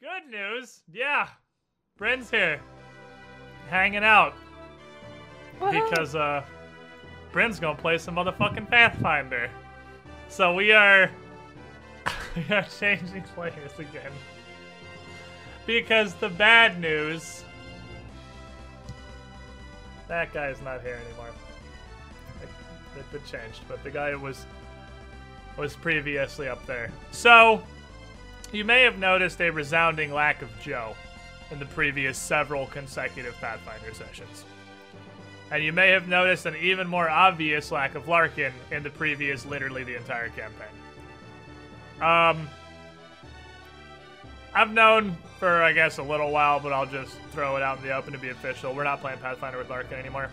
Good news. Yeah. Bryn's here. Hanging out. Because, uh, Bryn's gonna play some motherfucking Pathfinder. So we are. we are changing players again. Because the bad news. That guy's not here anymore. It, it changed, but the guy was was previously up there. So, you may have noticed a resounding lack of Joe in the previous several consecutive Pathfinder sessions. And you may have noticed an even more obvious lack of Larkin in the previous, literally the entire campaign. Um, I've known for, I guess, a little while, but I'll just throw it out in the open to be official. We're not playing Pathfinder with Larkin anymore.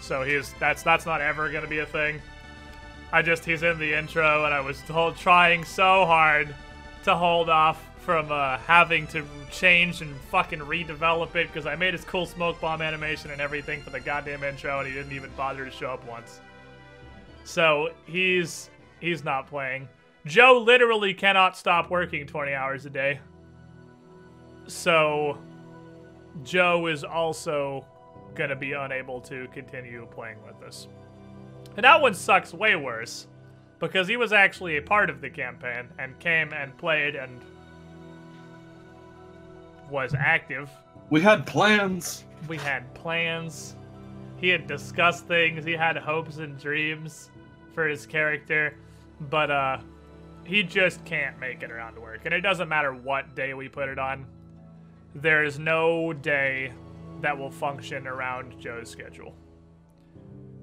So he's that's that's not ever gonna be a thing. I just he's in the intro, and I was told trying so hard to hold off from uh, having to change and fucking redevelop it because I made his cool smoke bomb animation and everything for the goddamn intro, and he didn't even bother to show up once. So he's he's not playing. Joe literally cannot stop working 20 hours a day. So Joe is also gonna be unable to continue playing with us. And that one sucks way worse because he was actually a part of the campaign and came and played and was active. We had plans. We had plans. He had discussed things. He had hopes and dreams for his character, but uh he just can't make it around to work. And it doesn't matter what day we put it on. There is no day that will function around Joe's schedule.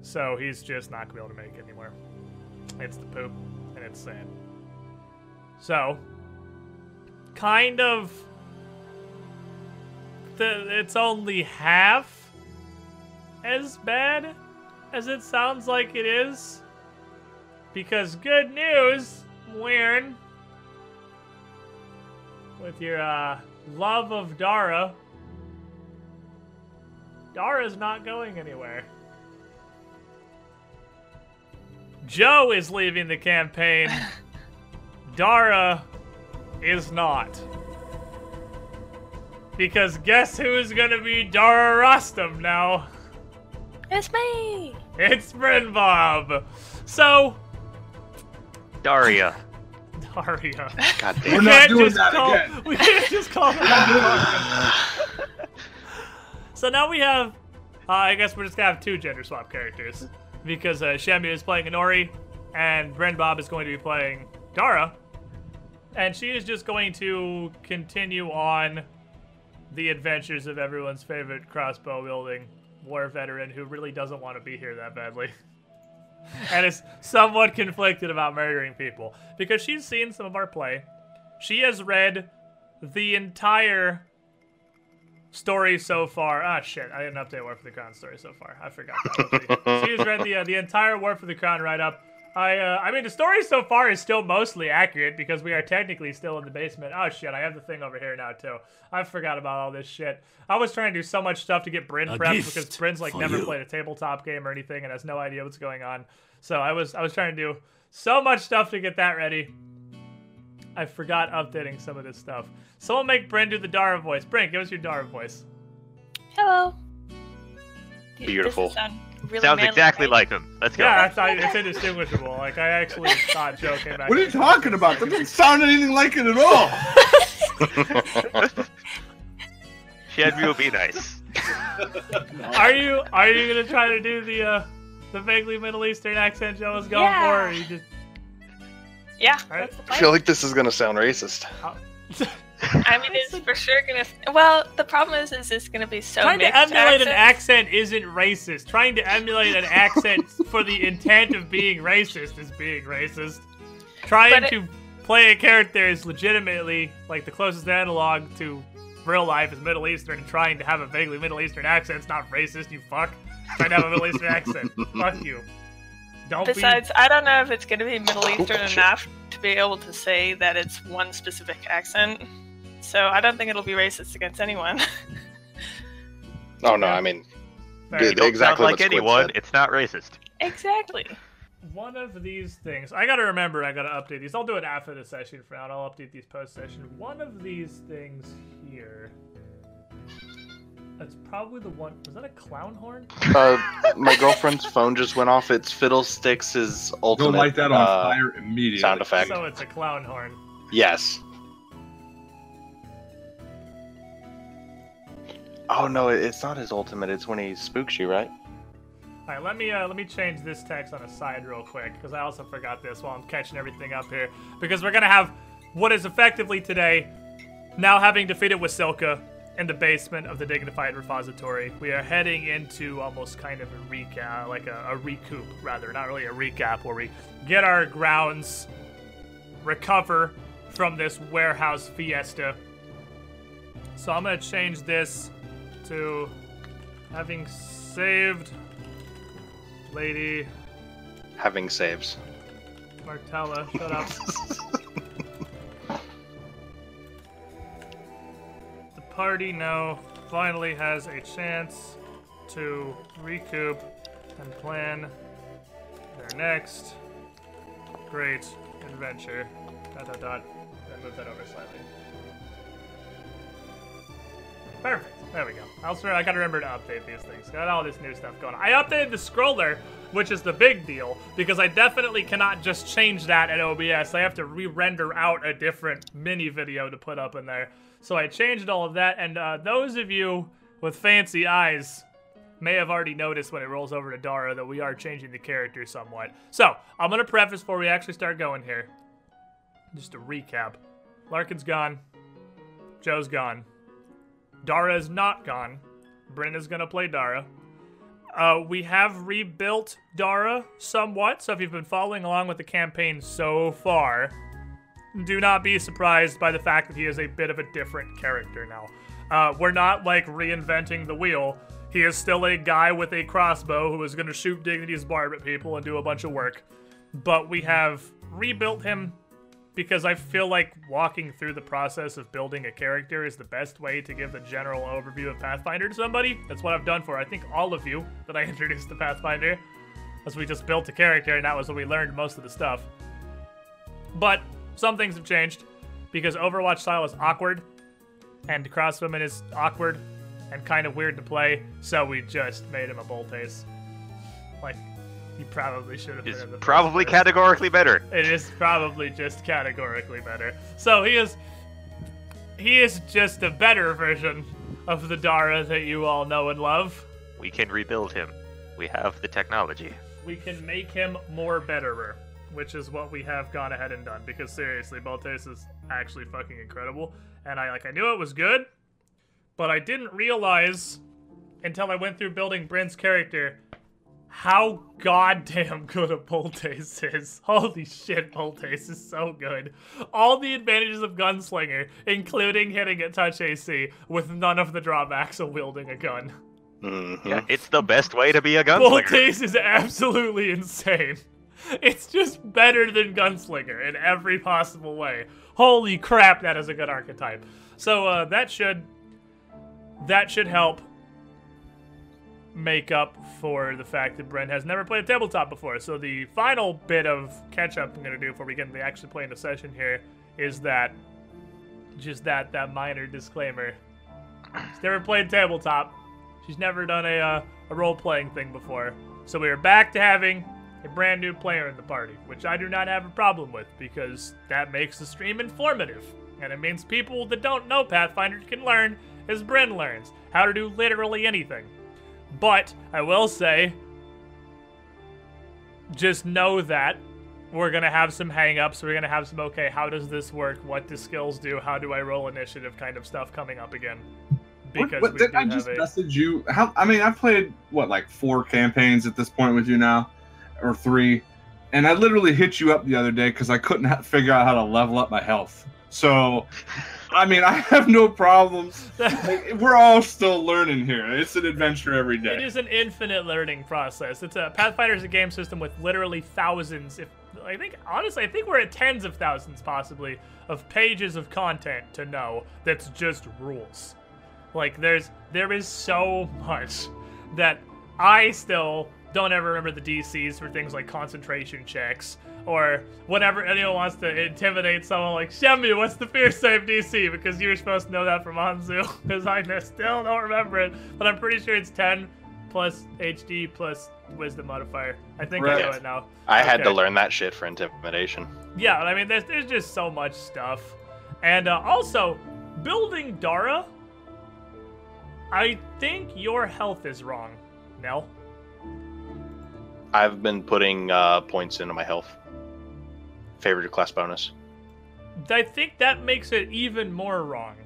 So he's just not gonna be able to make it anymore. It's the poop, and it's sad. So, kind of, it's only half as bad as it sounds like it is. Because good news, Weird, with your uh, love of Dara, Dara's not going anywhere. Joe is leaving the campaign. Dara is not. Because guess who's gonna be Dara Rostam now? It's me. It's Bryn Bob. So, Daria. Daria. God We're damn. not can't doing just that call, again. We can't just call her So now we have, uh, I guess we're just gonna have two gender swap characters. Because uh, Shamu is playing Inori, and Bryn Bob is going to be playing Dara. And she is just going to continue on the adventures of everyone's favorite crossbow wielding war veteran who really doesn't want to be here that badly. and is somewhat conflicted about murdering people. Because she's seen some of our play. She has read the entire story so far. Ah, shit! I didn't update War for the Crown story so far. I forgot that. She's read the uh, the entire War for the Crown write up. I uh, I mean the story so far is still mostly accurate because we are technically still in the basement. Oh shit! I have the thing over here now too. I forgot about all this shit. I was trying to do so much stuff to get Bryn A prepped because Bryn's like never you. played a tabletop game or anything and has no idea what's going on. So I was I was trying to do so much stuff to get that ready. I forgot updating some of this stuff. Someone make Bryn do the Dara voice. Bryn, give us your Dara voice. Hello. Beautiful. sound really Sounds exactly right? like him. Let's go. Yeah, that's, I, it's indistinguishable. Like I actually thought Joe came back. What are you talking about? That doesn't sound anything like it at all. Shadry will be nice. Are you are you gonna try to do the uh the vaguely Middle Eastern accent Joe was going Yeah. for, or are you just Yeah, Alright. that's the I feel like this is gonna sound racist. Oh. I mean, it's for sure gonna. Well, the problem is, is it's gonna be so trying to mixed emulate an accent isn't racist. Trying to emulate an accent for the intent of being racist is being racist. Trying it- to play a character is legitimately like the closest analog to real life is Middle Eastern, and trying to have a vaguely Middle Eastern accent is not racist. You fuck. Trying to have a Middle Eastern accent. Fuck you. Don't be. Besides, I don't know if it's gonna be Middle Eastern shit. enough to be able to say that it's one specific accent. So I don't think it'll be racist against anyone. Oh no, I mean, Very Dude. Don't exactly sound like what anyone. said. It's not racist. exactly. one of these things. I gotta remember. I gotta update these. I'll do it after the session. For now, and I'll update these post session. One of these things here. That's probably the one. Was that a clown horn? Uh, my girlfriend's phone just went off. It's Fiddlesticks' Go ultimate light that on uh, fire immediately. sound effect. So it's a clown horn. Yes. Oh no, it's not his ultimate. It's when he spooks you, right? All right, let me uh, let me change this text on a side real quick because I also forgot this while I'm catching everything up here. Because we're gonna have what is effectively today, now having defeated Wasilka in the basement of the Dignified Repository, we are heading into almost kind of a recap, uh, like a, a recoup rather, not really a recap, where we get our grounds, recover from this warehouse fiesta. So I'm gonna change this to having saved Lady Having saves. Martella, shut up. party now finally has a chance to recoup and plan their next great adventure. Dot dot dot. Then move that over slightly. Perfect. There we go. Also, I gotta remember to update these things. Got all this new stuff going on. I updated the scroller, which is the big deal, because I definitely cannot just change that at OBS. I have to re-render out a different mini video to put up in there. So I changed all of that, and uh, those of you with fancy eyes may have already noticed when it rolls over to Dara that we are changing the character somewhat. So, I'm gonna preface before we actually start going here. Just a recap. Larkin's gone. Joe's gone. Dara is not gone. Bryn is gonna play Dara. Uh, we have rebuilt Dara somewhat, so if you've been following along with the campaign so far, do not be surprised by the fact that he is a bit of a different character now. Uh, we're not like reinventing the wheel. He is still a guy with a crossbow who is going to shoot Dignity's barb at people and do a bunch of work. But we have rebuilt him because I feel like walking through the process of building a character is the best way to give the general overview of Pathfinder to somebody. That's what I've done for I think all of you that I introduced to Pathfinder. As we just built a character and that was when we learned most of the stuff. But some things have changed because Overwatch style is awkward and Crossbowman is awkward and kind of weird to play, so we just made him a Bolt Ace. Like, he probably should have been Is in the probably first. categorically better. It is probably just categorically better. So he is he is just a better version of the Dara that you all know and love. We can rebuild him. We have the technology. We can make him more betterer, which is what we have gone ahead and done. Because seriously, Bolt Ace is actually fucking incredible, and I like I knew it was good, but I didn't realize until I went through building Bryn's character how goddamn good a Bolt Ace is. Holy shit, Bolt Ace is so good. All the advantages of Gunslinger, including hitting at touch AC, with none of the drawbacks of wielding a gun. Mhm. Yeah, it's the best way to be a gunslinger. Bolt Ace is absolutely insane. It's just better than Gunslinger in every possible way. Holy crap, that is a good archetype. So uh, that should that should help make up for the fact that Brent has never played tabletop before. So the final bit of catch up I'm gonna do before we get into actually playing the session here is that just that that minor disclaimer. She's never played tabletop. She's never done a uh, a role playing thing before. So we are back to having a brand new player in the party, which I do not have a problem with because that makes the stream informative. And it means people that don't know Pathfinder can learn as Bryn learns how to do literally anything. But I will say, just know that we're gonna have some hang-ups. We're gonna have some okay, how does this work? What do skills do? How do I roll initiative kind of stuff coming up again. What, Because what, we did I just a message you? How? I mean, I've played what like four campaigns at this point with you now, or three, and I literally hit you up the other day because I couldn't figure out how to level up my health. So, I mean, I have no problems. Like, we're all still learning here. It's an adventure every day. It is an infinite learning process. It's a Pathfinder is a game system with literally thousands, if I think honestly, I think we're at tens of thousands possibly of pages of content to know that's just rules. Like there's there is so much that I still don't ever remember the DCs for things like concentration checks or whenever anyone wants to intimidate someone like Shemu, what's the fear save DC? Because you were supposed to know that from Anzu, because I still don't remember it, but I'm pretty sure it's 10 plus HD plus Wisdom modifier. I think I know it now. I had to learn that shit for intimidation. Yeah, I mean, there's, there's just so much stuff. And uh, also, building Dara, I think your health is wrong, Nell. I've been putting uh, points into my health. Favorite class bonus. I think that makes it even more wrong.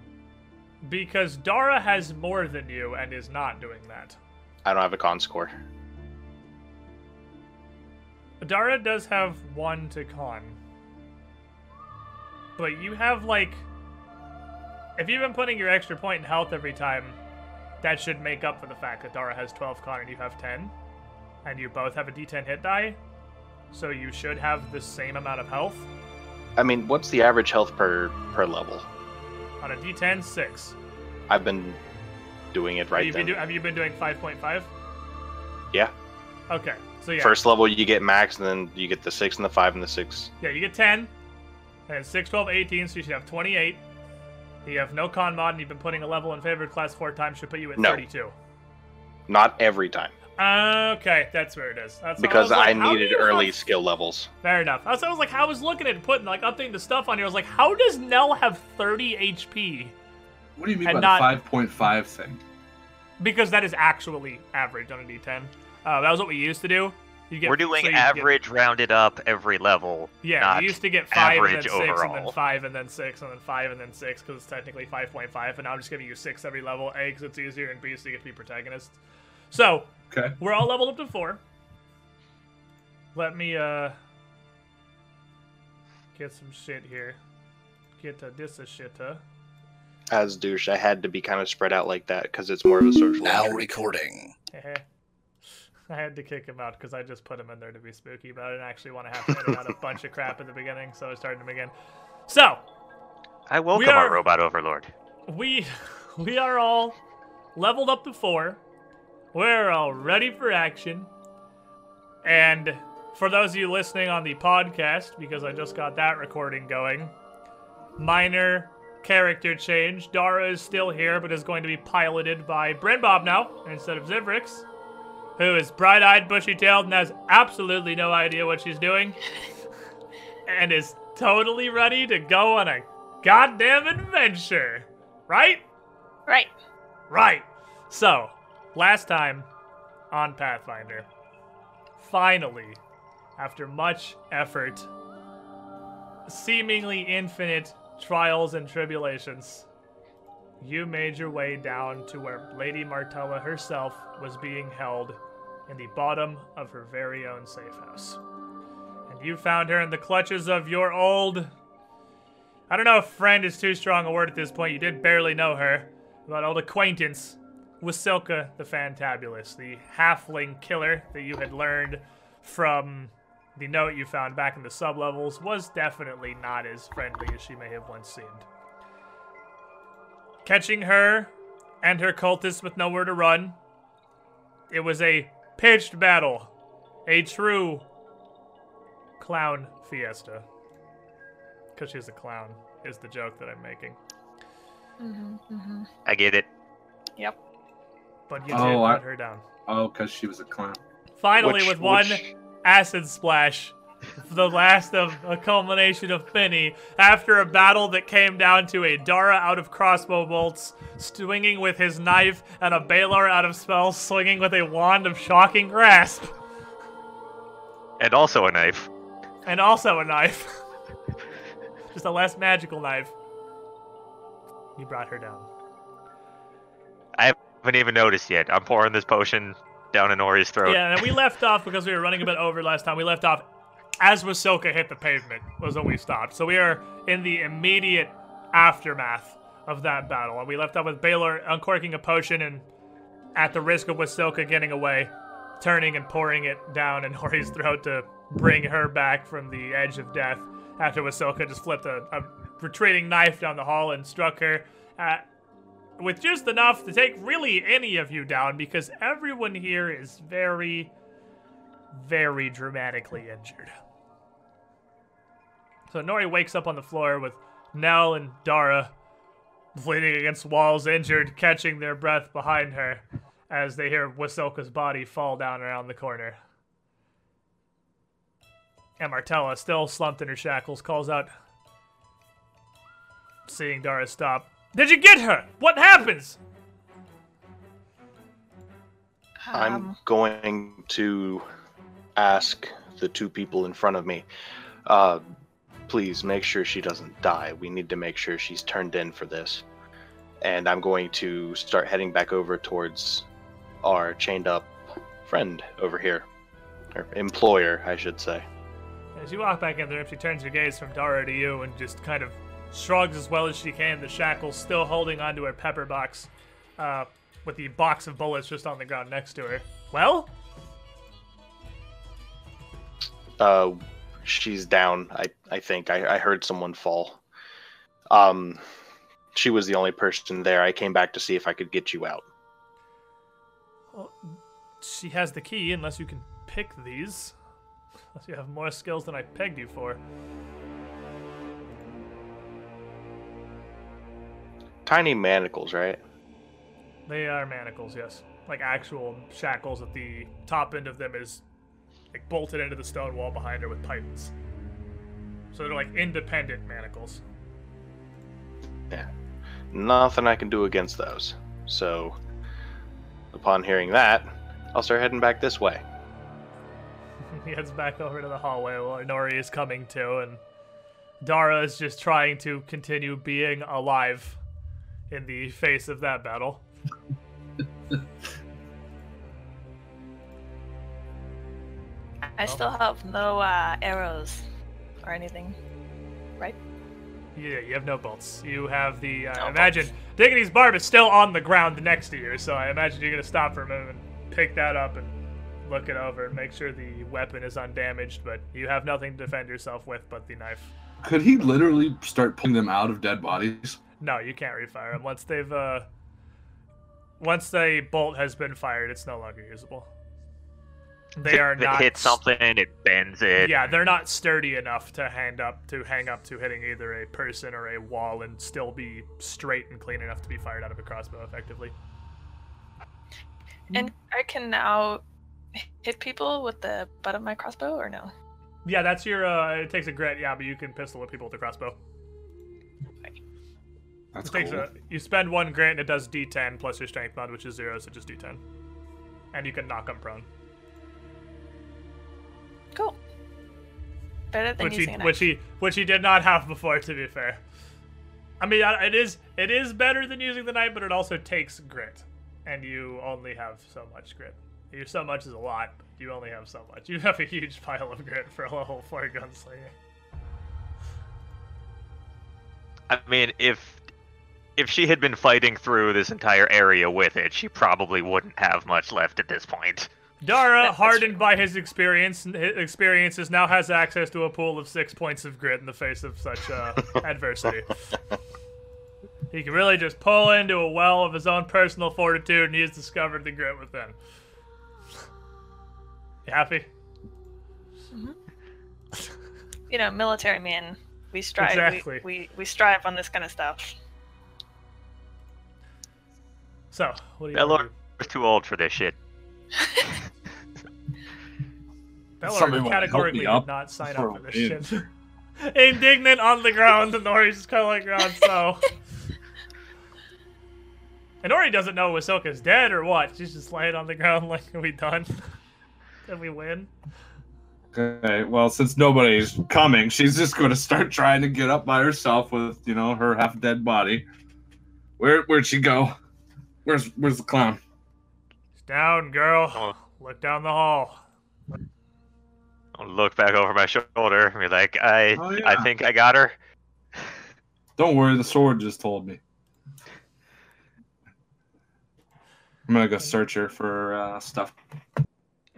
Because Dara has more than you and is not doing that. I don't have a con score. Dara does have one to con. But you have, like. If you've been putting your extra point in health every time, that should make up for the fact that Dara has 12 con and you have 10. And you both have a d10 hit die. So you should have the same amount of health. I mean, what's the average health per per level? On a d10, 6. I've been doing it right have, you do- have you been doing 5.5? Yeah. Okay, so yeah. First level you get max, and then you get the six and the five and the six. Yeah, you get 10. And 6, 12, 18, so you should have 28. You have no con mod, and you've been putting a level in favorite class four times, should put you at No. 32. Not every time, Okay, that's where it is. That's because was like, I, needed early have- skill levels. Fair enough. I was, I was like, I was looking at putting like updating the stuff on here. I was like, how does Nell have 30 HP? What do you mean by not- the 5.5 thing? Because that is actually average on a D10. Uh, that was what we used to do. You get, We're doing so you get- average rounded up every level. yeah, not you used to get five and then average six, and then five and then six, and then five and then six, because it's technically 5.5. And now I'm just giving you six every level. A, because it's easier, and B, so you get to be protagonists. So Okay. We're all leveled up to four. Let me uh get some shit here. Get uh, this a shit uh. As douche, I had to be kind of spread out like that because it's more of a social. Now entry. recording. Heh. I had to kick him out because I just put him in there to be spooky, but I didn't actually want to have to edit out a bunch of crap at the beginning, so I started him again. So I welcome are- our robot overlord. we we are all leveled up to four. We're all ready for action. And for those of you listening on the podcast, because I just got that recording going, minor character change. Dara is still here, but is going to be piloted by Bryn Bob now instead of Zivrix, who is bright eyed, bushy tailed, and has absolutely no idea what she's doing, and is totally ready to go on a goddamn adventure. Right? Right. Right. So, last time on Pathfinder, finally, after much effort, seemingly infinite trials and tribulations, you made your way down to where Lady Martella herself was being held in the bottom of her very own safe house. And you found her in the clutches of your old. I don't know if friend is too strong a word at this point. You did barely know her. But old acquaintance, Wasilka the Fantabulous, the halfling killer that you had learned from the note you found back in the sublevels, was definitely not as friendly as she may have once seemed. Catching her and her cultists with nowhere to run, it was a pitched battle, a true clown fiesta. Because she's a clown, is the joke that I'm making. hmm hmm I get it. Yep. But you Oh, did I- put her down. Oh, because she was a clown. Finally, Which- with one which- acid splash, the last of a culmination of Finny, after a battle that came down to a Dara out of crossbow bolts, swinging with his knife, and a Baylor out of spells, swinging with a wand of shocking grasp, And also a knife. and also a knife. Just a less magical knife. You brought her down. I haven't even noticed yet. I'm pouring this potion down Inori's throat. Yeah, and we left off because we were running a bit over last time. We left off as Wasilka hit the pavement was when we stopped. So we are in the immediate aftermath of that battle. And we left off with Baylor uncorking a potion and at the risk of Wasilka getting away, turning and pouring it down in Hori's throat to bring her back from the edge of death after Wasilka just flipped a, a retreating knife down the hall and struck her. Uh, with just enough to take really any of you down because everyone here is very very dramatically injured. So Nori wakes up on the floor with Nell and Dara leaning against walls, injured, catching their breath behind her as they hear Wasilka's body fall down around the corner. And Martella, still slumped in her shackles, calls out, seeing Dara stop. Did you get her? What happens? I'm Um, going to ask the two people in front of me. Uh, please make sure she doesn't die. We need to make sure she's turned in for this. And I'm going to start heading back over towards our chained up friend over here, or employer, I should say. As you walk back in the room, she turns her gaze from Dara to you and just kind of shrugs as well as she can, the shackles still holding onto her pepper box, uh, with the box of bullets just on the ground next to her. Well, Uh, she's down. I I think I, I heard someone fall. Um, she was the only person there. I came back to see if I could get you out. well, she has the key unless you can pick these. Unless you have more skills than I pegged you for. Tiny manacles, right? They are manacles, yes. Like actual shackles at the top end of them is like bolted into the stone wall behind her with pitons. So they're like independent manacles. Yeah. Nothing I can do against those. So, upon hearing that, I'll start heading back this way. he heads back over to the hallway while Nori is coming to, and Dara is just trying to continue being alive in the face of that battle. I still have no uh, arrows or anything, right? Yeah, you have no bolts. You have the. Uh, No imagine bolts. Dignity's barb is still on the ground next to you, so I imagine you're gonna stop for a minute and pick that up and look it over and make sure the weapon is undamaged. But you have nothing to defend yourself with but the knife. Could he literally start pulling them out of dead bodies? No, you can't refire them once they've. uh Once the bolt has been fired, it's no longer usable. They are not. it hits something, it bends it. Yeah, they're not sturdy enough to hand up to hang up to hitting either a person or a wall and still be straight and clean enough to be fired out of a crossbow effectively. And I can now hit people with the butt of my crossbow, or no? Yeah, that's your. uh It takes a grit, yeah, but you can pistol whip people with a crossbow. That's It takes cool. a. You spend one grit and it does D10 plus your strength mod, which is zero, so just D10. And you can knock them prone, Cool. Better than which he using a knife. which he which he did not have before. To be fair, I mean it is it is better than using the knife, but it also takes grit, and you only have so much grit. Your so much is a lot, but you only have so much. You have a huge pile of grit for a level four gunslinger. I mean, if if she had been fighting through this entire area with it, she probably wouldn't have much left at this point. Dara, That's hardened true. by his experience, his experiences, now has access to a pool of six points of grit in the face of such uh, adversity. He can really just pull into a well of his own personal fortitude, and he has discovered the grit within. You happy? you know, military man. We strive. Exactly. We, we, we strive on this kind of stuff. So, what do you Bellor want to too old for this shit. Bellor Somebody wanna help categorically me did not sign up for this I shit. Indignant on the ground, and Nori's just kind of like oh, around, so. And Nori doesn't know Wasilka's dead or what. She's just laying on the ground like, are we done? Did we win? Okay, well, since nobody's coming, she's just going to start trying to get up by herself with, you know, her half dead body. Where where'd she go? Where's where's the clown? It's down, girl. Oh. Look down the hall. I'll look back over my shoulder and be like, I, Oh, yeah. I think I got her. Don't worry, the sword just told me. I'm gonna go search her for uh, stuff.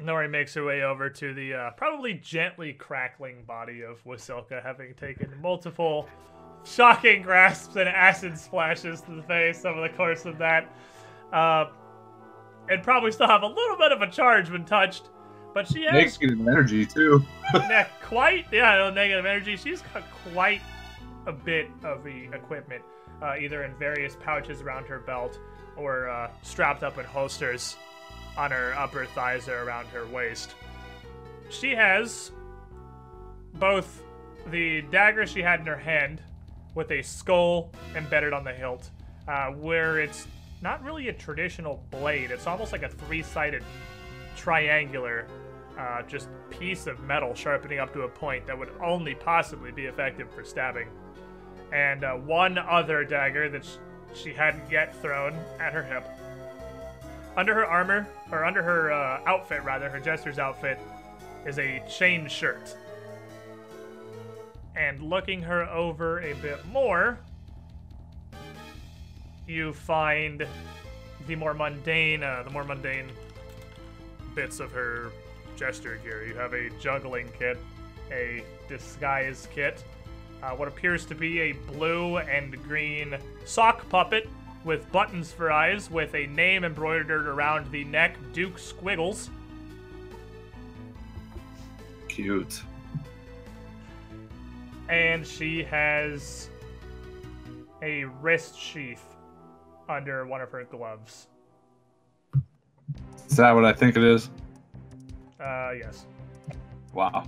Nori makes her way over to the uh, probably gently crackling body of Wasilka, having taken multiple shocking grasps and acid splashes to the face over the course of that. Uh, and probably still have a little bit of a charge when touched, But she has Negative energy too. yeah, quite yeah, no negative energy. She's got quite a bit of the equipment, uh, either in various pouches around her belt or uh, strapped up in holsters on her upper thighs or around her waist. She has both the dagger she had in her hand with a skull embedded on the hilt, uh, where it's not really a traditional blade. It's almost like a three-sided triangular uh, just piece of metal sharpening up to a point that would only possibly be effective for stabbing. And uh, one other dagger that she hadn't yet thrown at her hip. Under her armor, or under her uh, outfit rather, her jester's outfit, is a chain shirt. And looking her over a bit more, you find the more mundane, uh, the more mundane bits of her gesture gear. You have a juggling kit, a disguise kit, uh, what appears to be a blue and green sock puppet with buttons for eyes, with a name embroidered around the neck, Duke Squiggles. Cute. And she has a wrist sheath under one of her gloves. Is that what I think it is? Uh, yes. Wow.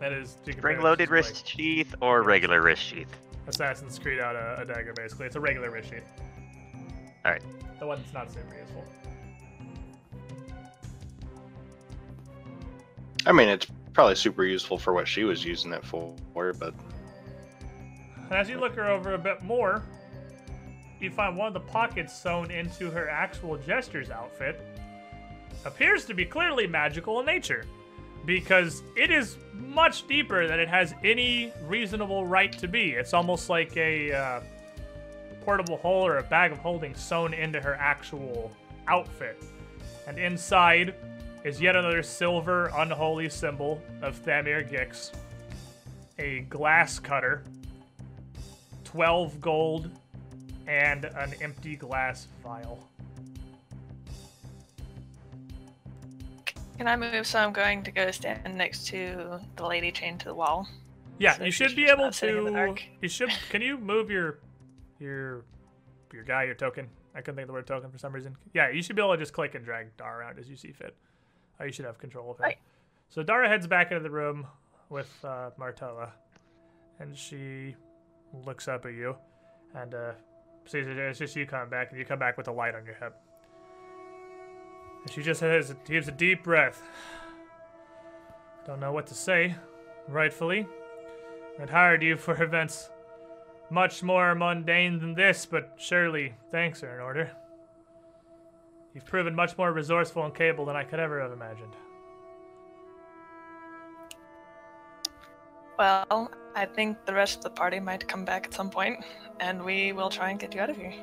That is. you can spring-loaded just wrist sheath or regular wrist sheath? Assassin's Creed out a, a dagger, basically. It's a regular wrist sheath. Alright. The one that's not super useful. I mean, it's probably super useful for what she was using it for, but And as you look her over a bit more, you find one of the pockets sewn into her actual jester's outfit appears to be clearly magical in nature because it is much deeper than it has any reasonable right to be. It's almost like a uh, portable hole or a bag of holding sewn into her actual outfit. And inside is yet another silver unholy symbol of Thamir Gixx, a glass cutter, 12 gold, and an empty glass vial. Can I move? So I'm going to go stand next to the lady chained to the wall. Yeah, So you should be able sitting in the to. You should. Can you move your, your, your guy, your token? I couldn't think of the word token for some reason. Yeah, you should be able to just click and drag Dara around as you see fit. Uh, you should have control of him. Right. So Dara heads back into the room with uh, Martella, and she looks up at you, and uh, It's just you coming back, and you come back with a light on your hip. And she just has gives a deep breath. Don't know what to say, rightfully. I'd hired you for events much more mundane than this, but surely thanks are in order. You've proven much more resourceful and capable than I could ever have imagined. Well, I think the rest of the party might come back at some point, and we will try and get you out of here.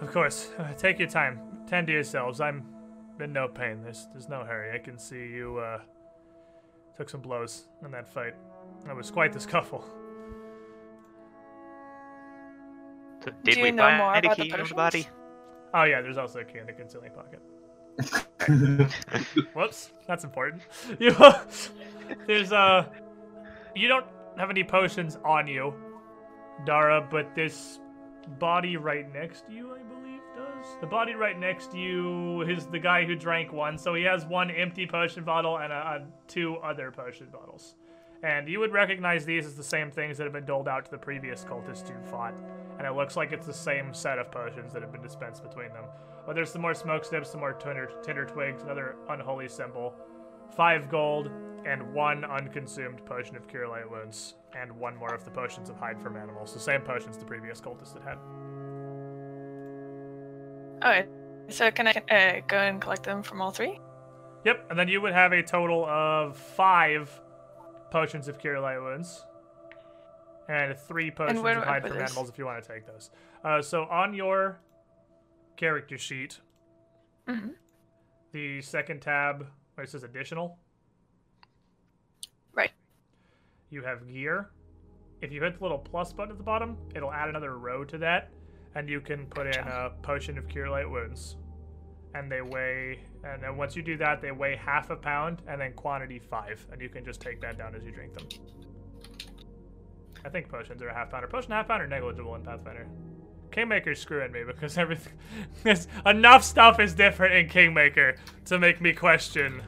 Of course, uh, take your time. Tend to yourselves. I'm in no pain. There's there's no hurry. I can see you uh, took some blows in that fight. It was quite the scuffle. So did Do we know find more a about key the the potions? body? Oh yeah, there's also a key in the concealing pocket. Whoops, that's important. You, there's uh, you don't have any potions on you, Dara, but this body right next to you, I believe, does. The body right next to you is the guy who drank one, so he has one empty potion bottle and a, a, two other potion bottles. And you would recognize these as the same things that have been doled out to the previous cultists you fought. And it looks like it's the same set of potions that have been dispensed between them. But there's some more smoke snips, some more tinder, tinder twigs, another unholy symbol, five gold, and one unconsumed potion of cure light wounds, and one more of the potions of hide from animals. The same potions the previous cultist had had. Okay, so can I uh, go and collect them from all three? Yep, and then you would have a total of five potions of cure light wounds, and three potions where of hide from this? animals if you want to take those. Uh, so on your character sheet, Mhm. the second tab where it says additional, Right. You have gear. If you hit the little plus button at the bottom, it'll add another row to that, and you can put in a potion of cure light wounds. and they weigh. And then once you do that, they weigh half a pound, and then quantity five, and you can just take that down as you drink them. I think potions are a half pound. Are potion half pound or negligible in Pathfinder? Kingmaker's screwing me because everything, enough stuff is different in Kingmaker to make me question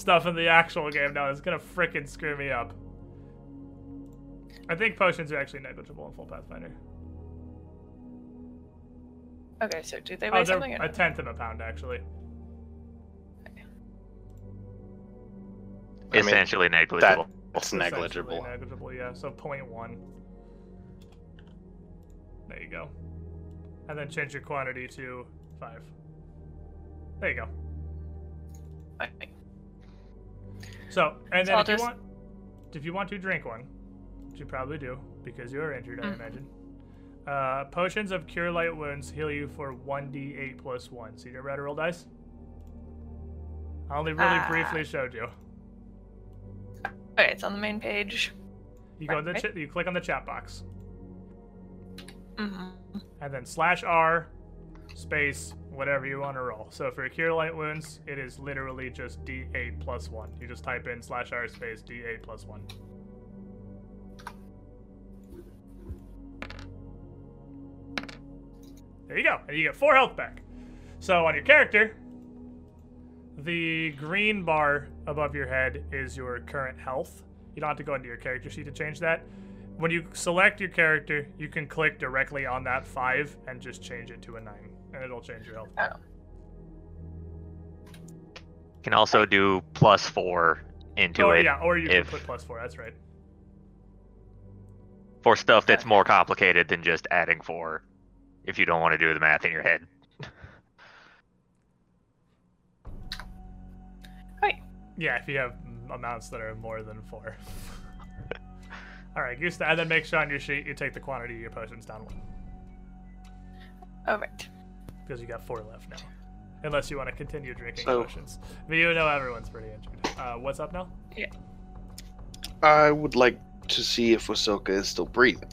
stuff in the actual game now. is gonna frickin' screw me up. I think potions are actually negligible in full Pathfinder. Okay, so do they oh, weigh Oh, something? a tenth of a pound actually. I mean, Essentially negligible. It's Essentially negligible. Negligible, yeah. So 0.1. There you go. And then change your quantity to five. There you go. Okay. So, and then I'll if you want, if you want to drink one, which you probably do because you are injured, I Mm. imagine. Uh, potions of cure light wounds heal you for one d8 plus one. So you had to roll dice. I only really Ah. briefly showed you. Okay, it's on the main page. You go to the Right. ch- you click on the chat box, hmm and then slash R, space whatever you want to roll. So for cure light wounds, it is literally just d8 plus one. You just type in slash R space d8 plus one. There you go, and you get four health back. So on your character, the green bar above your head is your current health. You don't have to go into your character sheet to change that. When you select your character, you can click directly on that five and just change it to a nine, and it'll change your health. Oh. Can also do plus four into or, it yeah, or you if- can put plus four. That's right. for stuff that's more complicated than just adding four. If you don't want to do the math in your head. Right. Yeah, if you have amounts that are more than four. All right, Gusta, and then make sure on your sheet you take the quantity of your potions down one Oh, right. Because you got four left now. Unless you want to continue drinking So- potions, but you know everyone's pretty injured. Uh, what's up now? Yeah. I would like to see if Wasilka is still breathing.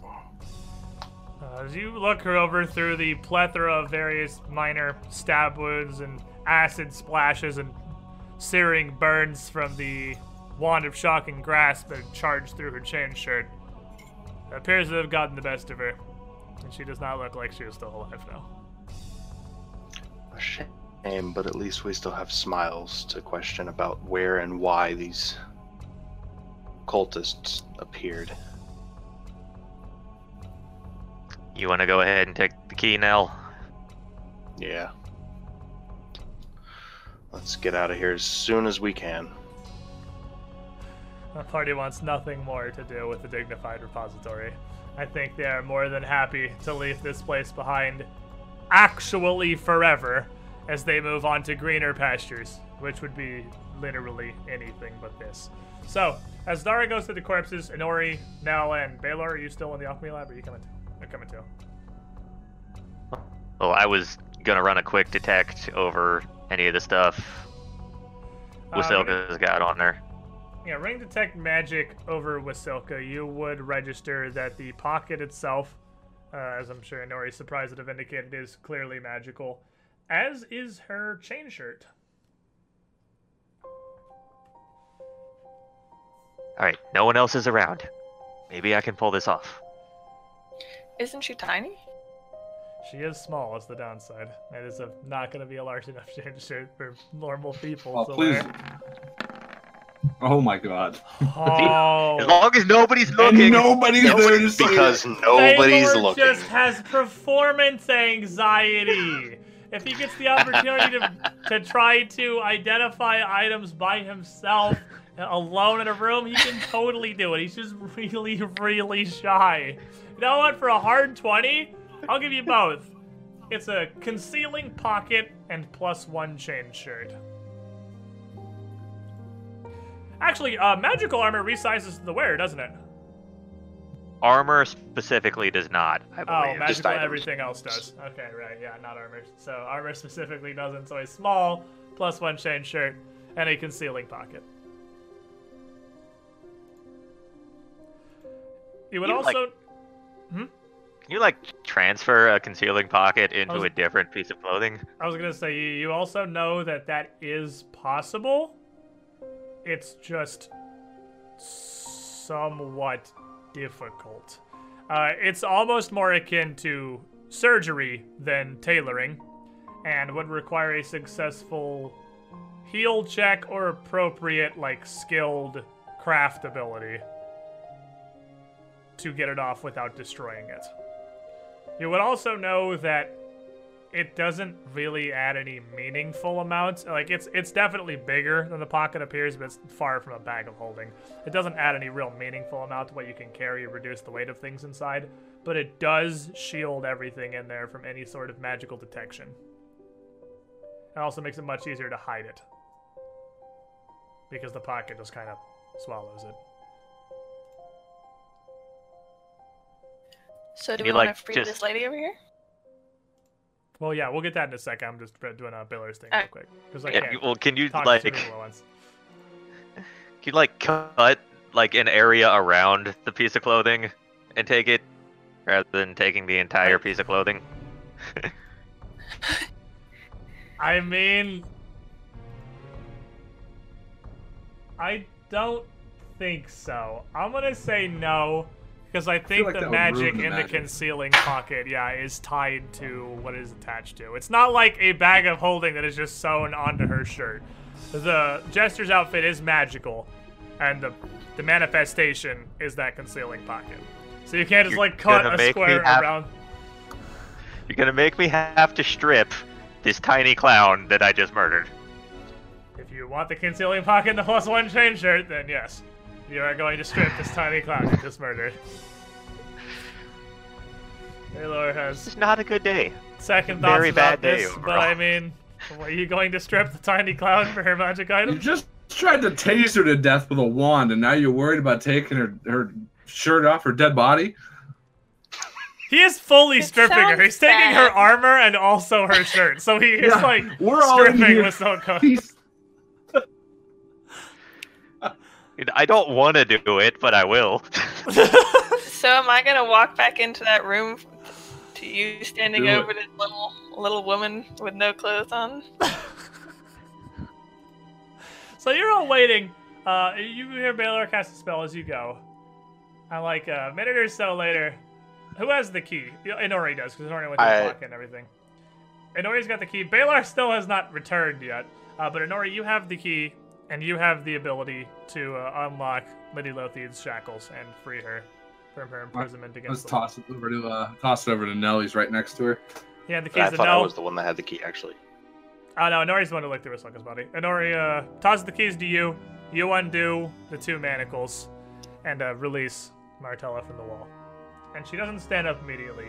Uh, as you look her over through the plethora of various minor stab wounds and acid splashes and searing burns from the wand of shocking grasp that charged through her chain shirt, it appears to have gotten the best of her, and she does not look like she is still alive now. A shame, but at least we still have smiles to question about where and why these cultists appeared. You want to go ahead and take the key, Nell? Yeah. Let's get out of here as soon as we can. The party wants nothing more to do with the dignified repository. I think they are more than happy to leave this place behind, actually forever, as they move on to greener pastures, which would be literally anything but this. So, as Dara goes to the corpses, Inori, Nell, and Baylor, are you still in the alchemy lab? Or are you coming? They're coming too. Well, I was gonna run a quick detect over any of the stuff Uh, Wasilka's got on there. Yeah, ring detect magic over Wasilka. You would register that the pocket itself, uh, as I'm sure Inori's surprised would have indicated, is clearly magical, as is her chain shirt. All right, no one else is around. Maybe I can pull this off. Isn't she tiny? She is small, is the downside. It is a, not going to be a large enough chain shirt for normal people Oh, to please. wear. Oh my god. Oh, As long as nobody's And looking. nobody's there to see Because it. nobody's Baylor looking. just has performance anxiety. if he gets the opportunity to, to try to identify items by himself alone in a room, he can totally do it. He's just really, really shy. You know what? For a hard 20, I'll give you both. It's a concealing pocket and plus one chain shirt. Actually, uh, magical armor resizes the wearer, doesn't it? Armor specifically does not, I Oh, believe. magical items. everything else does. Okay, right, yeah, not armor. So armor specifically doesn't, so a small plus one chain shirt and a concealing pocket. You would You, like- also Can you like transfer a concealing pocket into was- a different piece of clothing? I was gonna say you you also know that that is possible. It's just somewhat difficult. Uh, it's almost more akin to surgery than tailoring, and would require a successful heal check or appropriate, like skilled craft ability to get it off without destroying it. You would also know that it doesn't really add any meaningful amounts. Like it's it's definitely bigger than the pocket appears, but it's far from a bag of holding. It doesn't add any real meaningful amount to what you can carry or reduce the weight of things inside, but it does shield everything in there from any sort of magical detection. It also makes it much easier to hide it. Because the pocket just kind of swallows it. So do You we want to free just- this lady over here? Well, yeah, we'll get that in a second. I'm just doing a Billers thing real quick. Because I Yeah, well, can you like can people at once. you like cut like an area around the piece of clothing and take it rather than taking the entire piece of clothing? I mean, I don't think so. I'm gonna say no because I think like the magic the in the magic. concealing pocket, yeah, is tied to what it is attached to. It's not like a bag of holding that is just sewn onto her shirt. The jester's outfit is magical, and the the manifestation is that concealing pocket. So you can't just You're like cut a square have- around. You're gonna make me have to strip this tiny clown that I just murdered. If you want the concealing pocket and the plus one chain shirt, then yes, you are going to strip this tiny clown you just murdered. Taylor has It's not a good day. second thoughts Very about bad day this, but overall. I mean, are you going to strip the tiny clown for her magic item? You just tried to tase her to death with a wand, and now you're worried about taking her her shirt off her dead body. He is fully It stripping her. sounds He's taking her armor and also her shirt. So he is Yeah, like we're all in stripping here. with Silco. Peace. I don't want to do it, but I will. So am I gonna walk back into that room to you standing Do it. over this little little woman with no clothes on? So you're all waiting. Uh, you hear Baylor cast a spell as you go. And like a minute or so later, who has the key? Yeah, Inori does, because Inori went to the I- pocket and everything. Inori's got the key. Baylor still has not returned yet. Uh, but Inori, you have the key, and you have the ability to uh, unlock Lady Lotheed's shackles and free her from her imprisonment Let's against the toss it over to uh, toss it over to Nellie's right next to her. Yeah, had the I keys to thought I was the one that had the key, actually. Oh no, Nori's the one who looked through Wasilka's body. And Nori uh, tosses the keys to you. You undo the two manacles and uh, release Martella from the wall. And she doesn't stand up immediately.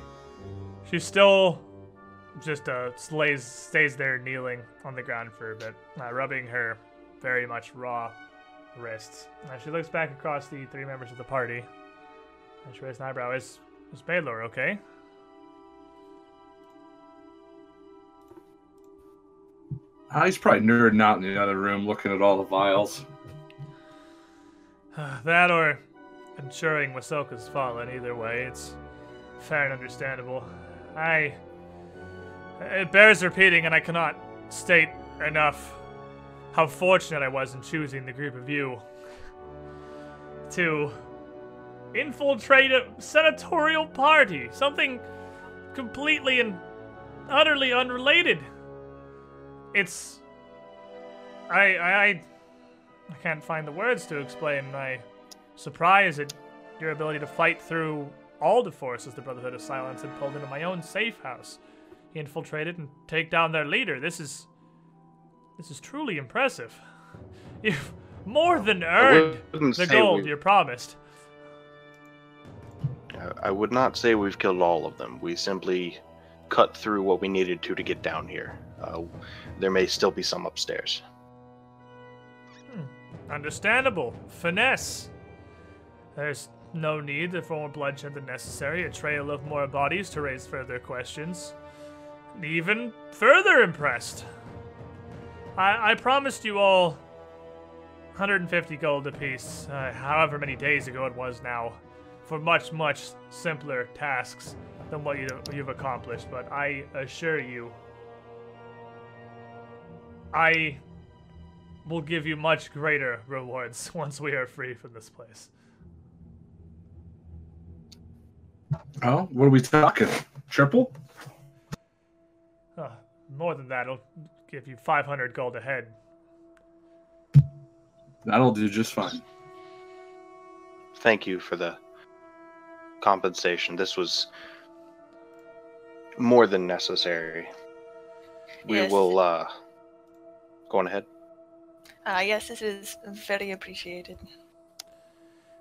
She still just uh, slays, stays there kneeling on the ground for a bit, uh, rubbing her very much raw wrists. Uh, she looks back across the three members of the party. And she raises an eyebrow. Is, is Baylor okay? Ah, he's probably nerding out in the other room, looking at all the vials. that or ensuring Wasilka's fallen. Either way, it's fair and understandable. I. It bears repeating, and I cannot state enough how fortunate I was in choosing the group of you to infiltrate a senatorial party. Something completely and utterly unrelated. It's. I. I. I can't find the words to explain my surprise at your ability to fight through all the forces the Brotherhood of Silence had pulled into my own safe house. Infiltrated and take down their leader. This is this is truly impressive. You've more than earned the gold we- you're promised. I- would not say we've killed all of them. We simply cut through what we needed to to get down here. Uh, there may still be some upstairs. Understandable. Finesse. There's no need for more bloodshed than necessary. A trail of more bodies to raise further questions. Even further impressed. I, I promised you all 150 gold apiece, uh, however many days ago it was now, for much, much simpler tasks. than what you, you've accomplished, but I assure you, I will give you much greater rewards once we are free from this place. Oh, what are we talking? Triple? More than that, it'll give you 500 gold ahead. That'll do just fine. Thank you for the compensation. This was more than necessary. We Yes. will uh go on ahead. Uh, yes, this is very appreciated.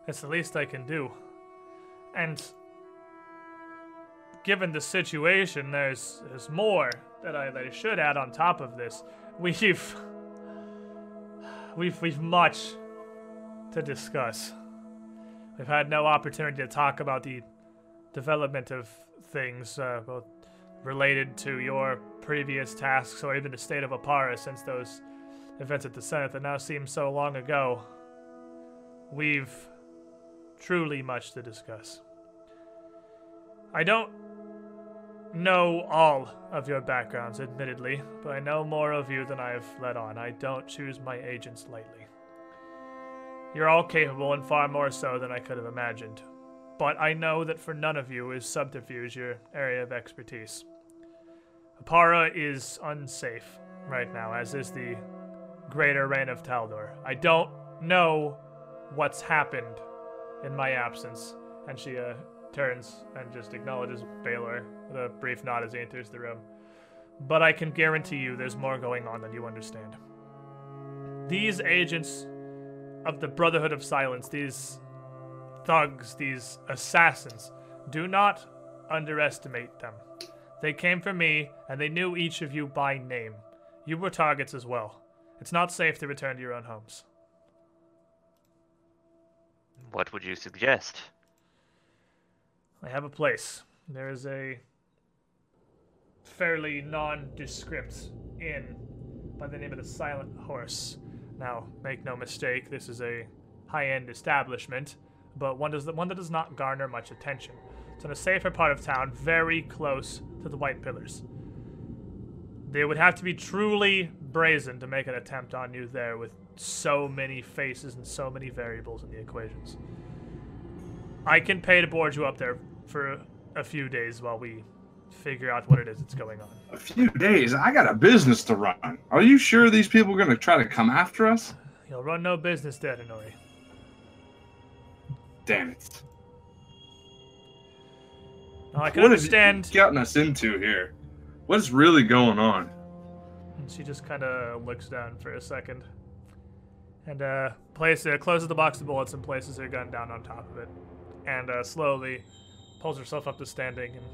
It's the least I can do. And given the situation, there's there's more that I, that I should add on top of this. We've we've we've much to discuss. We've had no opportunity to talk about the development of things, uh, both related to your previous tasks or even the state of Oppara since those events at the Senate that now seem so long ago. We've truly much to discuss. I don't know all of your backgrounds, admittedly, but I know more of you than I've let on. I don't choose my agents lightly. You're all capable and far more so than I could have imagined. But I know that for none of you is subterfuge your area of expertise. Oppara is unsafe right now, as is the greater reign of Taldor. I don't know what's happened in my absence. And she uh, turns and just acknowledges Baylor with a brief nod as he enters the room. But I can guarantee you there's more going on than you understand. These agents of the Brotherhood of Silence, these thugs, these assassins, do not underestimate them. They came for me, and they knew each of you by name. You were targets as well. It's not safe to return to your own homes. What would you suggest? I have a place. There is a fairly nondescript inn by the name of the Silent Horse. Now, make no mistake, this is a high-end establishment, but one does one that does not garner much attention. It's in a safer part of town, very close to the White Pillars. They would have to be truly brazen to make an attempt on you there with so many faces and so many variables in the equations. I can pay to board you up there for a few days while we figure out what it is that's going on. A few days. I got a business to run. Are you sure these people are going to try to come after us? You'll run no business, Dadanori. Damn it. Now, I can What understand. gotten us into here? What's really going on? And she just kind of looks down for a second, and uh, places uh, closes the box of bullets and places her gun down on top of it, and uh, slowly pulls herself up to standing and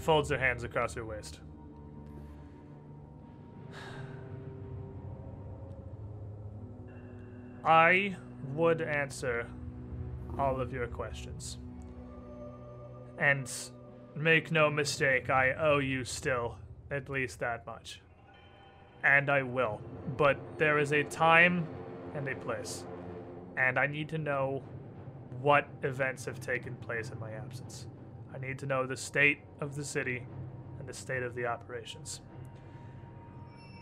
folds her hands across her waist. I would answer all of your questions. And make no mistake, I owe you still at least that much. And I will. But there is a time and a place. And I need to know what events have taken place in my absence. I need to know the state of the city and the state of the operations.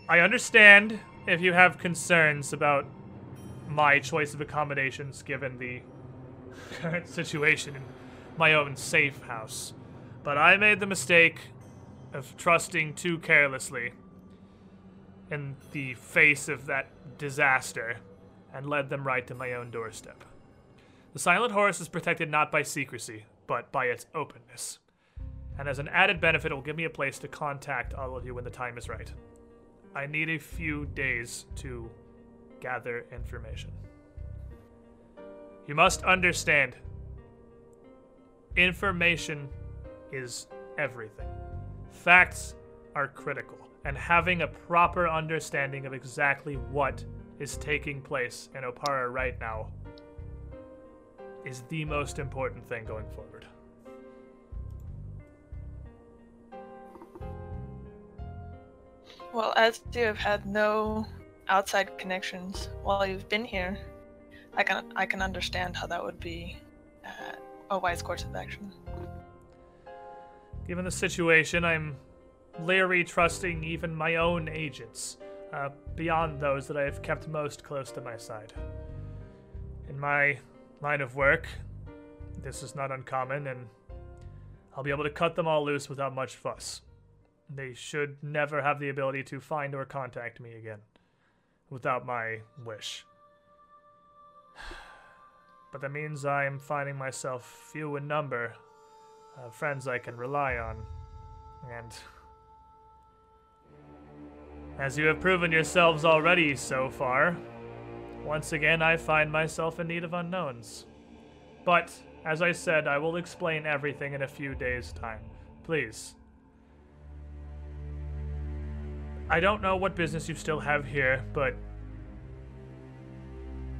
I understand if you have concerns about my choice of accommodations given the current situation in my own safe house. But I made the mistake of trusting too carelessly in the face of that disaster and led them right to my own doorstep. The Silent Horse is protected not by secrecy, but by its openness. And as an added benefit, it will give me a place to contact all of you when the time is right. I need a few days to gather information. You must understand information is everything. Facts are critical, and having a proper understanding of exactly what is taking place in Oppara right now is the most important thing going forward. Well, as you have had no outside connections while you've been here, I can I can understand how that would be uh, a wise course of action. given the situation, I'm leery trusting even my own agents, uh, beyond those that I have kept most close to my side. In my line of work, this is not uncommon, and I'll be able to cut them all loose without much fuss. They should never have the ability to find or contact me again, without my wish. But that means I am finding myself few in number friends I can rely on. And as you have proven yourselves already so far, once again I find myself in need of unknowns. But, as I said, I will explain everything in a few days' time. Please. I don't know what business you still have here, but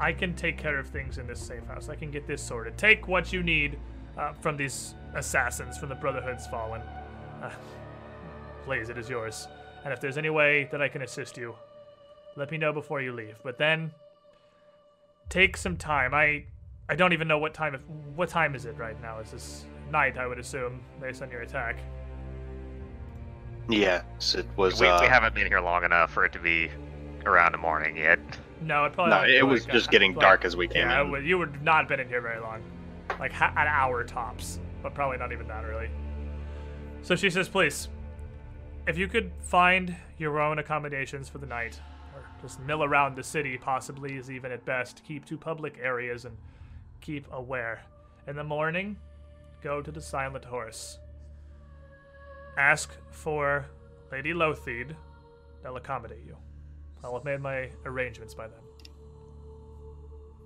I can take care of things in this safe house. I can get this sorted. Take what you need uh, from these assassins from the Brotherhood's Fallen. Uh, please, it is yours. And if there's any way that I can assist you, let me know before you leave. But then, take some time. I, I don't even know what time. what time is it right now? Is this night? I would assume, based on your attack. Yes, it was. We, uh, we haven't been here long enough for it to be around the morning yet. No, it probably. no, won't it was like, just getting like- dark as we came Yeah, in. well, you would not have been in here very long, like ha- an hour tops, but probably not even that early. So she says, "Please, if you could find your own accommodations for the night, or just mill around the city, possibly is even at best. Keep to public areas and keep aware. In the morning, go to the Silent Horse. Ask for Lady Lotheed. They'll accommodate you. I'll have made my arrangements by then."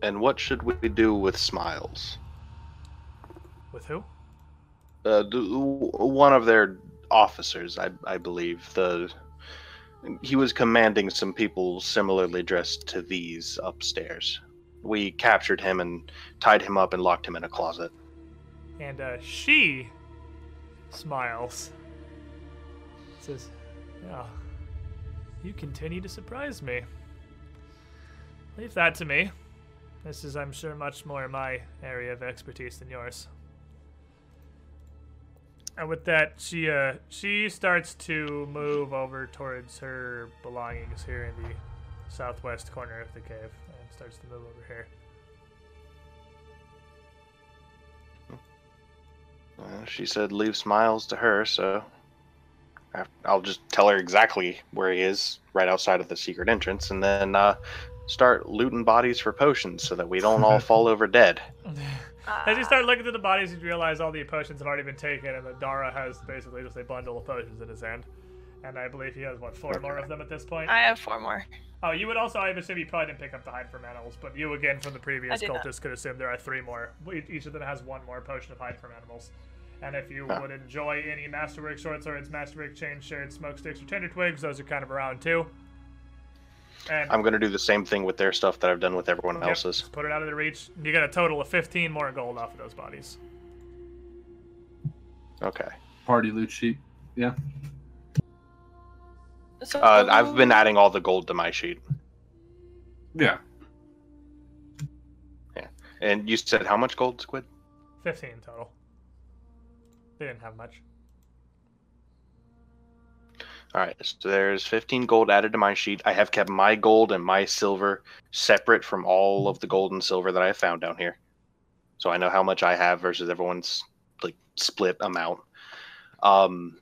And what should we do with Smiles? With who? Uh, d- one of their officers, I, I believe. The he was commanding some people similarly dressed to these upstairs. We captured him and tied him up and locked him in a closet. And uh, she smiles. Says, Yeah, you continue to surprise me. Leave that to me. This is, I'm sure, much more my area of expertise than yours. And with that, she uh, she starts to move over towards her belongings here in the southwest corner of the cave, and starts to move over here. Uh, she said leave Smiles to her, so I'll just tell her exactly where he is, right outside of the secret entrance, and then uh, start looting bodies for potions so that we don't all fall over dead. As you start looking through the bodies, you realize all the potions have already been taken, and that Dara has basically just a bundle of potions in his hand. And I believe he has, what, four more of them at this point? I have four more. Oh, you would also, I assume you probably didn't pick up the hide from animals, but you, again, from the previous did not. cultist, could assume there are three more. Each of them has one more potion of hide from animals. And if you Huh. would enjoy any Masterwork short swords, Masterwork chain shirts, smoke sticks, or tender twigs, those are kind of around too. And I'm gonna do the same thing with their stuff that I've done with everyone Yep, else's. put it out of their reach. You get a total of 15 more gold off of those bodies. Okay. Party loot sheet. Yeah. So, Uh, I've been adding all the gold to my sheet. Yeah. Yeah. And you said how much gold, Squid? 15 total. They didn't have much. All right, so there's 15 gold added to my sheet. I have kept my gold and my silver separate from all of the gold and silver that I have found down here. So I know how much I have versus everyone's like split amount. Um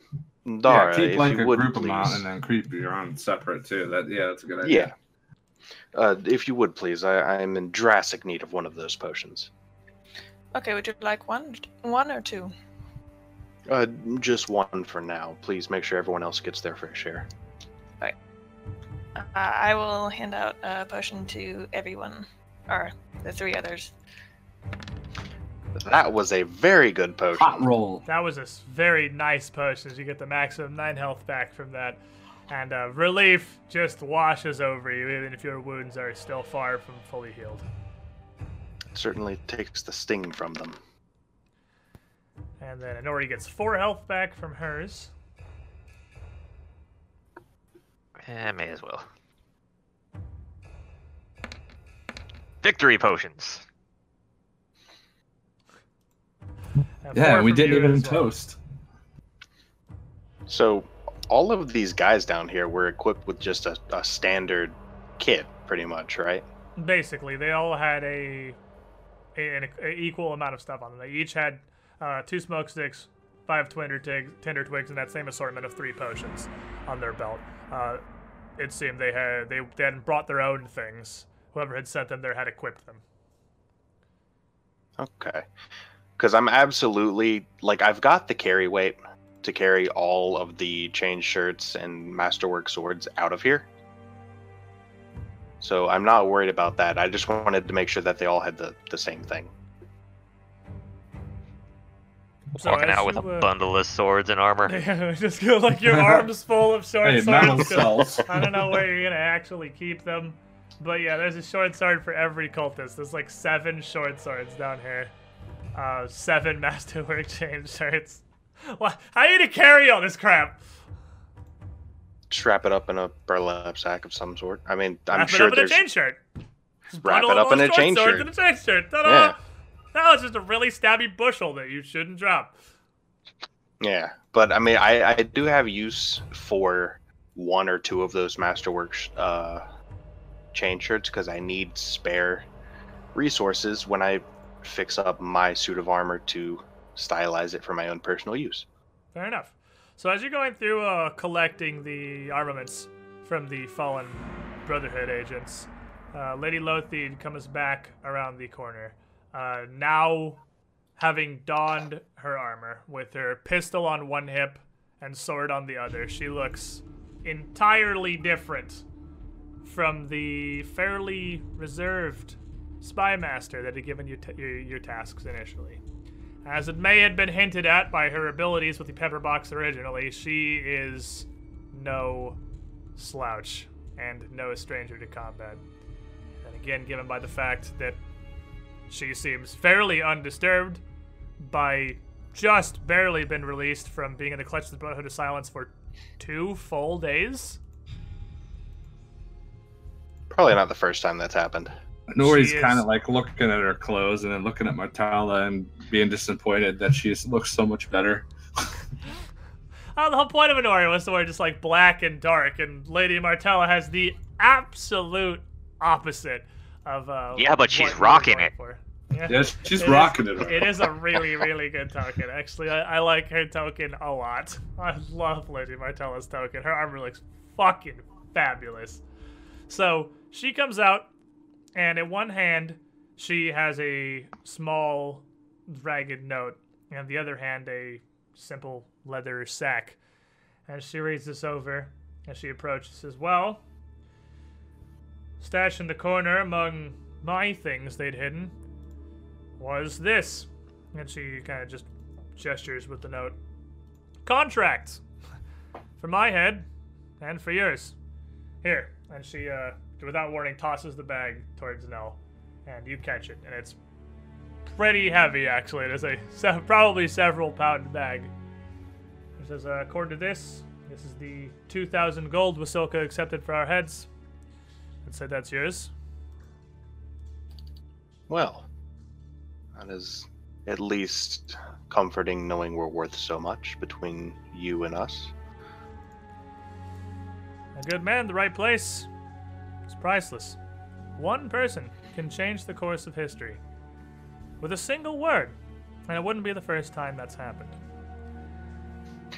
Dara, yeah, keep if like you a would group please. amount and then creep your own separate too. That yeah, that's a good idea. Yeah. Uh, if you would please, I, I am in drastic need of one of those potions. Okay, would you like one, one or two? Uh, just one for now. Please make sure everyone else gets their fair share. Uh, I will hand out a potion to everyone, or the three others. That was a very good potion. Hot roll. That was a very nice potion. as You get the maximum 9 health back from that. And uh, relief just washes over you, even if your wounds are still far from fully healed. It Certainly takes the sting from them. And then Inori gets 4 health back from hers. Eh, may as well. Victory potions. and Yeah, we didn't even as well. toast. So, all of these guys down here were equipped with just a, a standard kit, pretty much, right? Basically, they all had a, a an a equal amount of stuff on them. They each had uh, two smoke sticks, five twigs, tinder twigs, and that same assortment of three potions on their belt. Uh, it seemed they had they, hadn't brought their own things. Whoever had sent them there had equipped them. Okay. Because I'm absolutely like I've got the carry weight to carry all of the chain shirts and masterwork swords out of here. So I'm not worried about that. I just wanted to make sure that they all had the, the same thing. So Walking out with you, a uh, bundle of swords and armor. Yeah, just go like your arms full of short Hey, swords. metal 'cause cells. I don't know where you're gonna actually keep them, but yeah, there's a short sword for every cultist. There's like seven short swords down here, uh, seven masterwork chain shirts. What? How are you gonna carry all this crap? Strap it up in a burlap sack of some sort. I mean, I'm Wrap sure it up in a chain shirt. Just Wrap it up in a chain shirt. In a chain shirt. Ta-da! Yeah. That was just a really stabby bushel that you shouldn't drop. Yeah, but I mean, I, I do have use for one or two of those Masterworks uh, chain shirts because I need spare resources when I fix up my suit of armor to stylize it for my own personal use. Fair enough. So as you're going through uh, collecting the armaments from the fallen Brotherhood agents, uh, Lady Lotheed comes back around the corner. Uh, now, having donned her armor with her pistol on one hip and sword on the other, she looks entirely different from the fairly reserved spy master that had given you t- your, your tasks initially. As it may have been hinted at by her abilities with the pepper box originally, she is no slouch and no stranger to combat. And again, given by the fact that she seems fairly undisturbed by just barely been released from being in the clutch of the Brotherhood of Silence for two full days. Probably not the first time that's happened. Nori's is- kind of like looking at her clothes and then looking at Martella and being disappointed that she just looks so much better. Oh, the whole point of Honori was to wear just like black and dark, and Lady Martella has the absolute opposite of. Uh, Yeah, but she's what you were rocking it. for. Yeah. Yes, she's It is- rocking it. It is a really, really good token. Actually, I, I like her token a lot. I love Lady Martella's token. Her armor looks fucking fabulous. So she comes out, and in one hand, she has a small, ragged note, and the other hand, a simple leather sack. And she reads this over as she approaches as well. Stashed in the corner among my things they'd hidden was this. And she kind of just gestures with the note. Contract! For my head, and for yours. Here. And she, uh, without warning, tosses the bag towards Nell. And you catch it. And it's pretty heavy, actually. It is a se- probably several pound bag. It says, uh, according to this, this is the 2,000 gold Wasilka accepted for our heads. It said that's yours. Well, that is at least comforting knowing we're worth so much between you and us. A good man, the right place. It's priceless. One person can change the course of history with a single word, and it wouldn't be the first time that's happened.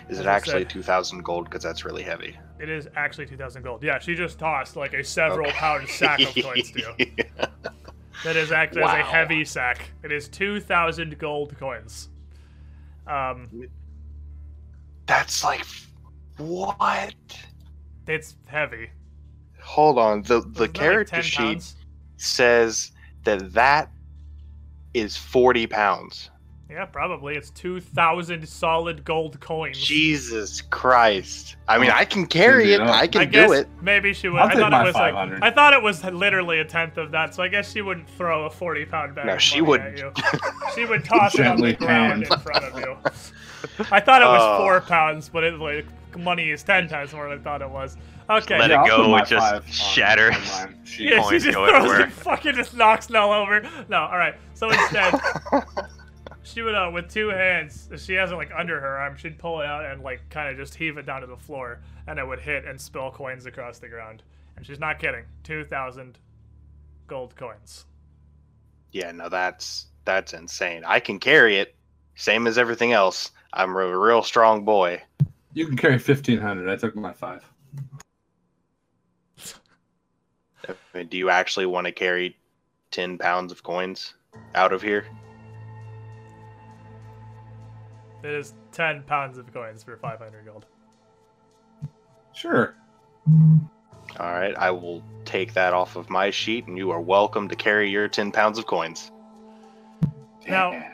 Is As it actually said- 2,000 gold? Because that's really heavy. It is actually 2,000 gold. Yeah, she just tossed like a several pound sack of coins to you. That is acted as a heavy sack. It is 2,000 gold coins. Um, That's like what? it's heavy. Hold on. The the Isn't that like character sheet pounds? says that that is 40 pounds. Yeah, probably. It's 2,000 solid gold coins. Jesus Christ. I mean, oh, I can carry it. Yeah. I can I guess do it. maybe she would. I'll I thought it was like 500. I thought it was literally a tenth of that, so I guess she wouldn't throw a forty pound bag. No, of she wouldn't. At you. She would toss it on the ground hand. in front of you. I thought it was Oh. four pounds, but it like money is ten times more than I thought it was. Okay. Let Yeah, it go, my it just five on- shatter. She- yeah, she just go throws everywhere. it, fucking just knocks Nell over. No, all right. So instead, she would uh with two hands she has it like under her arm she'd pull it out and like kind of just heave it down to the floor and it would hit and spill coins across the ground and she's not kidding 2000 gold coins Yeah, no, that's that's insane. I can carry it, same as everything else. I'm a real strong boy. You can carry fifteen hundred. I took my five. I mean, do you actually want to carry ten pounds of coins out of here? It is 10 pounds of coins for 500 gold Sure. All right, I will take that off of my sheet, and you are welcome to carry your ten pounds of coins. Now- Yeah.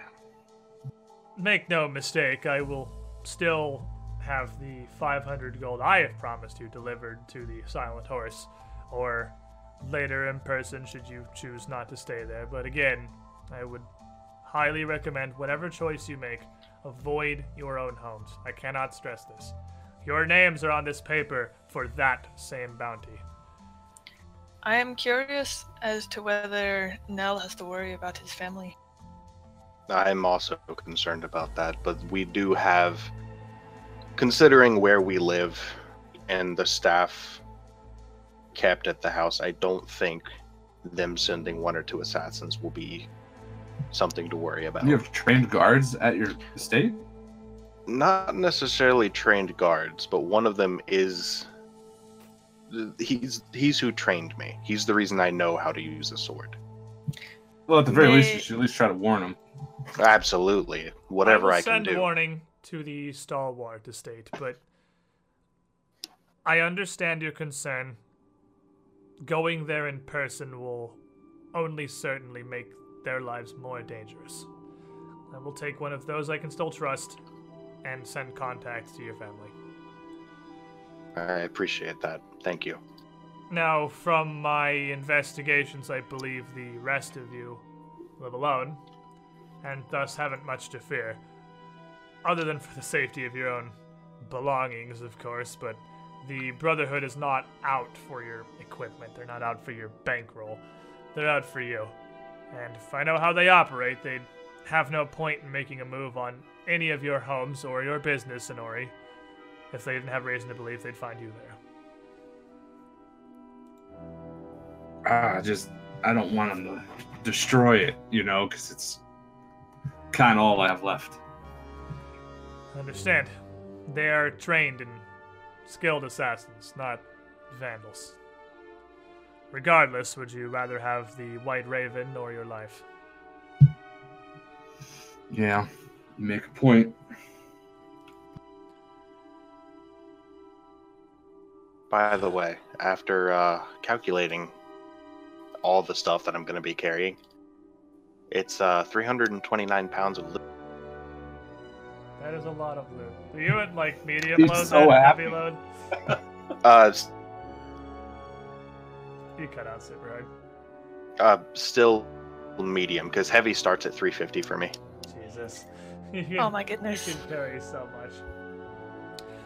make no mistake i will still have the 500 gold i have promised you delivered to the silent horse or later in person should you choose not to stay there but again i would highly recommend whatever choice you make avoid your own homes. I cannot stress this. Your names are on this paper for that same bounty. I am curious as to whether Nell has to worry about his family. I'm also concerned about that, but we do have, considering where we live and the staff kept at the house, I don't think them sending one or two assassins will be something to worry about. You have trained guards at your estate. Not necessarily trained guards, but one of them is. He's he's who trained me. He's the reason I know how to use a sword. Well, at the very least, you should at least try to warn them. Absolutely, whatever I, will I, can send do. warning to the stalwart estate, but I understand your concern. Going there in person will only certainly make their lives more dangerous. I will take one of those I can still trust and send contacts to your family. I appreciate that. Thank you. Now, from my investigations, I believe the rest of you live alone, and thus haven't much to fear. Other than for the safety of your own belongings, of course, but the Brotherhood is not out for your equipment. They're not out for your bankroll. They're out for you. And if I know how they operate, they'd have no point in making a move on any of your homes or your business, Sonori, if they didn't have reason to believe they'd find you there. Ah, just I don't want them to destroy it, you know, because it's kind of all I have left. I Understand. They are trained and skilled assassins, not vandals. Regardless, would you rather have the White Raven or your life? Yeah, you make a point. By the way, after uh, calculating all the stuff that I'm going to be carrying, it's uh, 329 pounds of loot. That is a lot of loot. Do you at like medium He's load so then? Heavy load? Uh, s- You cut out super hard. uh, still medium because heavy starts at 350 for me. Jesus. Can- Oh my goodness. You can carry so much.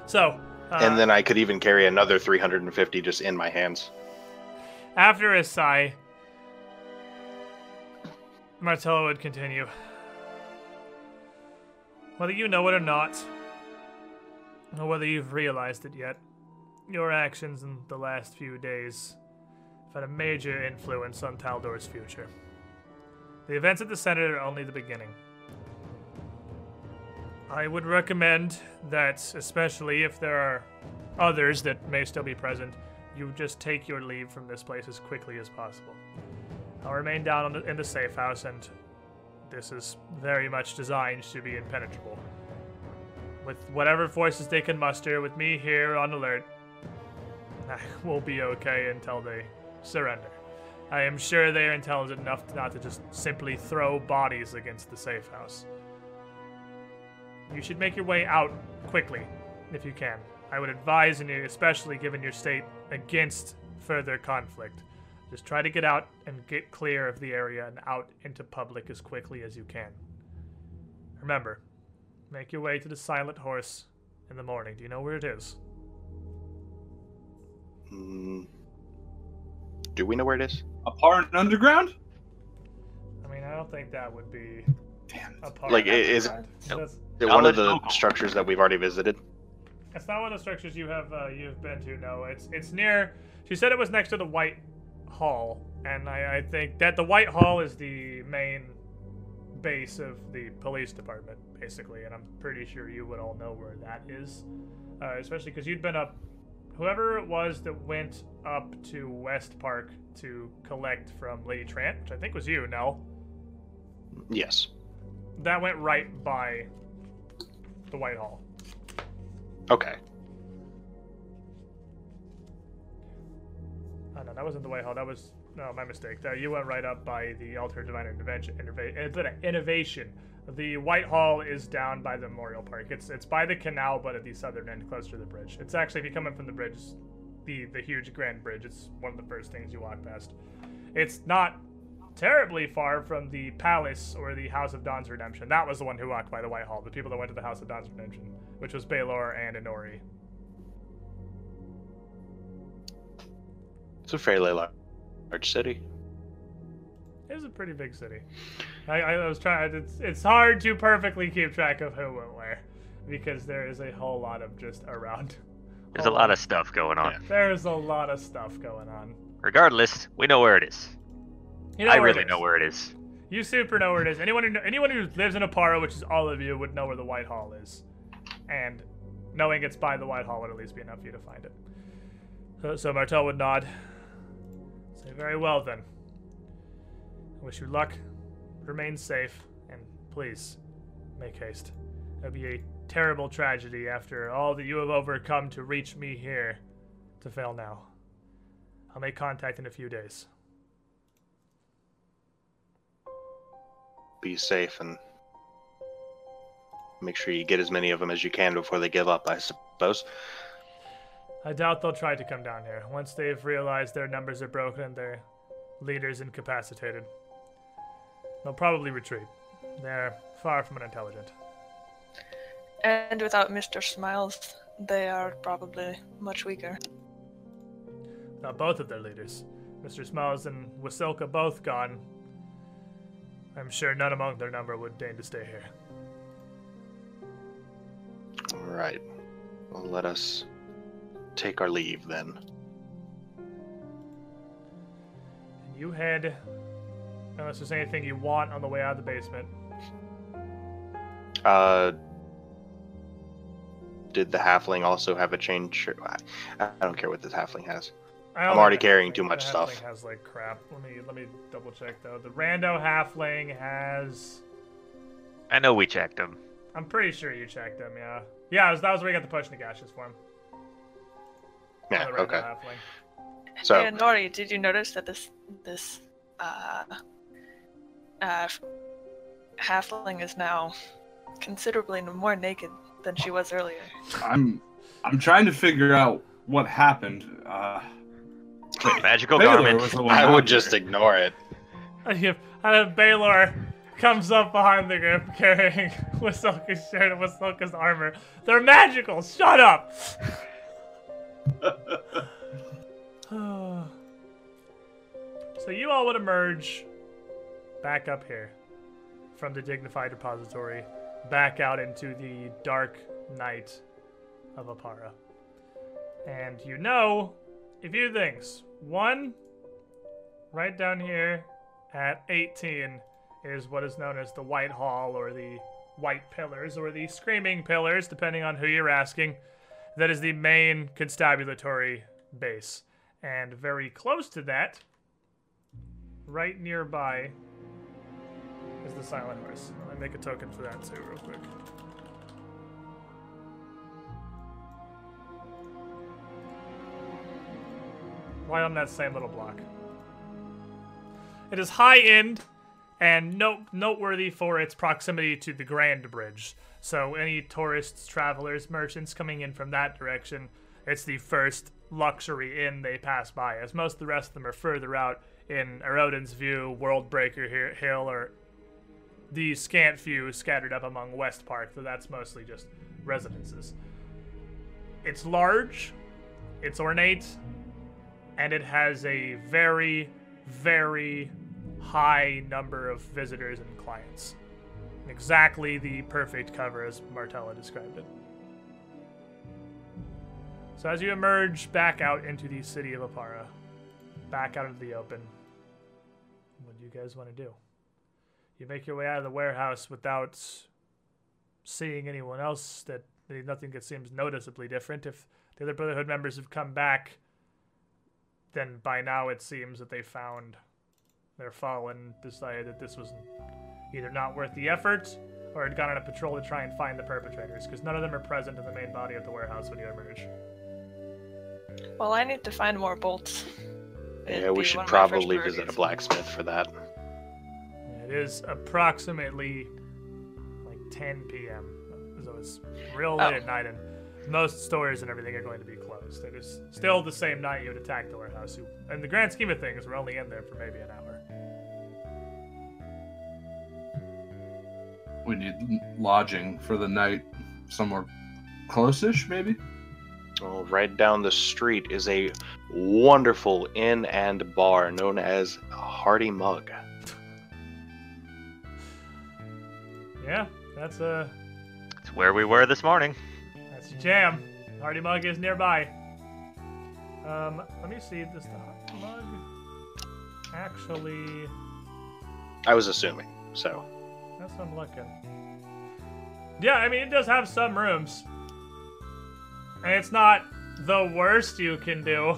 So, uh, and then I could even carry another 350 just in my hands. After a sigh, Martella would continue. Whether you know it or not, or whether you've realized it yet, your actions in the last few days have had a major influence on Taldor's future. The events at the Senate are only the beginning. I would recommend that, especially if there are others that may still be present, you just take your leave from this place as quickly as possible. I'll remain down the, in the safe house, and this is very much designed to be impenetrable. With whatever forces they can muster, with me here on alert, I will be okay until they surrender. I am sure they are intelligent enough not to just simply throw bodies against the safe house. You should make your way out quickly, if you can. I would advise, and especially given your state, against further conflict. Just try to get out and get clear of the area and out into public as quickly as you can. Remember, make your way to the Silent Horse in the morning. Do you know where it is? Mm, do we know where it is? A part underground? I mean, I don't think that would be Damn. a part. Like, i- is it- That's, Is it one of the local. structures that we've already visited? It's not one of the structures you have uh, you've been to. No, it's it's near. She said it was next to the White Hall, and I, I think that the White Hall is the main base of the police department, basically. And I'm pretty sure you would all know where that is, uh, especially because you'd been up. Whoever it was that went up to West Park to collect from Lady Trant, which I think was you, Nell. Yes. That went right by the White Hall. Okay. Oh, no, that wasn't the White Hall. That was no, my mistake. That you went right up by the Altar of Divine Intervention. Innovation. The White Hall is down by the Memorial Park. It's it's by the canal, but at the southern end, closer to the bridge. It's actually if you come in from the bridge, the the huge Grand Bridge. It's one of the first things you walk past. It's not terribly far from the palace or the House of Dawn's Redemption. That was the one who walked by the White Hall. The people that went to the House of Dawn's Redemption, which was Baylor and Inori. It's a fairly large city. It is a pretty big city. I, I was trying. It's it's hard to perfectly keep track of who went where, because there is a whole lot of just around. There's a lot of stuff going on. There's a lot of stuff going on. Regardless, we know where it is. You know I really is. know where it is. You super know where it is. Anyone who anyone who lives in Oppara, which is all of you, would know where the White Hall is, and knowing it's by the White Hall would at least be enough for you to find it. So, so Martel would nod. Say very well then. Wish you luck. Remain safe, and please make haste. It'd be a terrible tragedy after all that you have overcome to reach me here to fail now. I'll make contact in a few days. Be safe and make sure you get as many of them as you can before they give up, I suppose. I doubt they'll try to come down here once they've realized their numbers are broken and their leaders incapacitated. They'll probably retreat. They're far from unintelligent. And without Mr. Smiles, they are probably much weaker. Now, both of their leaders, Mr. Smiles and Wasilka, both gone. I'm sure none among their number would deign to stay here. All right. Well, let us take our leave then. And you head, unless there's anything you want on the way out of the basement. Uh, did the halfling also have a chain shirt? I, I don't care what this halfling has. I I'm already think carrying too much the stuff. Has like crap. Let me let me double check though. The rando halfling has. I know we checked him. I'm pretty sure you checked him. Yeah. Yeah, that was, that was where you got the push Nagashes for him. Yeah. the Okay. halfling. So Hey, Nori, did you notice that this this uh, uh, halfling is now considerably more naked than she was earlier? I'm I'm trying to figure out what happened. Uh, Magical Baylor garment. was the one I out would here. just ignore it. And you- and Baylor comes up behind the group carrying Wasilka's shirt and Wasilka's armor. They're magical. Shut up. so you all would emerge back up here from the dignified repository, back out into the dark night of Oppara. And you know a few things. One, right down here at 18 is what is known as the White Hall or the White Pillars or the Screaming Pillars, depending on who you're asking. That is the main constabulatory base. And very close to that, right nearby, is the Silent Horse. Let me make a token for that too, real quick. Right on that same little block. It is high end and note, noteworthy for its proximity to the Grand Bridge. So, any tourists, travelers, merchants coming in from that direction, it's the first luxury inn they pass by, as most of the rest of them are further out in Erodin's View, Worldbreaker Hill, or the scant few scattered up among West Park, though that's mostly just residences. It's large, it's ornate, and it has a very, very high number of visitors and clients. exactly the perfect cover as Martella described it. So as you emerge back out into the city of Oppara, back out into the open, what do you guys want to do? You make your way out of the warehouse without seeing anyone else that nothing that seems noticeably different. If the other Brotherhood members have come back, then by now it seems that they found their fallen, decided that this was either not worth the effort or had gone on a patrol to try and find the perpetrators, because none of them are present in the main body of the warehouse when you emerge. Well, I need to find more bolts. It'd Yeah, we should one of my first probably visit a blacksmith for that. It is approximately like 10 p.m. So it's real oh. late Oh. at night, and most stores and everything are going to be closed. It is still the same night you would attack the warehouse. You, in the grand scheme of things, we're only in there for maybe an hour. We need lodging for the night somewhere close-ish, maybe. Well, right down the street is a wonderful inn and bar known as Hardy Mug. Yeah, that's uh, It's where we were this morning. that's your jam. Hardy Mug is nearby. Um, let me see. Does the Hardy Mug actually? I was assuming, so. That's what I'm looking. Yeah, I mean, it does have some rooms. And it's not the worst you can do.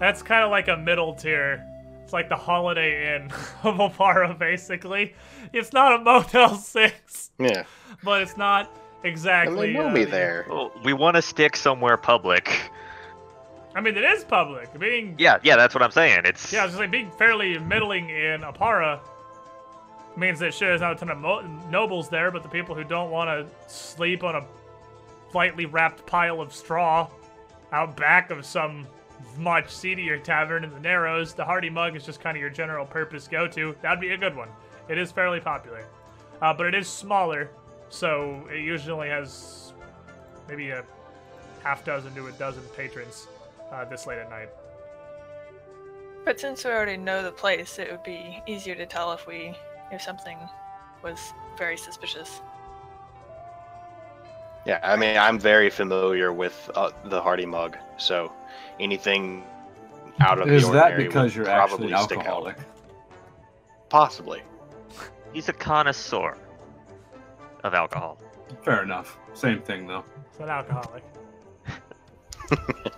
That's kind of like a middle tier. It's like the Holiday Inn of Oppara, basically. It's not a Motel 6, Yeah. but it's not And exactly. they know uh, me there. Well, we want to stick somewhere public. I mean, it is public. Being Yeah, yeah, that's what I'm saying. It's Yeah, I was just like being fairly middling in Oppara means that sure there's not a ton of mo- nobles there, but the people who don't want to sleep on a lightly wrapped pile of straw out back of some much seedier tavern in the Narrows, the Hardy Mug is just kind of your general purpose go-to. That'd be a good one. It is fairly popular, uh, but it is smaller, so it usually has maybe a half dozen to a dozen patrons uh, this late at night. But since we already know the place, it would be easier to tell if we if something was very suspicious. Yeah, I mean, I'm very familiar with uh, the Hardy Mug, so anything out of Is the that because would you're actually probably stick out. alcoholic? Possibly. he's a connoisseur of alcohol. Fair enough. Same thing though. It's an alcoholic.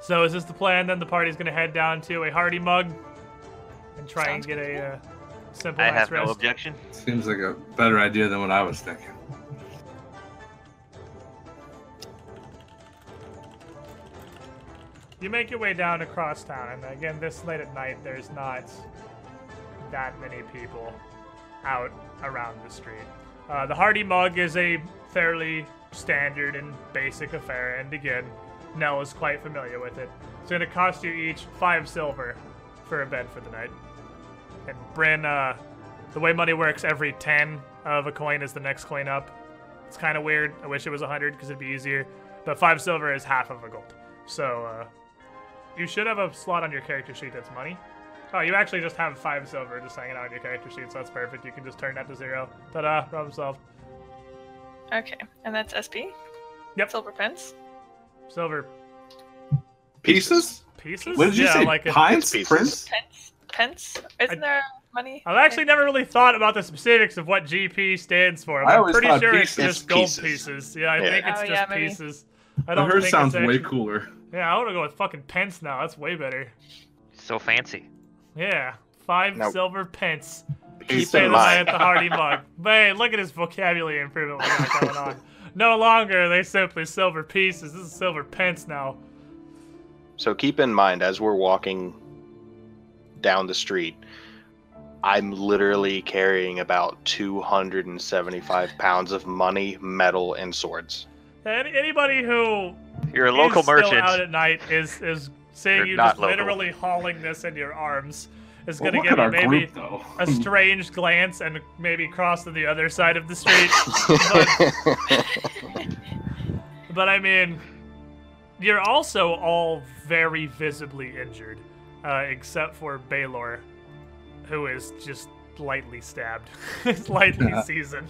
so is this the plan? Then the party's gonna head down to a Hardy Mug and try Sounds and get good. a uh, simple I night's have no objection. Seems like a better idea than what I was thinking. You make your way down across town, and again, this late at night, there's not that many people out around the street. Uh, the Hardy Mug is a fairly standard and basic affair, and again, Nell is quite familiar with it. It's going to cost you each five silver for a bed for the night. And Bryn, uh, the way money works, every 10 of a coin is the next coin up. It's kind of weird. I wish it was a 100 because it'd be easier. But five silver is half of a gold. So, uh, you should have a slot on your character sheet that's money. Oh, you actually just have five silver just hanging out on your character sheet, so that's perfect. You can just turn that to zero. Ta-da, problem solved. Okay, and that's SP. Yep. Silver pence. Silver Pieces? pieces? What did you yeah, say? like a, Pints? Pieces. Prince? Pence. Pence. Isn't there money? I've actually never really thought about the specifics of what GP stands for. I I'm always pretty thought sure it's pieces. just gold Pieces. pieces. Yeah, I Yeah. think it's Oh, just yeah, maybe. pieces. I But don't hers think sounds it's way cooler. Yeah, I want to go with fucking pence now. That's way better. So fancy. Yeah, five Now- silver pence. Keep Say in the night mind, at the Hardy Mug. Man, look at his vocabulary improvement we got going on. No longer are they simply silver pieces. This is silver pence now. so keep in mind as we're walking down the street, I'm literally carrying about 275 pounds of money, metal, and swords. And anybody who You're a local is still merchant. out at night is is seeing You're you not just local. literally hauling this in your arms is Well, gonna look give you maybe group a strange glance and maybe cross to the other side of the street. But I mean, you're also all very visibly injured, uh, except for Baylor, who is just lightly stabbed, lightly seasoned.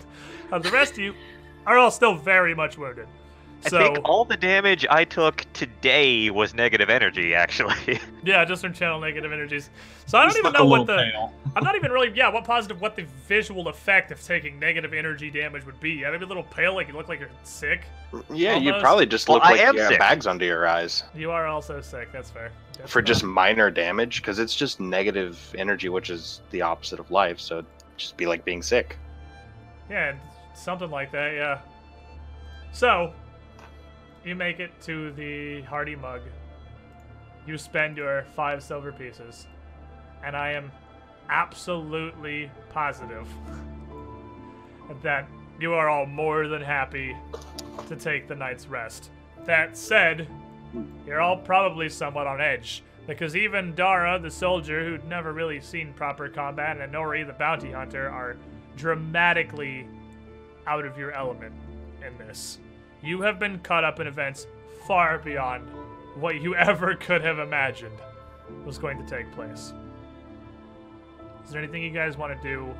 Uh, the rest of you are all still very much wounded. I So think all the damage I took today was negative energy, actually. yeah, just from channel negative energies. So I don't Just even know what the pale. I'm not even really yeah what positive what the visual effect of taking negative energy damage would be. Yeah, maybe a little pale, like you look like you're sick. Mm, yeah, you Almost. probably just look I like you have bags under your eyes You are also sick. That's fair. That's for fair. just minor damage, because it's just negative energy, which is the opposite of life. So it'd just be like being sick. Yeah, something like that, yeah. So, you make it to the Hardy Mug. You spend your five silver pieces. And I am absolutely positive that you are all more than happy to take the night's rest. That said, you're all probably somewhat on edge. Because even Dara, the soldier who'd never really seen proper combat, and Nori, the bounty hunter, are dramatically out of your element in this. You have been caught up in events far beyond what you ever could have imagined was going to take place. Is there anything you guys want to do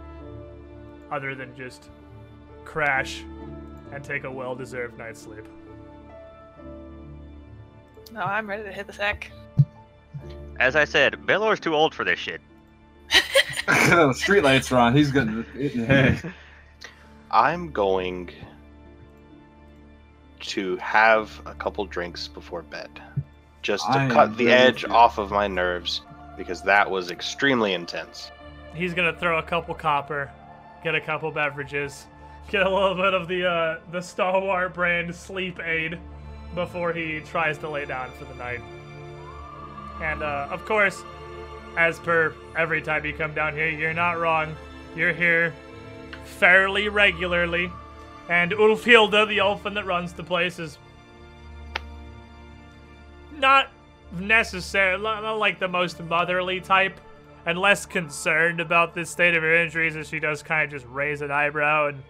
other than just crash and take a well deserved night's sleep? No, I'm ready to hit the sack. As I said, Belor's too old for this shit. the streetlights are on. He's getting hit in. I'm going to have a couple drinks before bed, just to I cut the ready edge for- off of my nerves because that was extremely intense. He's gonna throw a couple copper, get a couple beverages, get a little bit of the uh, the Star Wars brand sleep aid before he tries to lay down for the night. And uh, of course, as per every time you come down here, you're not wrong. You're here fairly regularly, and Ulfhilda, the elfin that runs the place, is not necessarily not like the most motherly type and less concerned about the state of her injuries as she does kind of just raise an eyebrow and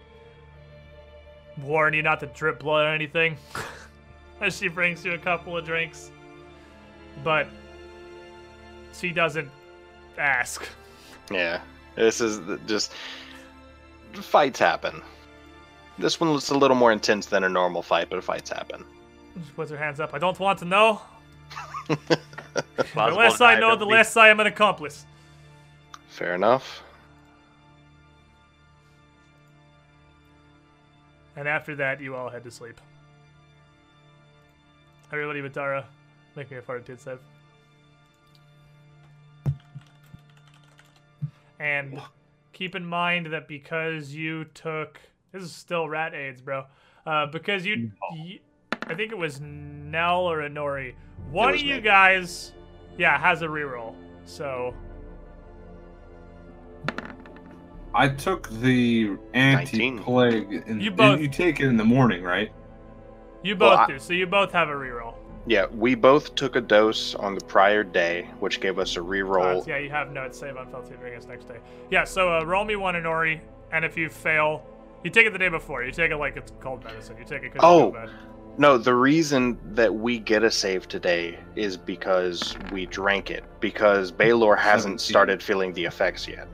warn you not to drip blood or anything as she brings you a couple of drinks. But she doesn't ask. Yeah, this is just fights happen. This one looks a little more intense than a normal fight, but fights happen. She puts her hands up. I don't want to know. The less I know, the deniability. less I am an accomplice. Fair enough. And after that, you all head to sleep. Everybody but Dara, make me a fortitude save. And keep in mind that because you took this is still rat aids, bro. Uh, because you, I think it was Nell or Inori. One of was you me. guys, yeah, has a reroll. So I took the anti-plague. And, You and both- you take it in the morning, right? you both Well, I- do. So you both have a reroll. Yeah, we both took a dose on the prior day, which gave us a Uh, reroll. yeah, you have notes save on failed save against next day. Yeah, so uh, roll me one Inori, and if you fail, you take it the day before. You take it like it's cold medicine. You take it because Oh. you feel bad. No, the reason that we get a save today is because we drank it. Because Baylor hasn't started feeling the effects yet,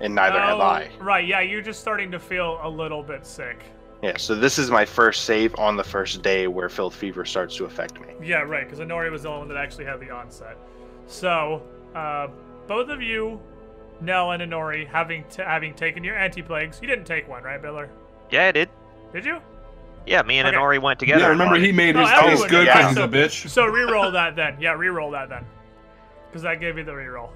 and neither have Oh, I. Right, yeah, you're just starting to feel a little bit sick. Yeah, so this is my first save on the first day where filth fever starts to affect me. Yeah, right, because Inori was the only one that actually had the onset. So, uh, both of you, Nell and Inori, having t- having taken your anti-plagues, you didn't take one, right, Biller? Yeah, I did. Did you? Yeah, me and Okay. Honori went together. yeah, remember he made Oh, his everyone taste good did. because Yeah, he's a bitch. So re-roll that then. Yeah, re-roll that then, because that gave you the re-roll.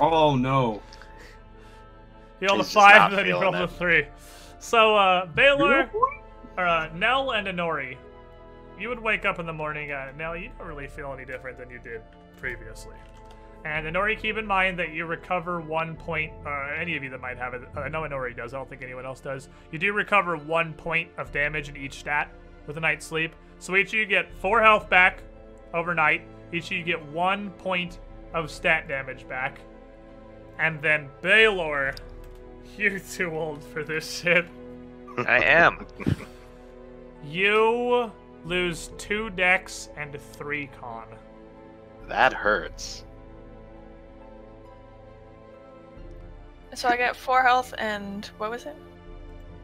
Oh no. He rolled a He's just five, and then he feeling rolled a three. So, uh, Baylor, or, uh, Nell and Inori, you would wake up in the morning. Uh, Nell, you don't really feel any different than you did previously. And Inori, keep in mind that you recover one point, uh, any of you that might have it. I know Inori does, I don't think anyone else does. You do recover one point of damage in each stat with a night's sleep. So each of you get four health back overnight. Each of you get one point of stat damage back. And then Baylor, you're too old for this shit. I am. You lose two dex and three con. That hurts. So I get four health and what was it?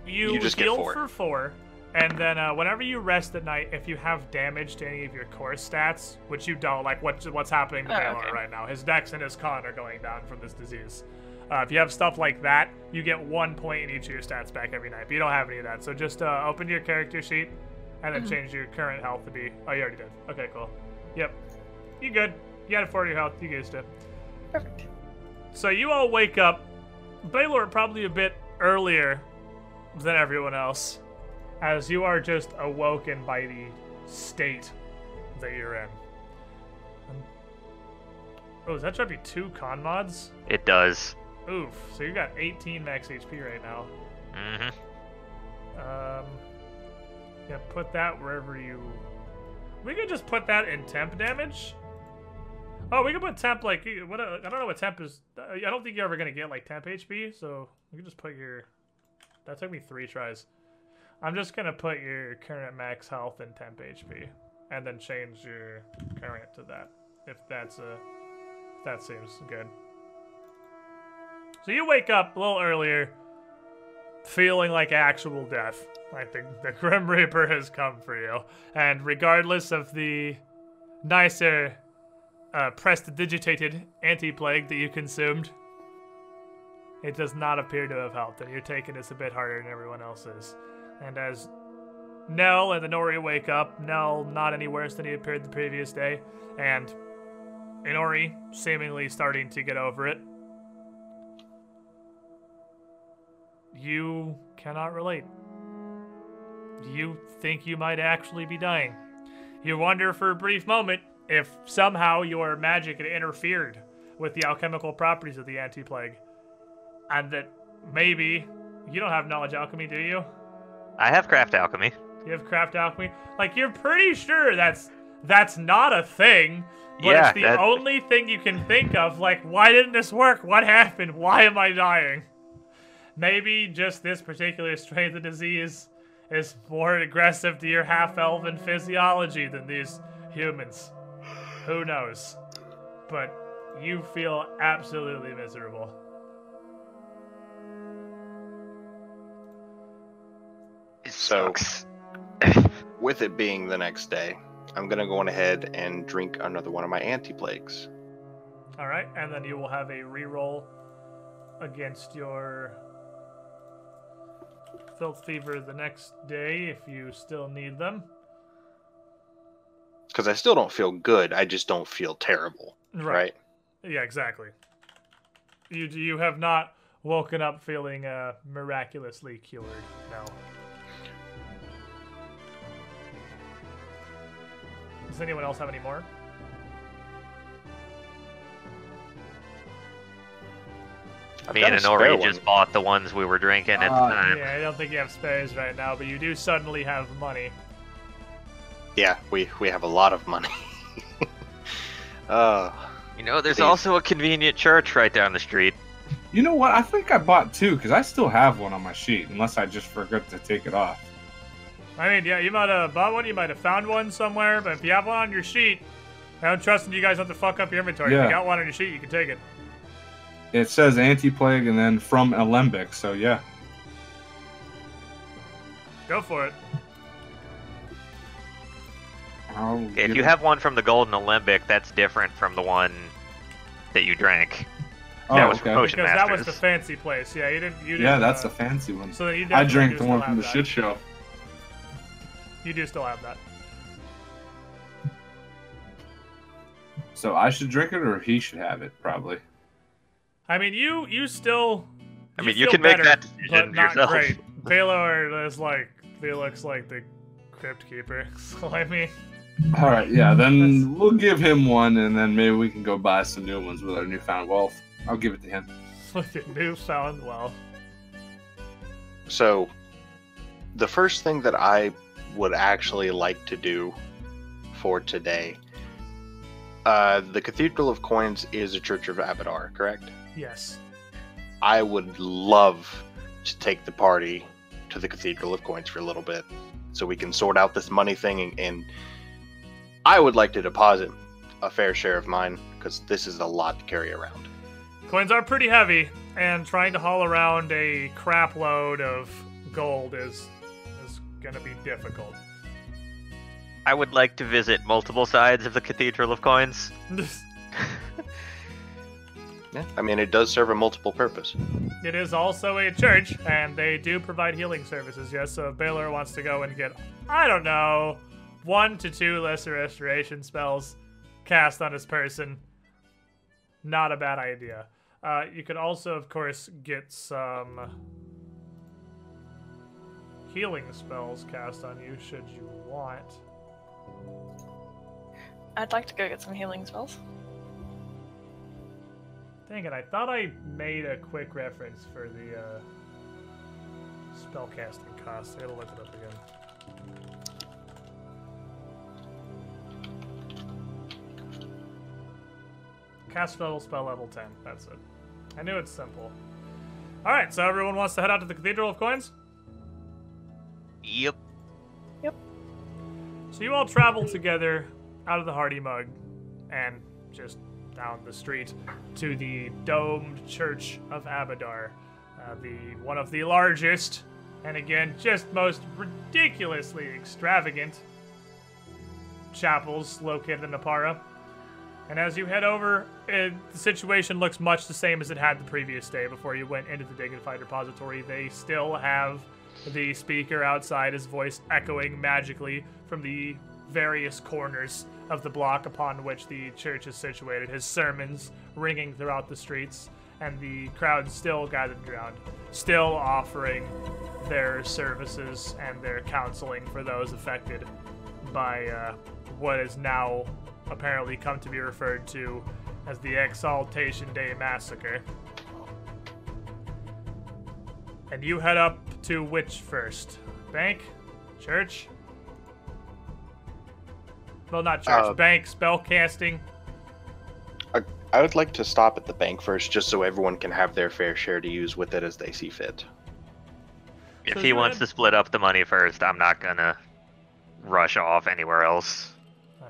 You, You just get heal four. for four, and then uh, whenever you rest at night, if you have damage to any of your core stats, which you don't, like what, what's happening to Oh, Baylor okay. right now, his dex and his con are going down from this disease. Uh, if you have stuff like that, you get one point in each of your stats back every night. But you don't have any of that, so just uh, open your character sheet and then Mhm. change your current health to be. Oh, you already did. Okay, cool. Yep, you good. You had 40 health. You used it. Perfect. So you all wake up, Baylor probably a bit earlier than everyone else, as you are just awoken by the state that you're in. Um, oh, does that drop you two con mods? It does. Oof. So you got 18 max HP right now. hmm Um, yeah, put that wherever you. We could just put that in temp damage. Oh, we could put temp like what? uh, I don't know what temp is. uh, I don't think you're ever gonna get like temp HP, so we can just put your. That took me three tries. I'm just gonna put your current max health in temp HP, and then change your current to that, if that's a. If that seems good. So you wake up a little earlier feeling like actual death. Like the, the Grim Reaper has come for you. And regardless of the nicer uh, prestidigitated anti-plague that you consumed, it does not appear to have helped, and you're taking this a bit harder than everyone else is. And as Nell and the Nori wake up, Nell not any worse than he appeared the previous day, and Inori seemingly starting to get over it. You cannot relate. You think you might actually be dying. You wonder for a brief moment if somehow your magic had interfered with the alchemical properties of the anti plague. And that maybe you don't have knowledge alchemy, do you? I have craft alchemy. You have craft alchemy? Like you're pretty sure that's that's not a thing. But Yeah, it's the that- only thing you can think of. Like, why didn't this work? What happened? Why am I dying? Maybe just this particular strain of the disease is more aggressive to your half-elven physiology than these humans. Who knows? But you feel absolutely miserable. It So- sucks. With it being the next day, I'm gonna go on ahead and drink another one of my anti-plagues. All right, and then you will have a reroll against your filth fever the next day if you still need them. Because I still don't feel good. I just don't feel terrible. Right. Yeah, exactly. You you have not woken up feeling uh, miraculously cured. No. Does anyone else have any more? I've Me and a Inori just bought the ones we were drinking at Uh, the time. Yeah, I don't think you have spares right now, but you do suddenly have money. Yeah, we we have a lot of money. uh, You know, there's Please. also a convenient church right down the street. You know what? I think I bought two because I still have one on my sheet, unless I just forgot to take it off. I mean, yeah, you might have bought one, you might have found one somewhere, but if you have one on your sheet, I don't trust you guys not to fuck up your inventory. If you got one on your sheet, you can take it. It says anti-plague and then from Alembic, so yeah. Go for it. I'll If you it- have one from the Golden Alembic, that's different from the one that you drank. oh, that was from okay. Potion Because that was the fancy place. Yeah, you didn't. You didn't Yeah, that's uh, the fancy one. So then you I definitely drank do the one from the that. shit show. You do still have that. So I should drink it, or he should have it, probably. I mean, you you still. I mean, you feel can make better, that but decision not yourself. great. Baylor is like Felix, like the crypt keeper. So I mean, All right, yeah. Then we'll give him one, and then maybe we can go buy some new ones with our newfound wealth. I'll give it to him. with your newfound wealth. so the first thing that I would actually like to do for today, uh, the Cathedral of Coins is a Church of Abadar, correct? Yes. I would love to take the party to the Cathedral of Coins for a little bit so we can sort out this money thing and, and I would like to deposit a fair share of mine because this is a lot to carry around. Coins are pretty heavy, and trying to haul around a crap load of gold is is gonna be difficult. I would like to visit multiple sides of the Cathedral of Coins. Yeah, I mean, it does serve a multiple purpose. it is also a church, and they do provide healing services. Yes, so if Baylor wants to go and get, I don't know, one to two lesser restoration spells cast on his person, not a bad idea. Uh, you could also, of course, get some healing spells cast on you should you want. I'd like to go get some healing spells. Dang it, I thought I made a quick reference for the uh, spellcasting cost. I gotta look it up Cast spell, spell level 10. That's it. I knew it's simple. Alright, so everyone wants to head out to the Cathedral of Coins? Yep. Yep. So you all travel together out of the Hardy Mug and just down the street to the domed Church of Abadar, uh, the one of the largest and again just most ridiculously extravagant chapels located in Oppara. And as you head over, it, the situation looks much the same as it had the previous day before you went into the Dignified Repository. They still have the speaker outside, his voice echoing magically from the various corners of the block upon which the church is situated, his sermons ringing throughout the streets, and the crowd still gathered around, still offering their services and their counseling for those affected by uh, what has now apparently come to be referred to as the Exaltation Day Massacre. And you head up to which first? Bank? Church? Well, not church. Uh, bank, spell casting. I would like to stop at the bank first, just so everyone can have their fair share to use with it as they see fit. If So he you wants to split up the money first, I'm not gonna rush off anywhere else.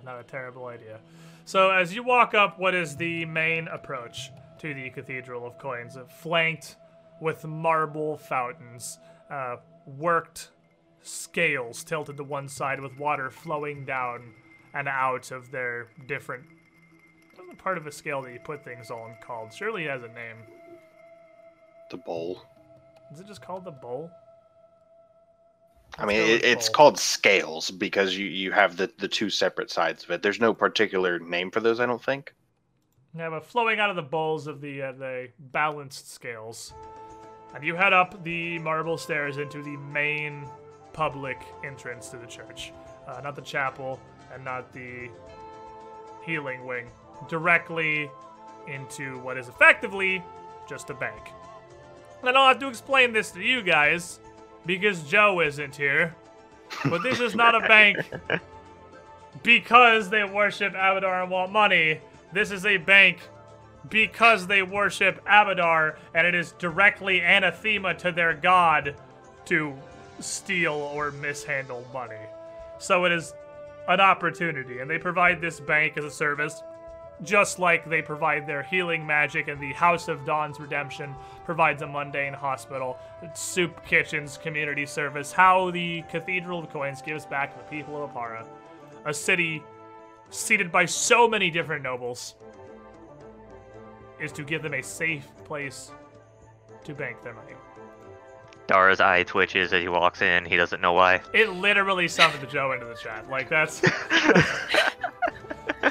Not- a terrible idea. So, as you walk up what is the main approach to the Cathedral of Coins, flanked with marble fountains, uh, worked scales tilted to one side with water flowing down and out of their different. Part of a scale that you put things on called? Surely it has a name. The bowl. Is it just called the bowl? I mean, it, it's called scales because you, you have the, the two separate sides of it. There's no particular name for those, I don't think. Yeah, but flowing out of the bowls of the uh, the balanced scales, and you head up the marble stairs into the main public entrance to the church, uh, not the chapel and not the healing wing, directly into what is effectively just a bank. And I don't have to explain this to you guys because Joe isn't here, but this is not a bank because they worship Abadar and want money. This is a bank because they worship Abadar, and it is directly anathema to their god to steal or mishandle money. So it is an opportunity, and they provide this bank as a service, just like they provide their healing magic, and the House of Dawn's Redemption provides a mundane hospital, soup kitchens, community service. How the Cathedral of Coins gives back to the people of Oppara, a city seated by so many different nobles, is to give them a safe place to bank their money. Dara's eye twitches as he walks in. He doesn't know why. It literally summoned Joe into the chat. Like that's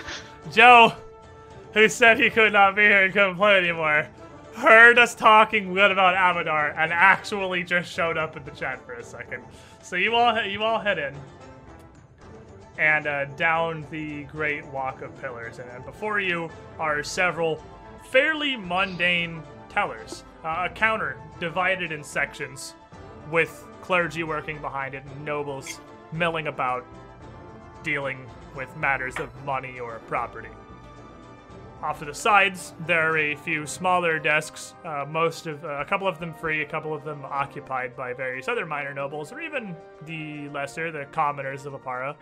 Joe, who said he could not be here and couldn't play anymore, heard us talking good about Abadar and actually just showed up in the chat for a second. So you all you all head in and uh, down the great walk of pillars, and, and before you are several fairly mundane tellers. Uh, a counter divided in sections with clergy working behind it and nobles milling about dealing with matters of money or property. Off to the sides, there are a few smaller desks, uh, most of uh, a couple of them free, a couple of them occupied by various other minor nobles, or even the lesser, the commoners of Oppara,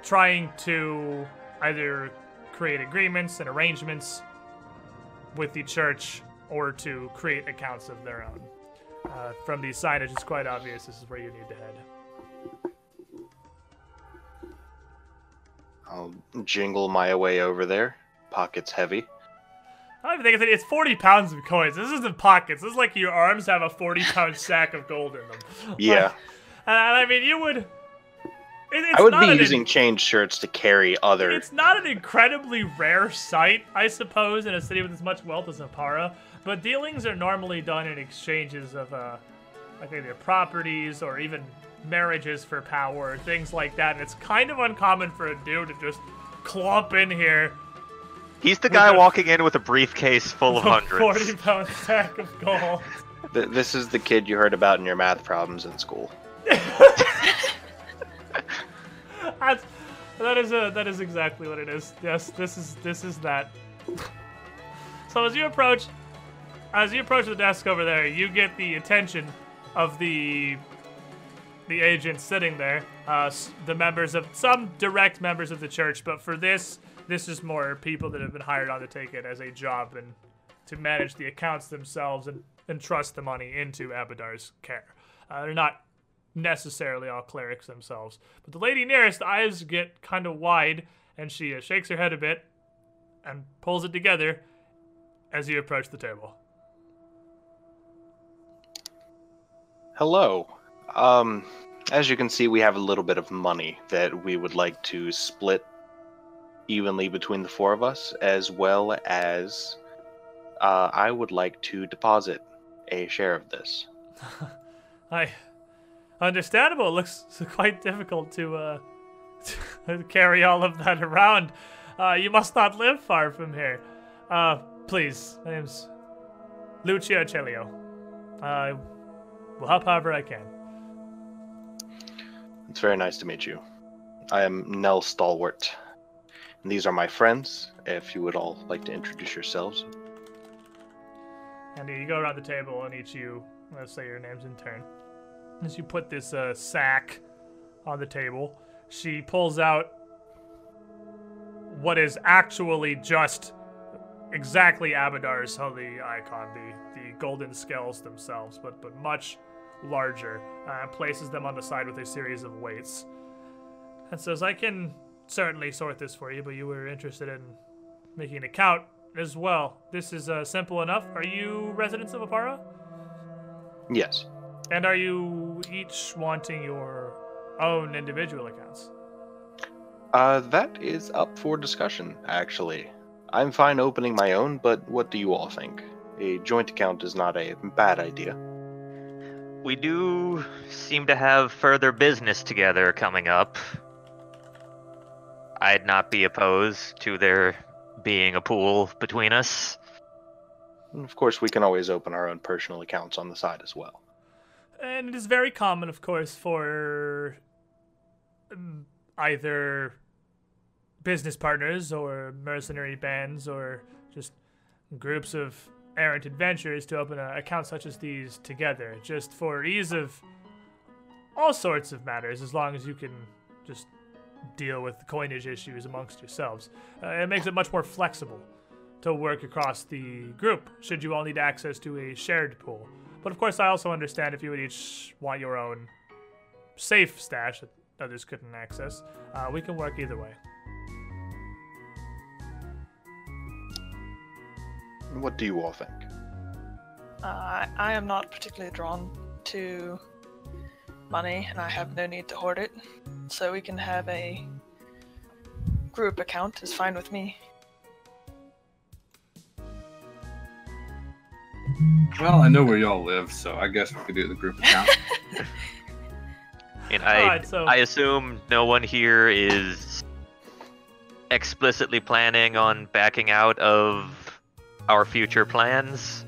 trying to either create agreements and arrangements with the church or to create accounts of their own. Uh, from the signage, it's quite obvious this is where you need to head. I'll jingle my way over there. Pockets heavy. I don't even think it's, it's 40 pounds of coins. This isn't pockets. This is like your arms have a 40 pound sack of gold in them. Yeah. Like, and I mean, you would. It, I would be using change shirts to carry other. It's not an incredibly rare sight, I suppose, in a city with as much wealth as Oppara, but dealings are normally done in exchanges of, uh, like either properties or even marriages for power, things like that. And it's kind of uncommon for a dude to just clump in here He's the guy a- walking in with a briefcase full of hundreds. 40 pound sack of gold. This is the kid you heard about in your math problems in school. That's, that is a, that is exactly what it is. Yes, this is this is that. So as you approach, as you approach the desk over there, you get the attention of the the agent sitting there. Uh, the members of some direct members of the church, but for this, this is more people that have been hired on to take it as a job and to manage the accounts themselves and entrust the money into Abadar's care. Uh, they're not necessarily all clerics themselves. But the lady nearest, the eyes get kind of wide, and she uh, shakes her head a bit and pulls it together as you approach the table. Hello. Um, as you can see, we have a little bit of money that we would like to split evenly between the four of us, as well as uh, I would like to deposit a share of this. I understandable. It looks quite difficult to uh, to carry all of that around. Uh, you must not live far from here. Uh, please, my name's Lucia Celio. I will help however I can. It's very nice to meet you. I am Nell Stalwart. And these are my friends. If you would all like to introduce yourselves. And you go around the table and each you, let's say your names in turn. As you put this uh, sack on the table, she pulls out what is actually just exactly Abadar's holy icon, the, the golden scales themselves, but, but much larger, uh, places them on the side with a series of weights. And says, I can certainly sort this for you, but you were interested in making an account as well. This is uh, simple enough. Are you residents of Oppara? Yes. And are you each wanting your own individual accounts? Uh, that is up for discussion, actually. I'm fine opening my own, but what do you all think? A joint account is not a bad idea. We do seem to have further business together coming up. I'd not be opposed to there being a pool between us. And of course, we can always open our own personal accounts on the side as well. And it is very common, of course, for um, either business partners or mercenary bands or just groups of errant adventurers to open accounts such as these together, just for ease of all sorts of matters, as long as you can just deal with coinage issues amongst yourselves. Uh, it makes it much more flexible to work across the group, should you all need access to a shared pool. But of course, I also understand if you would each want your own safe stash that others couldn't access. Uh, we can work either way. What do you all think? Uh, I, I am not particularly drawn to money, and I have no need to hoard it. So we can have a group account is fine with me. Well, I know where y'all live, so I guess we could do the group account. And I, Alright, so- I assume no one here is explicitly planning on backing out of our future plans.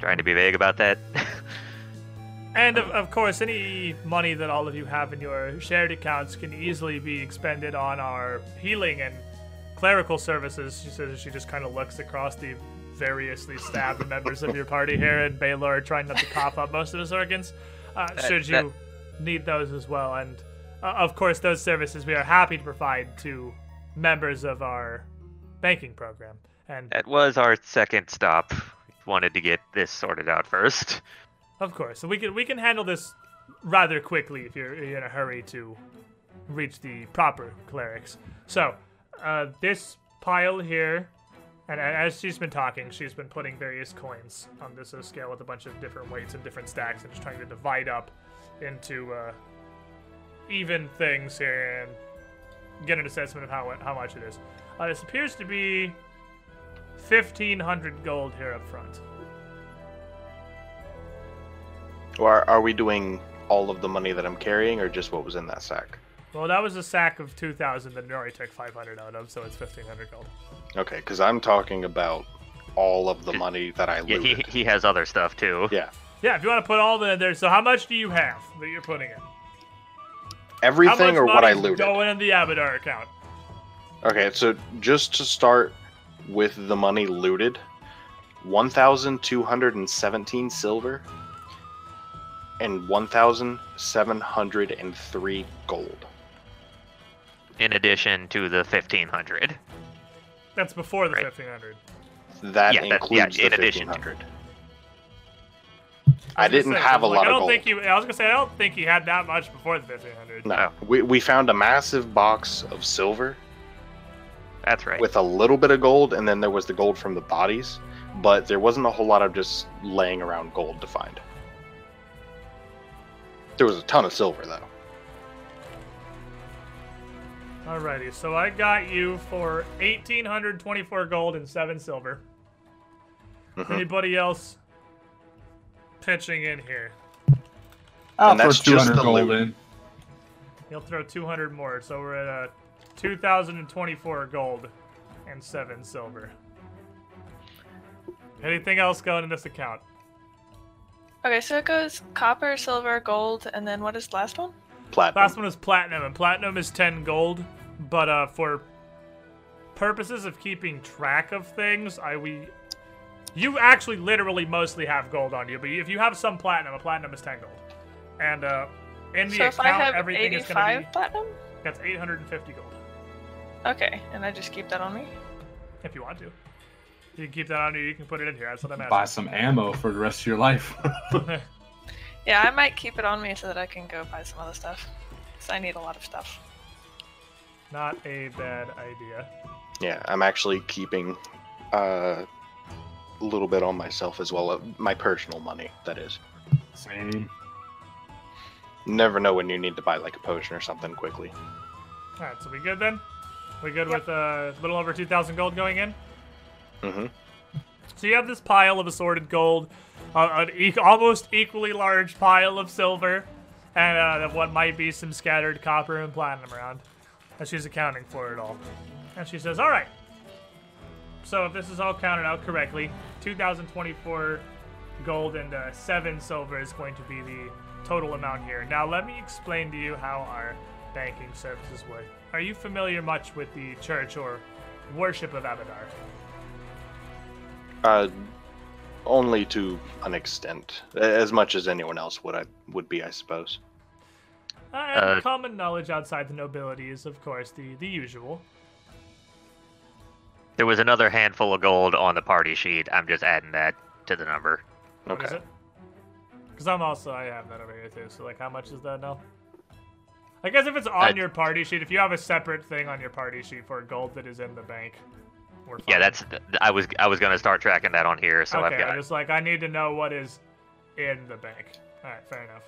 Trying to be vague about that. And of, of course, any money that all of you have in your shared accounts can easily be expended on our healing and clerical services. She says she just kind of looks across the variously stabbed members of your party here, and Baylor trying not to cough up most of his organs. Uh, That- should you need those as well, and uh, of course, those services we are happy to provide to members of our banking program. And that was our second stop. We wanted to get this sorted out first. Of course. So we can we can handle this rather quickly if you're in a hurry to reach the proper clerics. So, uh, this pile here, and as she's been talking, she's been putting various coins on this uh, scale with a bunch of different weights and different stacks, and just trying to divide up into uh, even things here and get an assessment of how how much it is. Uh, this appears to be fifteen hundred gold here up front. Or are, are we doing all of the money that I'm carrying, or just what was in that sack? Well, that was a sack of 2,000 that Nori took 500 out of, so it's 1,500 gold. Okay, because I'm talking about all of the money that I Yeah, looted. he, he has other stuff too. Yeah, Yeah, if you want to put all the there, so how much do you have that you're putting in? everything or what I looted. going in the Abadar account? Okay, so just to start with the money looted, 1,217 silver and 1,703 gold. In addition to the 1500. That's before the Right. 1,500. That Yeah, that- yeah, includes in the addition 1,500. I I didn't say, have a like, lot I don't gold. think you. I was gonna say I don't think he had that much before the 1,500. No, we, we found a massive box of silver That's right. with a little bit of gold, and then there was the gold from the bodies, but there wasn't a whole lot of just laying around gold to find. There was a ton of silver, though. Alrighty, so I got you for 1,824 gold and seven silver. Mhm. Anybody else pitching in here? I'll And throw that's 200 gold loot. in. He'll throw 200 more, so we're at uh, 2,024 gold and 7 silver. Anything else going in this account? Okay, so it goes copper, silver, gold, and then what is the last one? Platinum. Last one is platinum, and platinum is 10 gold, but uh, for purposes of keeping track of things, I we. You actually literally mostly have gold on you, but if you have some platinum, a platinum is 10 gold. And uh, in the so if account, I have everything is going to 85 be. platinum? That's 850 gold. Okay, and I just keep that on me? If you want to. You can keep that on you, you can put it in here. That's what I'm Buy some ammo for the rest of your life. Yeah, I might keep it on me so that I can go buy some other stuff. Because I need a lot of stuff. Not a bad idea. Yeah, I'm actually keeping uh, a little bit on myself as well. uh, My personal money, that is. Same. Never know when you need to buy like a potion or something quickly. Alright, so we good then? We good Yep. with uh, a little over 2,000 gold going in? hmm So you have this pile of assorted gold, uh, an e- almost equally large pile of silver, and uh, what might be some scattered copper and platinum around. And she's accounting for it all. And she says, Alright. So if this is all counted out correctly, 2,024 gold and uh, 7 silver is going to be the total amount here. Now let me explain to you how our banking services work. Are you familiar much with the church or worship of Abadar? Uh, only to an extent, as much as anyone else would I would be, I suppose. Uh, Uh, common knowledge outside the nobility is, of course, the, the usual. There was another handful of gold on the party sheet. I'm just adding that to the number. What is Okay. Because I'm also, I have that over here too. So, like, how much is that now? I guess if it's on I- your party sheet, if you have a separate thing on your party sheet for gold that is in the bank. Yeah, that's. I was I was gonna start tracking that on here, so okay, I've got. I'm just like, I need to know what is in the bank. Alright, fair enough.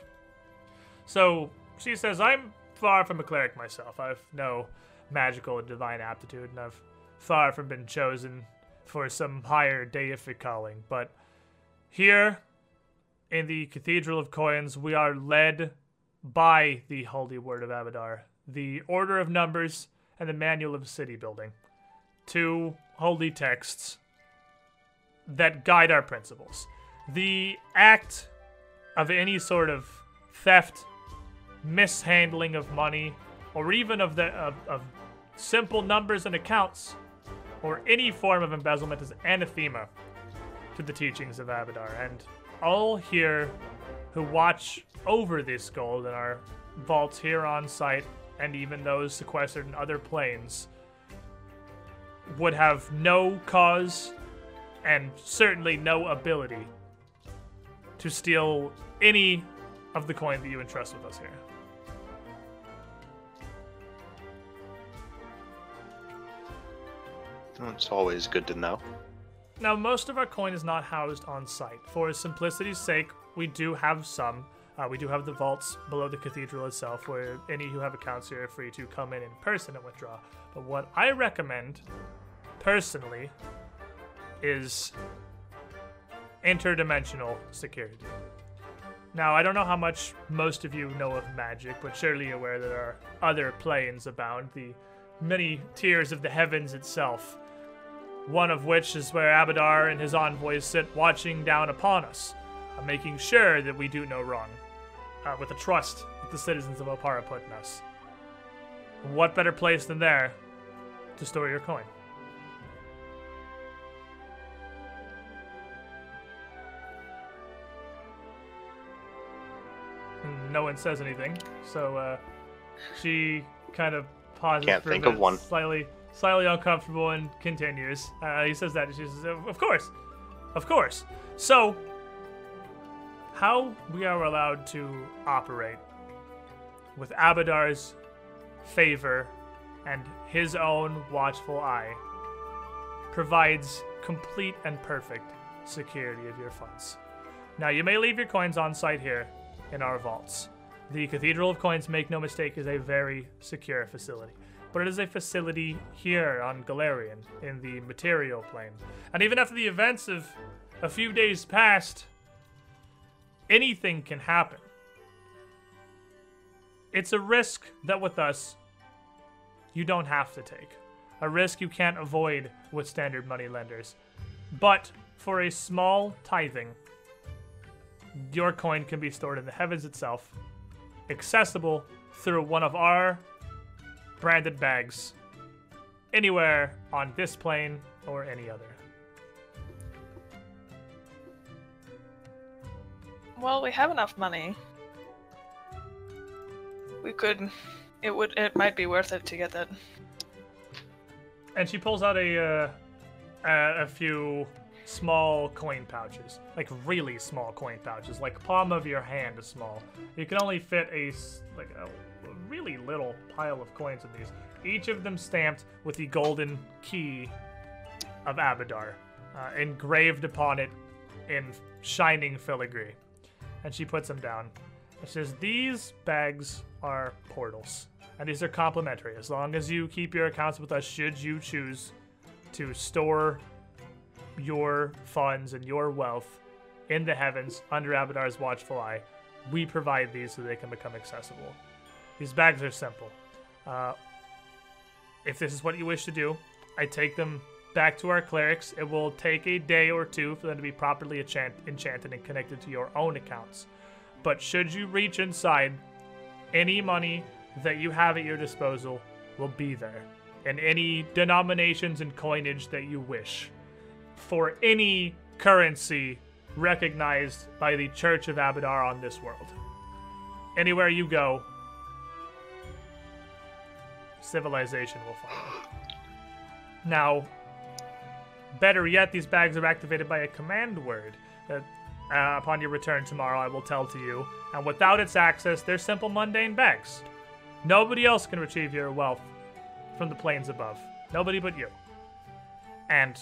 So, she says, I'm far from a cleric myself. I've no magical and divine aptitude, and I've far from been chosen for some higher deific calling. But here, in the Cathedral of Coins, we are led by the Holy Word of Abadar, the Order of Numbers, and the Manual of City Building. Two holy texts that guide our principles. The act of any sort of theft, mishandling of money, or even of the of, of simple numbers and accounts, or any form of embezzlement is anathema to the teachings of Abadar, and all here who watch over this gold in our vaults here on site, and even those sequestered in other planes, would have no cause and certainly no ability to steal any of the coin that you entrust with us here. It's always good to know. Now, most of our coin is not housed on site. For simplicity's sake, we do have some. Uh, we do have the vaults below the cathedral itself, where any who have accounts here are free to come in in person and withdraw. But what I recommend, personally, is interdimensional security. Now, I don't know how much most of you know of magic, but surely you're aware that there are other planes abound, the many tiers of the heavens itself. One of which is where Abadar and his envoys sit watching down upon us, making sure that we do no wrong, uh, with the trust that the citizens of Oppara put in us. What better place than there to store your coin? no one says anything. So uh, she kind of pauses Can't for a think of one. slightly, slightly uncomfortable, and continues. Uh, he says that, and she says, "Of of course, of course." So, how we are allowed to operate with Abadar's favor and his own watchful eye provides complete and perfect security of your funds. Now, you may leave your coins on site here in our vaults. The Cathedral of Coins, make no mistake, is a very secure facility. But it is a facility here on Golarion, in the material plane. And even after the events of a few days past, anything can happen. It's a risk that with us, you don't have to take. A risk you can't avoid with standard money lenders. But for a small tithing, your coin can be stored in the heavens itself, accessible through one of our branded bags, anywhere on this plane or any other. Well, we have enough money. We could. It would. It might be worth it to get that. And she pulls out a uh, a, few small coin pouches, like really small coin pouches, like palm of your hand is small. You can only fit a like a really little pile of coins in these. Each of them stamped with the golden key of Abadar, uh, engraved upon it in shining filigree. And she puts them down. It says these bags are portals, and these are complimentary as long as you keep your accounts with us. Should you choose to store your funds and your wealth in the heavens under Abadar's watchful eye, we provide these so they can become accessible. These bags are simple. Uh, if this is what you wish to do, I take them back to our clerics. It will take a day or two for them to be properly enchant- enchanted and connected to your own accounts. But should you reach inside, any money that you have at your disposal will be there, and any denominations and coinage that you wish for any currency recognized by the Church of Abadar on this world. Anywhere you go, civilization will follow. Now, better yet, these bags are activated by a command word that, uh, upon your return tomorrow, I will tell to you. And without its access, they're simple, mundane bags. Nobody else can retrieve your wealth from the planes above. Nobody but you. And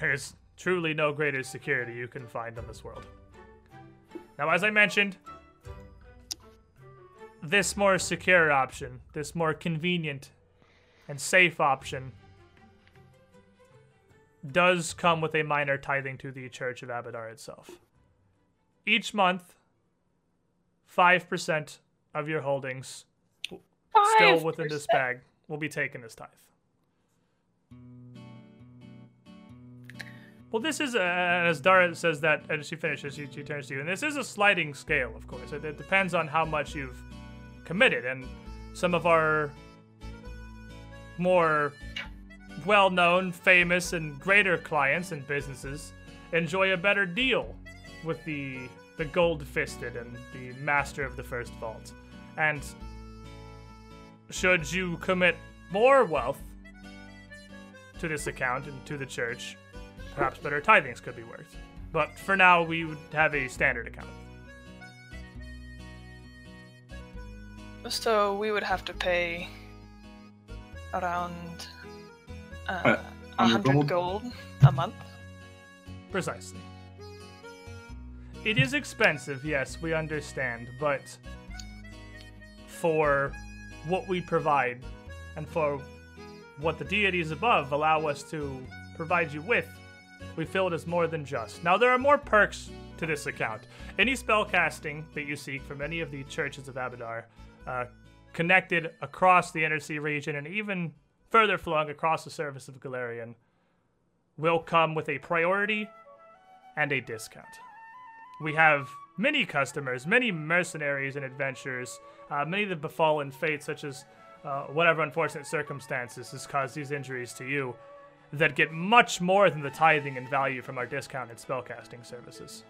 there's truly no greater security you can find in this world. Now, as I mentioned, this more secure option, this more convenient and safe option, does come with a minor tithing to the Church of Abadar itself. Each month, 5% of your holdings, still within this bag, will be taken as tithe. Well, this is, uh, as Dara says that, and she finishes, she, she turns to you, and this is a sliding scale, of course. It, it depends on how much you've committed, and some of our more well known, famous, and greater clients and businesses enjoy a better deal with the the gold fisted and the master of the first vault. And should you commit more wealth to this account and to the church, perhaps better tithings could be worked. But for now, we would have a standard account. So we would have to pay around uh, Uh, a 100 hundred gold? gold a month. Precisely. It is expensive, yes, we understand, but for what we provide and for what the deities above allow us to provide you with, we feel it is more than just. Now, there are more perks to this account. Any spell casting that you seek from any of the churches of Abadar, uh, connected across the Inner Sea region and even further flung across the surface of Golarion, will come with a priority and a discount. We have many customers, many mercenaries and adventurers, uh, many of the befallen fates, such as uh, whatever unfortunate circumstances has caused these injuries to you, that get much more than the tithing and value from our discounted spellcasting services.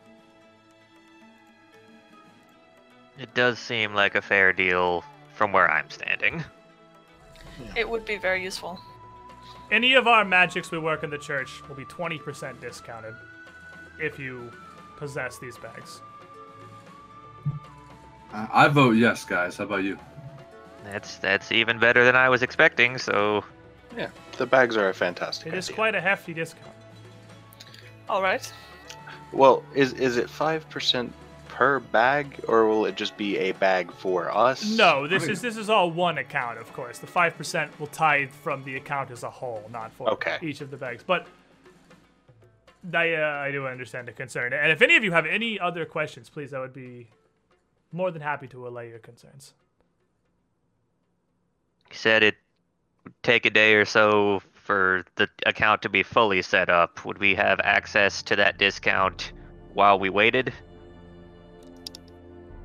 It does seem like a fair deal from where I'm standing. It would be very useful. Any of our magics we work in the church will be 20% discounted if you possess these bags. Uh, I vote yes, guys. How about you? That's that's even better than I was expecting. So Yeah, the bags are a fantastic It is idea. quite a hefty discount. All right. Well, is is it five percent per bag, or will it just be a bag for us? No, this is this is all one account, of course. The five percent will tithe from the account as a whole, not for Okay. each of the bags. But I, uh, I do understand the concern. And if any of you have any other questions, please, I would be more than happy to allay your concerns. you said it would take a day or so for the account to be fully set up. Would we have access to that discount while we waited?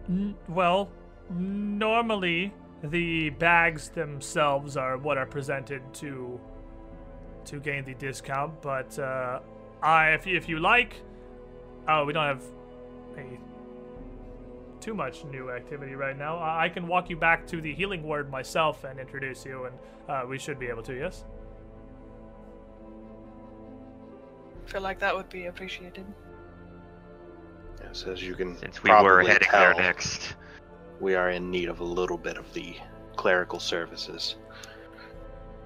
N- Well, normally the bags themselves are what are presented to to gain the discount, but uh, I, if you, if you like, oh, we don't have a too much new activity right now. I I can walk you back to the healing ward myself and introduce you, and uh, we should be able to. Yes. feel like that would be appreciated. Yes, as you can Since we were probably heading tell, there next. we are in need of a little bit of the clerical services.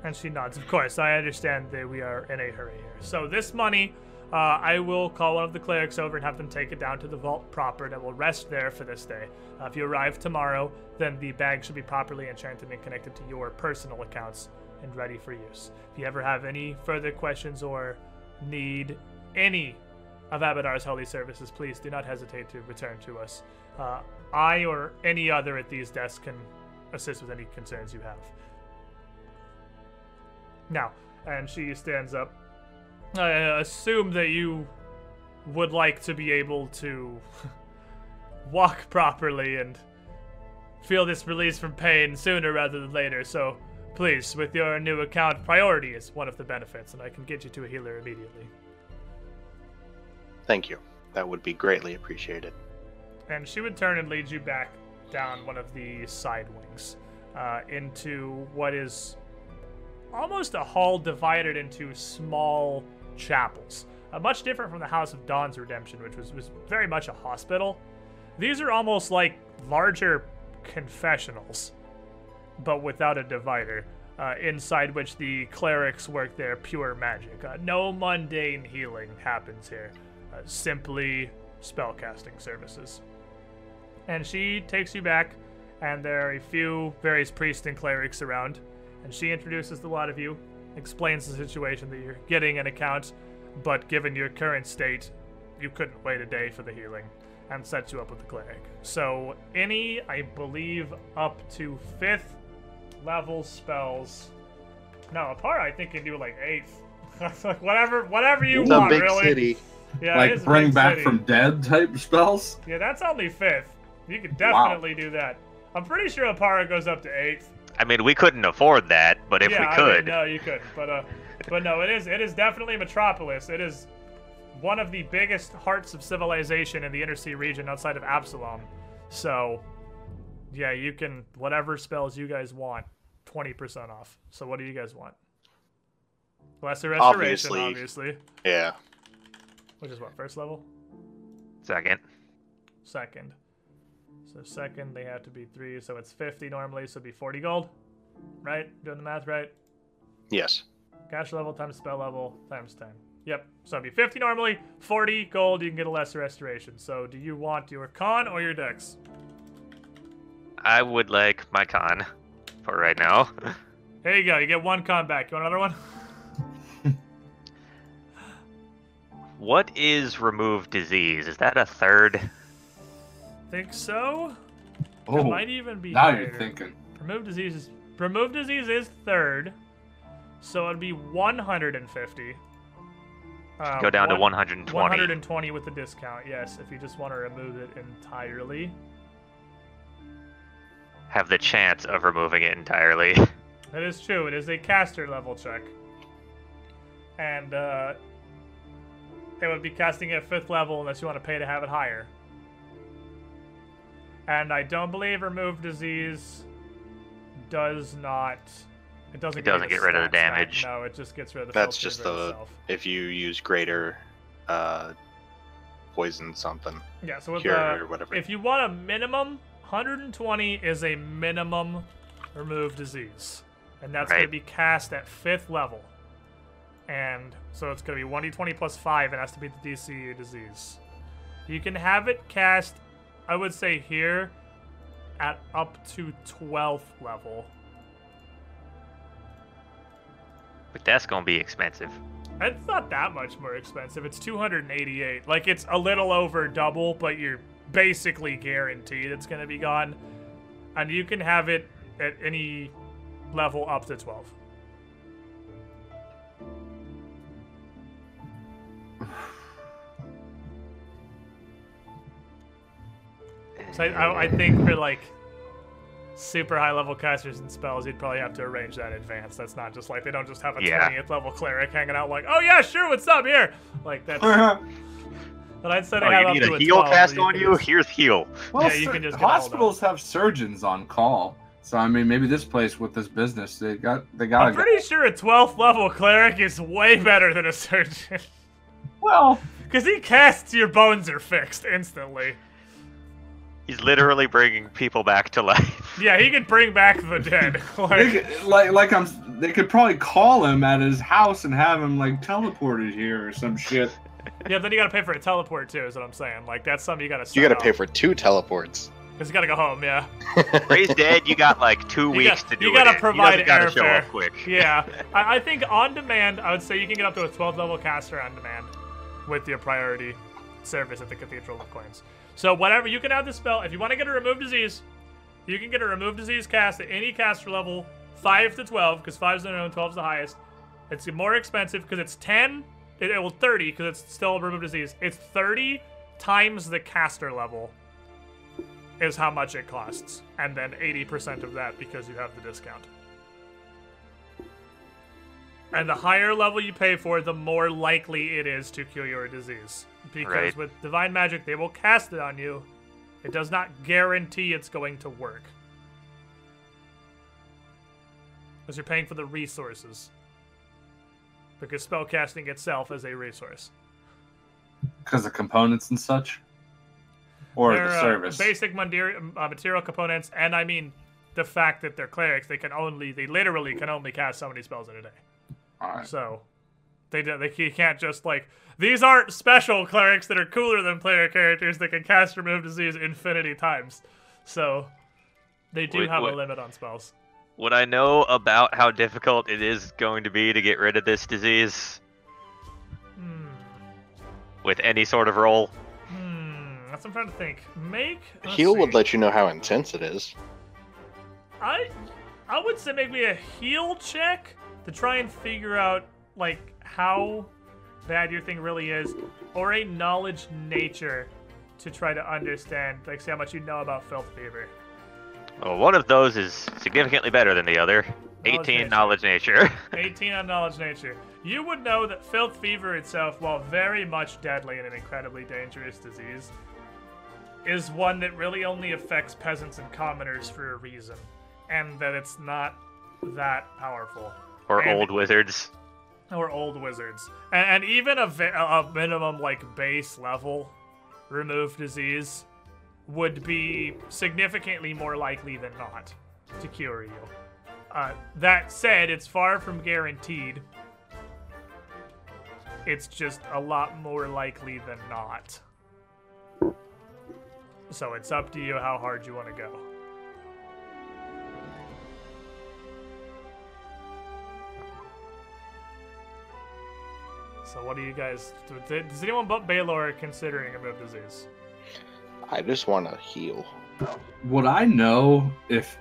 And she nods. Of course, I understand that we are in a hurry here. So this money, uh, I will call one of the clerics over and have them take it down to the vault proper, and it will rest there for this day. Uh, if you arrive tomorrow, then the bag should be properly enchanted and connected to your personal accounts and ready for use. If you ever have any further questions or need any of Abadar's holy services, please do not hesitate to return to us. Uh, I or any other at these desks can assist with any concerns you have. Now, and she stands up. I assume that you would like to be able to walk properly and feel this release from pain sooner rather than later. So, please, with your new account, priority is one of the benefits, and I can get you to a healer immediately. Thank you. That would be greatly appreciated. And she would turn and lead you back down one of the side wings uh, into what is almost a hall divided into small chapels. Uh, much different from the House of Dawn's Redemption, which was, was very much a hospital. These are almost like larger confessionals, but without a divider, uh, inside which the clerics work their pure magic. Uh, no mundane healing happens here, uh, simply spellcasting services. And she takes you back, and there are a few various priests and clerics around, and she introduces the lot of you, explains the situation that you're getting an account, but given your current state, you couldn't wait a day for the healing, and sets you up with the cleric. So, any, I believe, up to fifth level spells. No, Oppara, I think can do like eighth. like whatever, whatever you the want, big really. city. Yeah, like bring back city. from dead type spells? Yeah, that's only fifth. You could definitely do that. I'm pretty sure Oppara goes up to eighth. I mean, we couldn't afford that, but if yeah, we I could, mean, no, you couldn't. But uh, but no, it is it is definitely Metropolis. It is one of the biggest hearts of civilization in the Inner Sea region outside of Absalom. So, yeah, you can whatever spells you guys want, twenty percent off. So, what do you guys want? Lesser restoration, Obviously. obviously. Yeah. Which is what first level, Second. second. So second they have to be three, so it's fifty normally, so it'd be forty gold, right? Doing the math right. Yes. Cash level times spell level times ten. Yep. So it'd be fifty normally, forty gold. You can get a lesser restoration. So do you want your con or your dex? I would like my con for right now. Here you go. You get one con back. You want another one? What is remove disease? Is that a third? Think so. Oh, it might even be. now higher. you're thinking. Remove disease is remove disease is third, so it'd be 150. Uh, Go down to 120. 120 with the discount. Yes, if you just want to remove it entirely. Have the chance of removing it entirely. That is true. It is a caster level check, and uh, it would be casting at fifth level unless you want to pay to have it higher. And I don't believe remove disease does not. It doesn't. It give doesn't get rid of the stats back. damage. No, it just gets rid of the. That's just the itself. if you use greater uh, poison something Yeah. So with cure the, or whatever. if you want a minimum, 120 is a minimum remove disease, and that's going to be cast at fifth level. And so it's going to be 1d20 plus 5, and has to be the DC of your disease. You can have it cast, I would say here, at up to 12th level. But that's gonna be expensive. It's not that much more expensive. It's 288. Like it's a little over double, but you're basically guaranteed it's going to be gone. And you can have it at any level up to 12. So I, I, I think for like super high level casters and spells, you'd probably have to arrange that in advance. That's not just like they don't just have a Yeah. 20th level cleric hanging out like, oh yeah, sure, what's up here? Like that's. Oh, but I'd say they Oh, have you up need to a heal 12, cast so on you? just- Here's heal. Well, Yeah, you sur- can just hospitals have surgeons on call. So I mean, maybe this place with this business, they got they got. I'm pretty sure a 12th level cleric is way better than a surgeon. well. Because he casts your bones are fixed instantly. He's literally bringing people back to life. Yeah, he can bring back the dead. Like, could, like like I'm. They could probably call him at his house and have him like teleported here or some shit. yeah, then you gotta pay for a teleport too, is what I'm saying. Like, that's something you gotta you got to pay for two teleports. Because you gotta go home, yeah. Ray's dead. You got like two You weeks got- to do it. you gotta in. provide he doesn't gotta show airfare. up quick. Yeah, I, I think on demand, I would say you can get up to a 12 level caster on demand with your priority service at the Cathedral of Coins. So whatever you can have the spell. If you want to get a remove disease, you can get a remove disease cast at any caster level, five to 12, because five is the minimum, 12 is the highest. It's more expensive because it's 10. It, it will 30 because it's still a remove disease. It's 30 times the caster level is how much it costs, and then 80% of that because you have the discount. And the higher level you pay for, the more likely it is to cure your disease. Because Right. with divine magic, they will cast it on you. It does not guarantee it's going to work. Because you're paying for the resources. Because spellcasting itself is a resource. Because of components and such, or They're, the uh, service. basic material, uh, material components, and I mean the fact that they're clerics, they can only, they literally can only cast so many spells in a day. All right. So they do, they you can't just like these aren't special clerics that are cooler than player characters that can cast remove disease infinity times. So they do Wait, have what- a limit on spells. Would I know about how difficult it is going to be to get rid of this disease Hmm. with any sort of roll? Hmm. That's what I'm trying to think. Make let's Heal would let you know how intense it is. I I would say make me a heal check to try and figure out like how bad your thing really is, or a knowledge nature to try to understand, like see how much you know about filth fever. Well, one of those is significantly better than the other. Knowledge 18 nature. knowledge nature. 18 on knowledge nature. You would know that filth fever itself, while very much deadly and an incredibly dangerous disease, is one that really only affects peasants and commoners for a reason, and that it's not that powerful. or And- old wizards. Or old wizards, and, and even a, a minimum like base level remove disease would be significantly more likely than not to cure you. Uh, that said, it's far from guaranteed. It's just a lot more likely than not. So it's up to you how hard you want to go. So what do you guys? Does anyone but Baylor considering a move disease? I just want to heal. Would I know if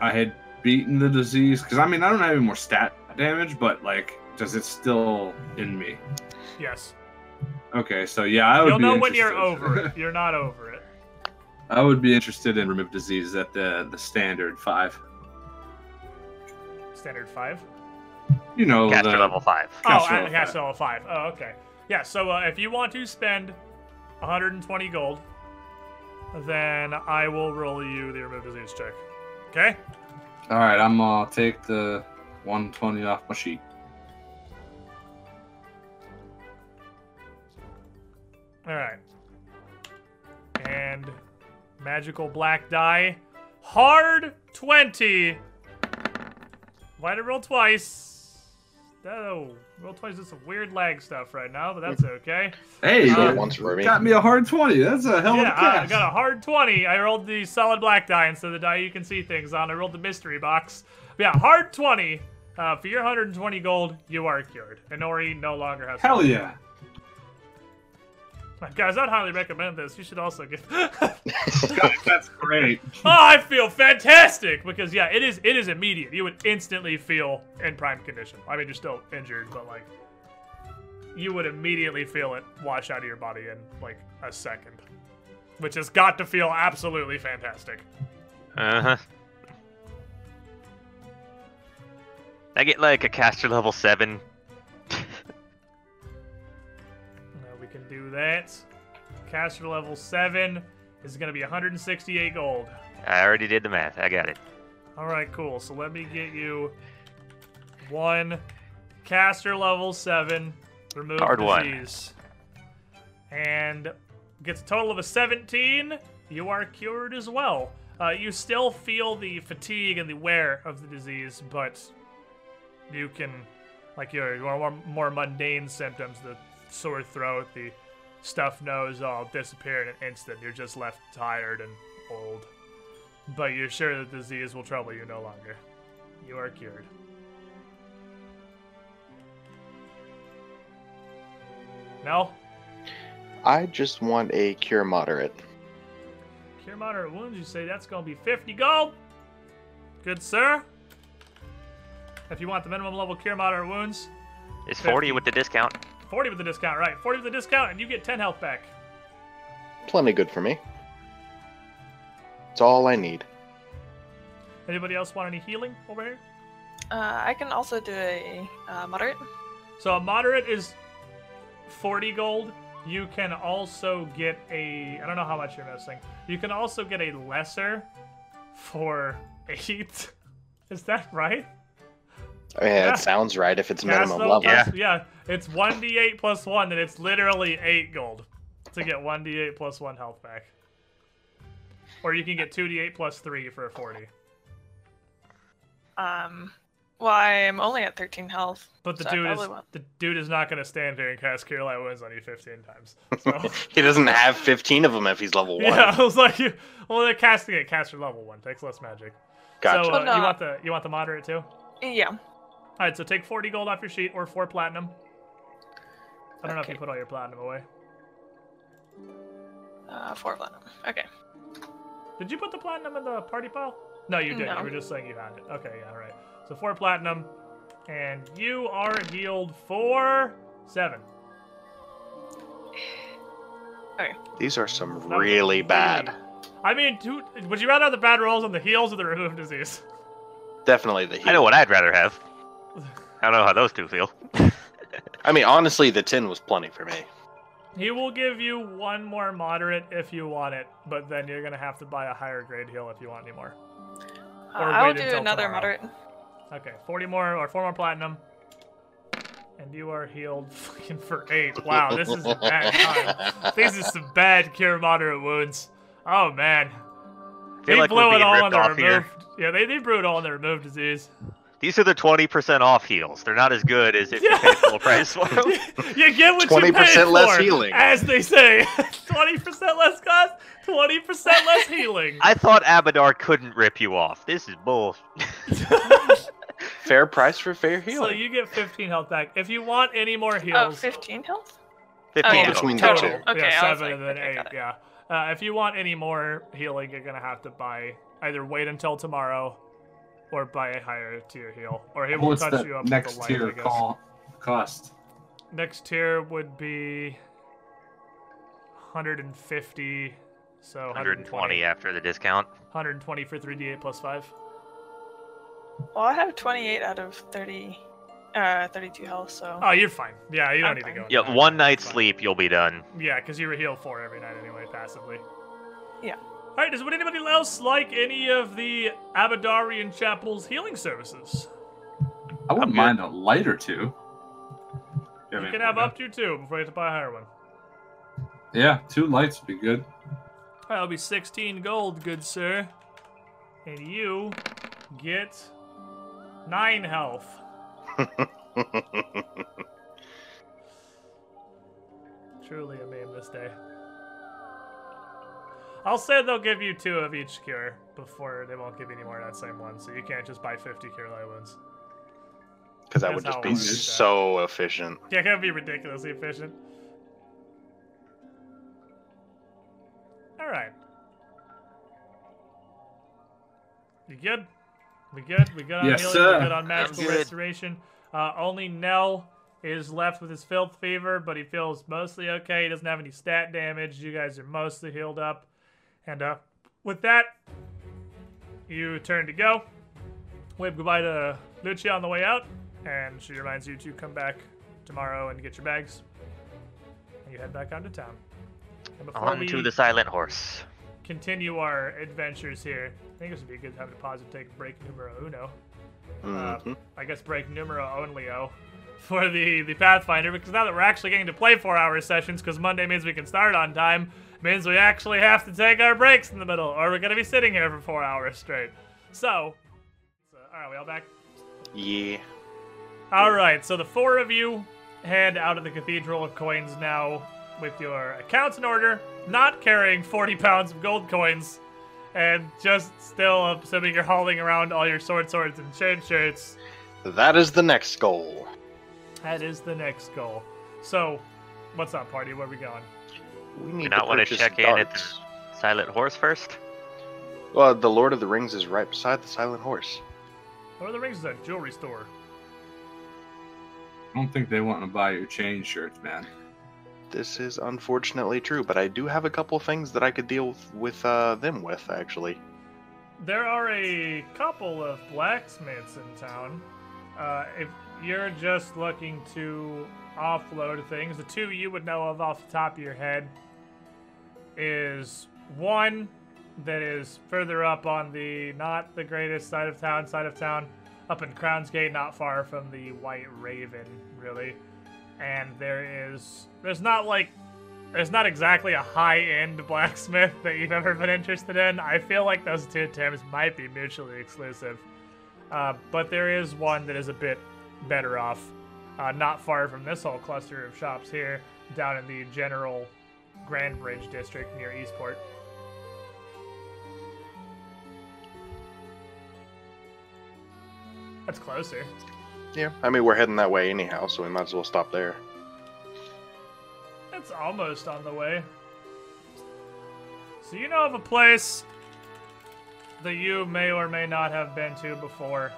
I had beaten the disease? Because I mean, I don't have any more stat damage, but like, does it still in me? Yes. Okay, so yeah, I would. You'll be know when you're over it. You're not over it. I would be interested in remove disease at the the standard five. Standard five. You know, Caster the, level five. Oh, Caster level caster five. level five. Oh, okay. Yeah. So uh, if you want to spend 120 gold, then I will roll you the remove disease check. Okay. All right, I'm gonna take the 120 off my sheet. All right. And magical black die, hard 20. Why did it roll twice? Oh, roll twice is some weird lag stuff right now, but that's okay. Hey, Uh, you once for me. got me a hard 20. That's a hell yeah, of a catch. I got a hard 20. I rolled the solid black die instead of the die you can see things on. I rolled the mystery box. But yeah, hard 20. Uh, for your 120 gold, you are cured. Inori no longer has. Hell yeah. Guys, I'd highly recommend this. You should also get. That's great. oh, I feel fantastic because yeah, it is it is immediate. You would instantly feel in prime condition. I mean, you're still injured, but like you would immediately feel it wash out of your body in like a second, which has got to feel absolutely fantastic. Uh huh. I get like a caster level seven. Do that. Caster level seven is going to be 168 gold. I already did the math. I got it. All right, cool. So let me get you one caster level seven. Remove Hard one. disease. And gets a total of a 17. You are cured as well. Uh, you still feel the fatigue and the wear of the disease, but you can, like your, your more, more mundane symptoms, the sore throat, the stuffed nose, all disappear in an instant. You're just left tired and old but you're sure the disease will trouble you no longer. You are cured. No? I just want a cure moderate. Cure moderate wounds, you say that's gonna be 50 gold? Good sir. If you want the minimum level cure moderate wounds, It's 40 with the discount. 40 with the discount, right? 40 with the discount, and you get 10 health back. Plenty good for me. It's all I need. Anybody else want any healing over here? Uh, I can also do a uh, moderate. So a moderate is 40 gold. You can also get a I don't know how much you're missing. You can also get a lesser for 8. Is that right? I mean, Yeah. it sounds right if it's minimum level. plus- yeah, it's 1d8 plus 1 and it's literally 8 gold to get 1d8 plus 1 health back. Or you can get 2d8 plus 3 for a 40. Um, well, I'm only at 13 health. But the so dude is won't. the dude is not going to stand here and cast Cure Light Wounds on you 15 times. So He doesn't have 15 of them if he's level 1. Yeah, I was like, well, they're casting it caster level one, takes less magic. Gotcha. So uh, Well, no. you want the you want the moderate too? All Yeah. right, so take forty gold off your sheet or four platinum. I don't know if you put all your platinum away. Uh, four platinum. Okay. Did you put the platinum in the party pile? No, you didn't. No. You were just saying you had it. Okay, yeah, all right. So four platinum, and you are healed for seven. Okay. These are some That was really bad. I mean, dude, would you rather have the bad rolls on the heals or the remove disease? Definitely the heat. I know what I'd rather have. I don't know how those two feel. I mean, honestly, the 10 was plenty for me. He will give you one more moderate if you want it, but then you're gonna have to buy a higher grade heal if you want any more. Uh, Or I will do another tomorrow. moderate. Okay, 40 more or 4 more platinum. And you are healed fucking for eight. Wow, this is a bad time. These are some bad cure moderate wounds. Oh man. They like blew it all on ripped the off removed. here. Yeah, they, they blew it all on the removed disease. These are the 20% off heals. They're not as good as if you pay full price for them. you get what you 20% paid less for, healing. as they say. Twenty percent less cost, twenty percent less healing. I thought Abadar couldn't rip you off. This is bull. Fair price for fair so healing. you get fifteen health back. If you want any more Oh, heals, 15 health? 15 yeah. total. Between the two. Okay, yeah, seven like, and then okay, eight. Yeah. Uh, if you want any more healing, you're gonna have to buy either wait until tomorrow, or buy a higher tier heal, or he will touch you up with next the light. tier I guess. call cost? Next tier would be 150. So 120 after the discount. 120 for 3d8 plus 5. Well, I have 28 out of 30, uh, 32 health, so. Oh, you're fine. Yeah, you don't I'm need to go. Yeah, one night's sleep, you'll be done. Yeah, because you were healed 4 every night anyway, passively. Yeah. Alright, does would anybody else like any of the Abadarian Chapel's healing services? I wouldn't good. mind a light or two. You can have up to two before you have to buy a higher one. Yeah, two lights would be good. That'll be 16 gold, good sir. And you get 9 health. Truly a meme this day. I'll say they'll give you two of each cure before they won't give you any more of that same one, so you can't just buy 50 cure light wounds. Because that would just be I would do that. so efficient. Yeah, it can be ridiculously efficient. Alright. You good? We good? We good on Yes, healing? sir. We good on magical good. restoration? Uh, only Nell is left with his filth fever, but he feels mostly okay. He doesn't have any stat damage. You guys are mostly healed up. And uh, with that, you turn to go. Wave goodbye to Lucia on the way out, and she reminds you to come back tomorrow and get your bags. And you head back onto town. And On to the silent horse. continue our adventures here, I think this would be a good time to pause and take break numero uno. Uh, Mhm. I guess break numero onlyo for the the Pathfinder because now that we're actually getting to play four hour sessions because Monday means we can start on time means we actually have to take our breaks in the middle or we're gonna be sitting here for four hours straight. So, so all right, we all back. Yeah. All right, so the four of you head out of the Cathedral of Coins now with your accounts in order, not carrying 40 pounds of gold coins, and just still assuming you're hauling around all your sword swords and chain shirts. That is the next goal. That is the next goal. So, what's up, party? Where are we going? We need not to wanna purchase check in at the- Silent horse first? Well, the Lord of the Rings is right beside the Silent Horse. Lord of the Rings is a jewelry store. I don't think they want to buy your chain shirts, man. This is unfortunately true, but I do have a couple things that I could deal with, with uh, them with, actually. There are a couple of blacksmiths in town. Uh, if you're just looking to offload things, the two you would know of off the top of your head is one that is further up on the not the greatest side of town, side of town, up in Crown's Gate, not far from the White Raven, really. And there is there's not like there's not exactly a high-end blacksmith that you've ever been interested in. I feel like those two terms might be mutually exclusive. Uh, but there is one that is a bit better off, uh, not far from this whole cluster of shops here, down in the general Grand Bridge district near Eastport. That's closer. Yeah, I mean, we're heading that way anyhow, so we might as well stop there. It's almost on the way. So you know of a place that you may or may not have been to before,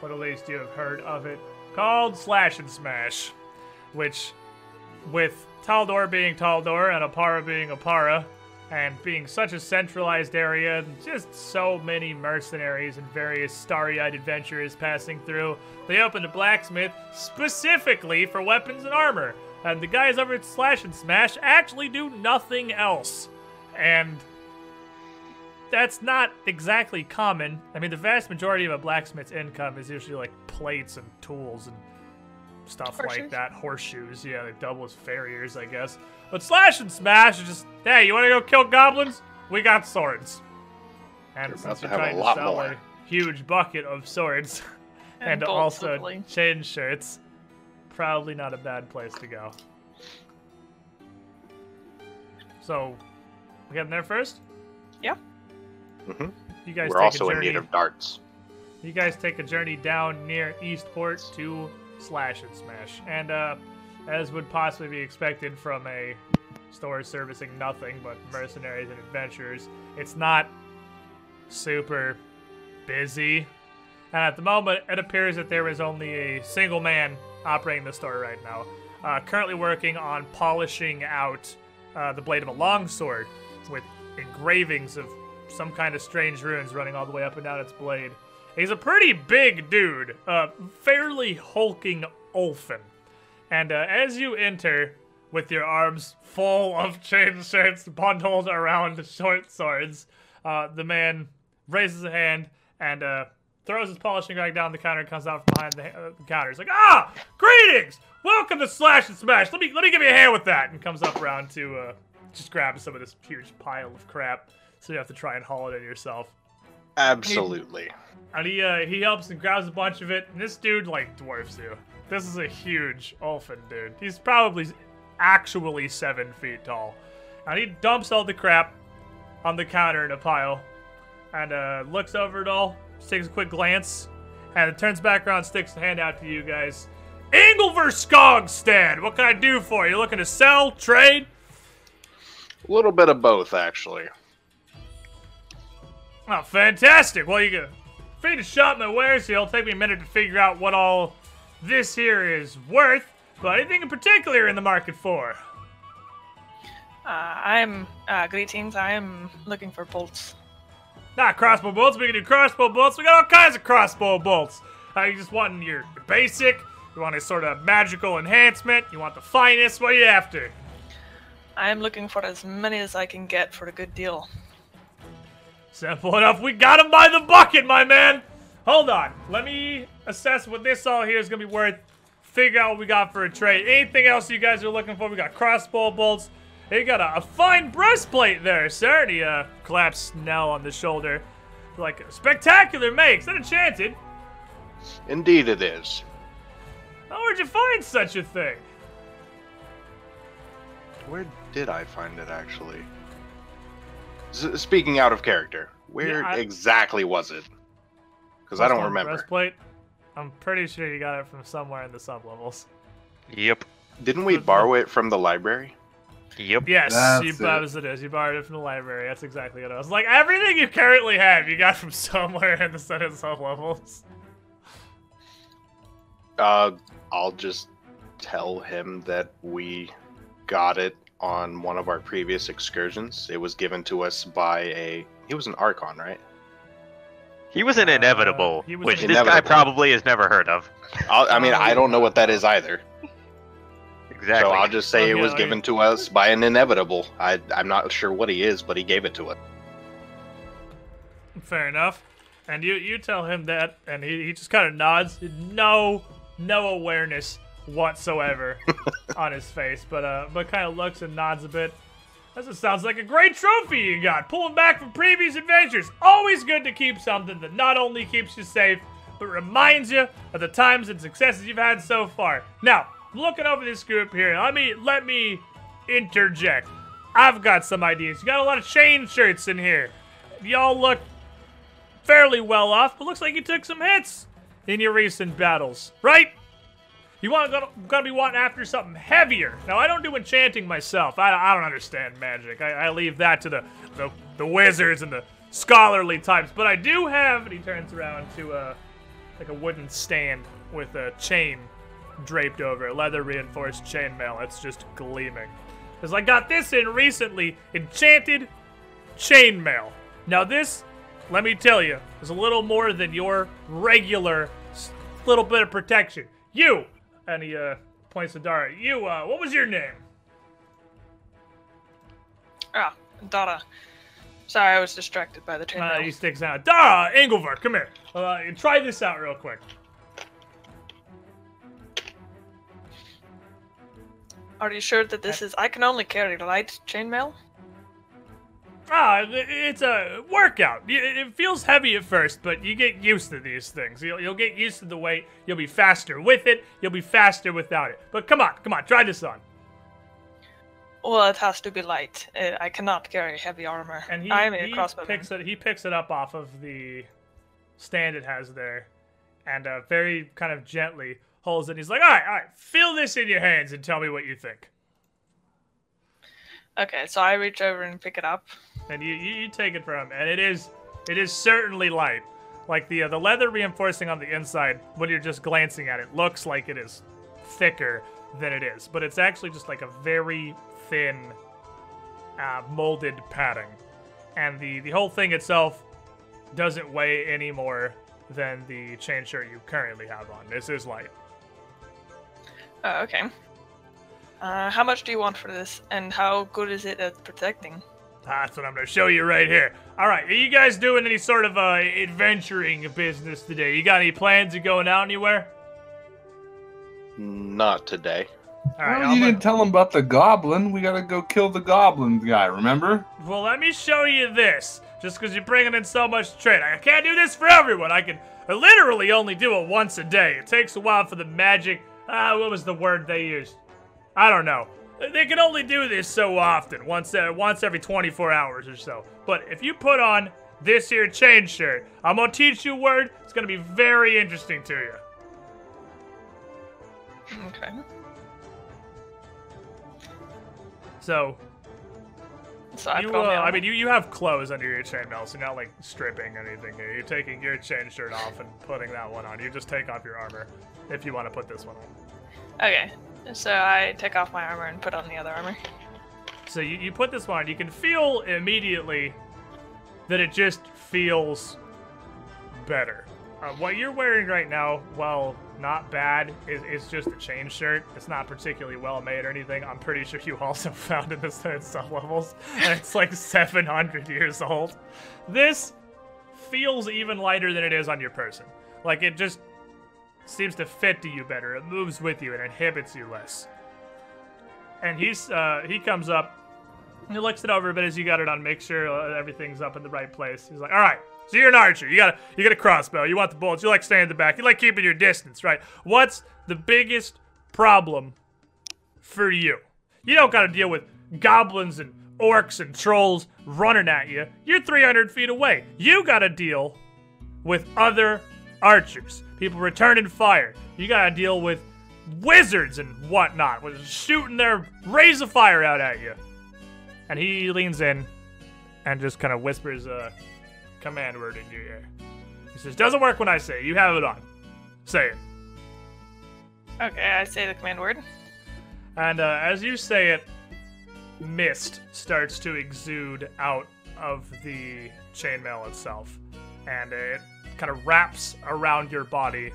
but at least you have heard of it, called Slash and Smash, which, with Taldor being Taldor and Oppara being Oppara, and being such a centralized area, just so many mercenaries and various starry-eyed adventurers passing through, they opened a blacksmith specifically for weapons and armor. And the guys over at Slash and Smash actually do nothing else. And that's not exactly common. I mean, the vast majority of a blacksmith's income is usually like plates and tools and stuff like that. Horseshoes, yeah, they double as farriers, I guess. But Slash and Smash is just, hey, you want to go kill goblins? We got swords. And You're since you're have a trying to sell more. a huge bucket of swords and, And bolts, also hopefully. chain shirts, probably not a bad place to go. So, we getting there first? Yeah. Mhm. You guys We're take also a in need of darts. You guys take a journey down near Eastport to Slash and Smash. And uh, as would possibly be expected from a store servicing nothing but mercenaries and adventurers, it's not super busy. And at the moment, it appears that there is only a single man operating the store right now, uh, currently working on polishing out uh, the blade of a longsword with engravings of some kind of strange runes running all the way up and down its blade. He's a pretty big dude, uh, fairly hulking Ulfen. And uh, as you enter with your arms full of chain shirts bundled around short swords, uh, the man raises a hand and uh, throws his polishing rag down the counter and comes out from behind the, uh, the counter. He's like, "Ah, greetings! Welcome to Slash and Smash. Let me let me give you a hand with that." And comes up around to uh, just grab some of this huge pile of crap, so you have to try and haul it in yourself. Absolutely. And he uh, he helps and grabs a bunch of it. And this dude like dwarfs you. This is a huge Ulfen dude. He's probably actually seven feet tall. And he dumps all the crap on the counter in a pile, and uh, looks over it all, takes a quick glance, and turns back around, sticks a hand out to you guys. Inglever Skogstad, what can I do for you? Looking to sell, trade? A little bit of both, actually. Oh, fantastic. Well, you can free to shop my wares, so it'll take me a minute to figure out what all this here is worth. But anything in particular in the market for? Uh, I'm uh, greetings. I am looking for bolts. Not crossbow bolts. We can do crossbow bolts. We got all kinds of crossbow bolts. Uh, you just want your, your basic. You want a sort of magical enhancement. You want the finest. What are you after? I am looking for as many as I can get for a good deal. Simple enough. We got him by the bucket, my man. Hold on. Let me assess what this all here is going to be worth. Figure out what we got for a trade. Anything else you guys are looking for? We got crossbow bolts. You got a, a fine breastplate there, sir. And he uh, claps Snell on the shoulder. Like, a spectacular makes. That enchanted. Indeed, it is. How where'd you find such a thing? Where did I find it, actually? S- speaking out of character, where Yeah, I- exactly was it? Because I don't Plus one remember. Breastplate. I'm pretty sure you got it from somewhere in the sublevels. Yep. Didn't we borrow it from the library? Yep. Yes, That's you it. bought as it is. You borrowed it from the library. That's exactly what it was. Like everything you currently have, you got from somewhere in the set of sublevels. Uh, I'll just tell him that we got it on one of our previous excursions. It was given to us by a. He was an Archon, right? He was an Uh, inevitable, he was which an this guy inevitable. probably has never heard of. I'll, I mean, Oh, I don't know what that is either. Exactly. So I'll just say it was okay. given to us by an inevitable. I, I'm not sure what he is, but he gave it to us. Fair enough. And you you tell him that, and he, he just kind of nods. No no awareness whatsoever on his face, but uh but kind of looks and nods a bit. This sounds like a great trophy you got. Pulling back from previous adventures. Always good to keep something that not only keeps you safe, but reminds you of the times and successes you've had so far. Now, looking over this group here, let me let me interject. I've got some ideas. You got a lot of chain shirts in here. Y'all look fairly well off, but looks like you took some hits in your recent battles, right? You want to gotta be wanting after something heavier. Now I don't do enchanting myself. I, I don't understand magic. I, I leave that to the, the the wizards and the scholarly types. But I do have. And he turns around to uh like a wooden stand with a chain draped over it, leather reinforced chainmail. It's just gleaming. Cause I got this in recently, enchanted chainmail. Now this, let me tell you, is a little more than your regular little bit of protection. You, and he uh, points to Dara. You, uh, what was your name? Ah, Dada. Sorry, I was distracted by the train. Uh, he sticks out. Dara Engelvert, come here. Uh, try this out real quick. Are you sure that this is? I can only carry light chainmail. Ah, it's a workout. It feels heavy at first, but you get used to these things. You'll, you'll get used to the weight. You'll be faster with it. You'll be faster without it. But come on, come on, try this on. Well, it has to be light. Uh, I cannot carry heavy armor. And he, I am he picks it. He picks it up off of the stand it has there, and uh, very kind of gently holds it. He's like, "All right, all right, feel this in your hands and tell me what you think." Okay, so I reach over and pick it up. And you, you, you take it from and it is it is certainly light. Like the uh, the leather reinforcing on the inside, when you're just glancing at it, looks like it is thicker than it is, but it's actually just like a very thin uh, molded padding, and the the whole thing itself doesn't weigh any more than the chain shirt you currently have on. This is light. Oh, okay. Uh, how much do you want for this, and how good is it at protecting? That's what I'm going to show you right here. All right, are you guys doing any sort of uh, adventuring business today? You got any plans of going out anywhere? Not today. All right, well, I'm you gonna- didn't tell him about the goblin. We gotta go kill the goblin guy. Remember? Well, let me show you this. Just because you're bringing in so much trade. I can't do this for everyone. I can I literally only do it once a day. It takes a while for the magic. Ah, what was the word they used? I don't know. They can only do this so often, once uh, once every 24 hours or so. But if you put on this here chain shirt, I'm gonna teach you a word. It's gonna be very interesting to you. Okay. So So I you, uh, I mean, you, you have clothes under your chainmail, so you're not like stripping anything here. You're taking your chain shirt off and putting that one on. You just take off your armor if you want to put this one on. Okay. So I take off my armor and put on the other armor. So you, you put this one on. You can feel immediately that it just feels better. Uh, what you're wearing right now, well, not bad, is, just a chain shirt. It's not particularly well made or anything. I'm pretty sure you also found in the third sub levels, and it's like 700 years old. This feels even lighter than it is on your person. Like it just seems to fit to you better. It moves with you. It inhibits you less. And he's uh, he comes up, he looks it over but as you got it on, make sure uh, everything's up in the right place. He's like, "All right, so you're an archer. You got a you got a crossbow. You want the bullets. You like staying in the back. You like keeping your distance, right? What's the biggest problem for you? You don't got to deal with goblins and orcs and trolls running at you. You're 300 feet away. You got to deal with other archers, people returning fire. You got to deal with wizards and whatnot, with shooting their rays of fire out at you. And he leans in and just kind of whispers a command word in your ear. He says, "Doesn't work when I say it. You have it on. Say it." Okay, I say the command word. And uh, as you say it, mist starts to exude out of the chainmail itself, and it kind of wraps around your body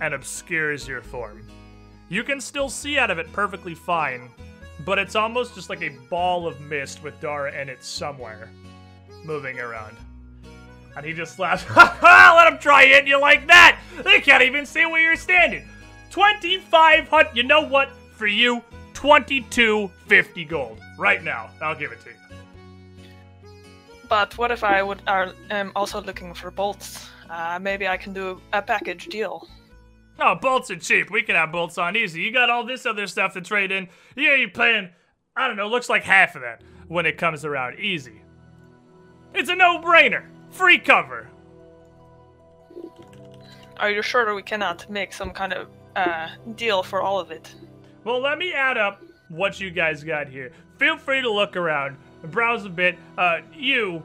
and obscures your form. You can still see out of it perfectly fine, but it's almost just like a ball of mist with Dara in it somewhere, moving around. And he just laughs. Ha ha! Let him try hitting you like that! They can't even see where you're standing. 2500 You know what? For you, 2250 gold. Right now. I'll give it to you. But what if I would are am also looking for bolts? Uh, maybe I can do a package deal. Oh, bolts are cheap. We can have bolts on easy. You got all this other stuff to trade in. Yeah, you're paying, I don't know, looks like half of that when it comes around. Easy. It's a no brainer. Free cover. Are you sure we cannot make some kind of uh, deal for all of it? Well, let me add up what you guys got here. Feel free to look around, browse a bit. Uh, you,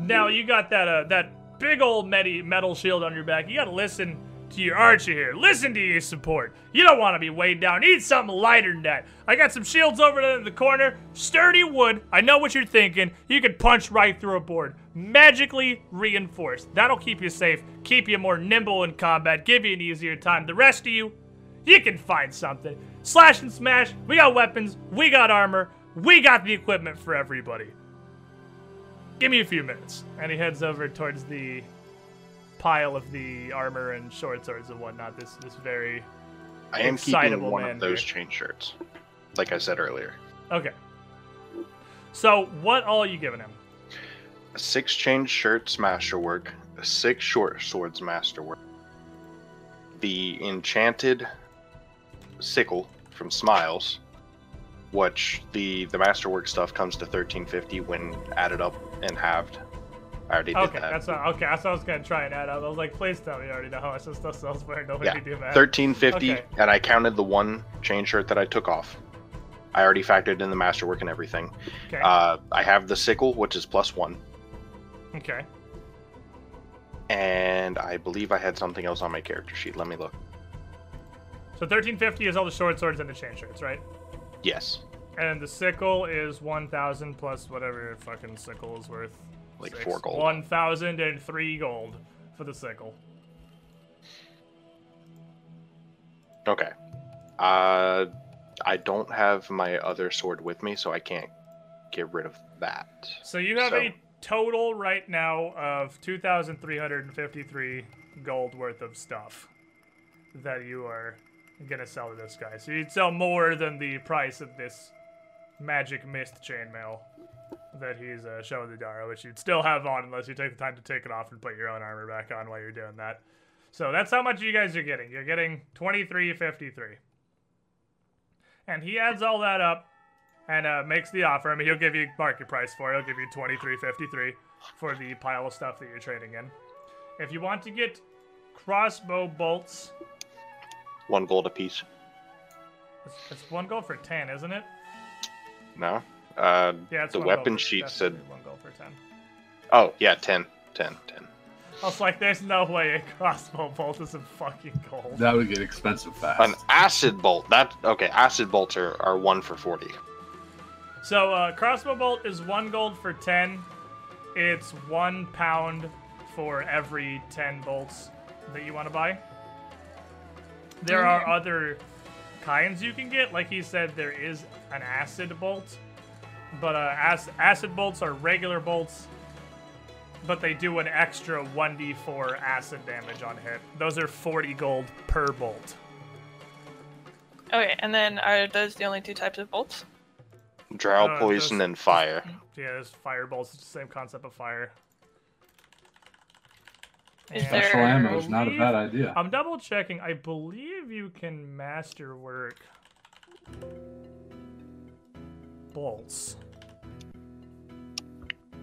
now you got that uh that big old metal shield on your back. You gotta listen to your archer here. Listen to your support. You don't want to be weighed down. Need something lighter than that. I got some shields over there in the corner. Sturdy wood. I know what you're thinking. You could punch right through a board. Magically reinforced. That'll keep you safe, keep you more nimble in combat, give you an easier time. The rest of you, you can find something. Slash and smash. We got weapons. We got armor. We got the equipment for everybody. Give me a few minutes. And he heads over towards the pile of the armor and short swords and whatnot. This this very I am keeping one of those here. chain shirts. like I said earlier. Okay. So what all are you giving him? Six chain shirts masterwork, six short swords masterwork, the enchanted sickle from Smiles, which the the masterwork stuff comes to thirteen fifty when added up and halved. I already did Okay, that. that's not, okay. That's what I was gonna try and add up. I was like, please tell me you already know how much this stuff sells for. Nobody Yeah, do that. Thirteen fifty, Okay. and I counted the one chain shirt that I took off. I already factored in the masterwork and everything. Okay. Uh, I have the sickle, which is plus one, okay. and I believe I had something else on my character sheet. Let me look. So 1350 is all the short swords and the chain shirts, right? Yes, And the sickle is 1,000 plus whatever your fucking sickle is worth. Like Six. four gold. 1,003 gold for the sickle. Okay. Uh, I don't have my other sword with me, so I can't get rid of that. So you have So- a total right now of 2,353 gold worth of stuff that you are gonna sell this guy. So you'd sell more than the price of this magic mist chainmail that he's uh, showing the Dara, which you'd still have on unless you take the time to take it off and put your own armor back on while you're doing that. So that's how much you guys are getting. You're getting 2353. And he adds all that up and uh, makes the offer. I mean, he'll give you market price for it. He'll give you twenty three fifty three for the pile of stuff that you're trading in. If you want to get crossbow bolts, One gold apiece. it's, it's one gold for ten, isn't it? No. Uh, Yeah, it's the one gold weapon for- sheet said. one gold for ten. Oh yeah, 10, 10, 10. I was like, there's no way a crossbow bolt is a fucking gold. That would get expensive fast. An acid bolt. That okay? Acid bolts are, are one for forty. So uh, crossbow bolt is one gold for ten. It's one pound for every ten bolts that you want to buy. There are other kinds you can get. Like he said, there is an acid bolt, but uh, ac- acid bolts are regular bolts, but they do an extra 1d4 acid damage on hit. Those are 40 gold per bolt. Okay, and then are those the only two types of bolts? Drow Uh, poison those- and fire. Yeah, there's fire bolts. It's the same concept of fire. Is And- there- Special ammo is not a bad idea. I'm double checking. I believe you can masterwork bolts.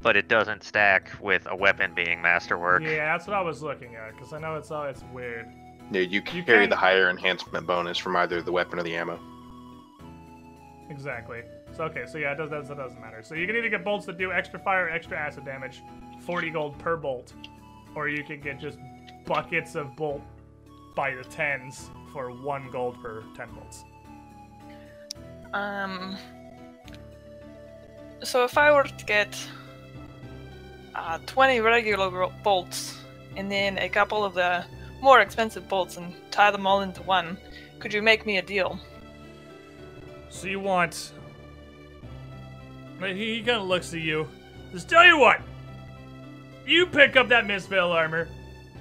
But it doesn't stack with a weapon being masterwork. Yeah, that's what I was looking at because I know it's all it's weird. Yeah, you You carry can- the higher enhancement bonus from either the weapon or the ammo. Exactly. So okay, so yeah, it does that, that doesn't matter. So you can either get bolts that do extra fire, extra acid damage, 40 gold per bolt, or you can get just buckets of bolt by the tens for one gold per 10 bolts. Um. So if I were to get uh, 20 regular bolts and then a couple of the more expensive bolts and tie them all into one, could you make me a deal? So you want? He, kind of looks at you. Says, "Tell you what, you pick up that Mistvale armor,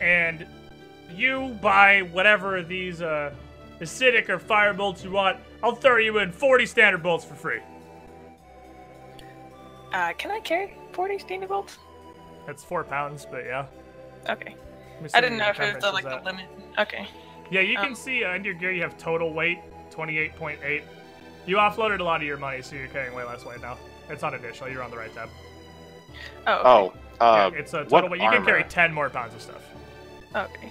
and you buy whatever of these uh, acidic or fire bolts you want. I'll throw you in 40 standard bolts for free. Uh, can I carry 40 standard bolts? That's four pounds, but yeah. Okay. Let me see I didn't know if it was encumbrance uh, like the limit. Okay. Yeah, you can Oh. see uh, under your gear you have total weight 28.8. You offloaded a lot of your money, so you're carrying way less weight now. It's not additional. You're on the right tab. Oh. Okay. Oh, uh, yeah, it's a total weight. You can carry 10 more pounds of stuff. Okay.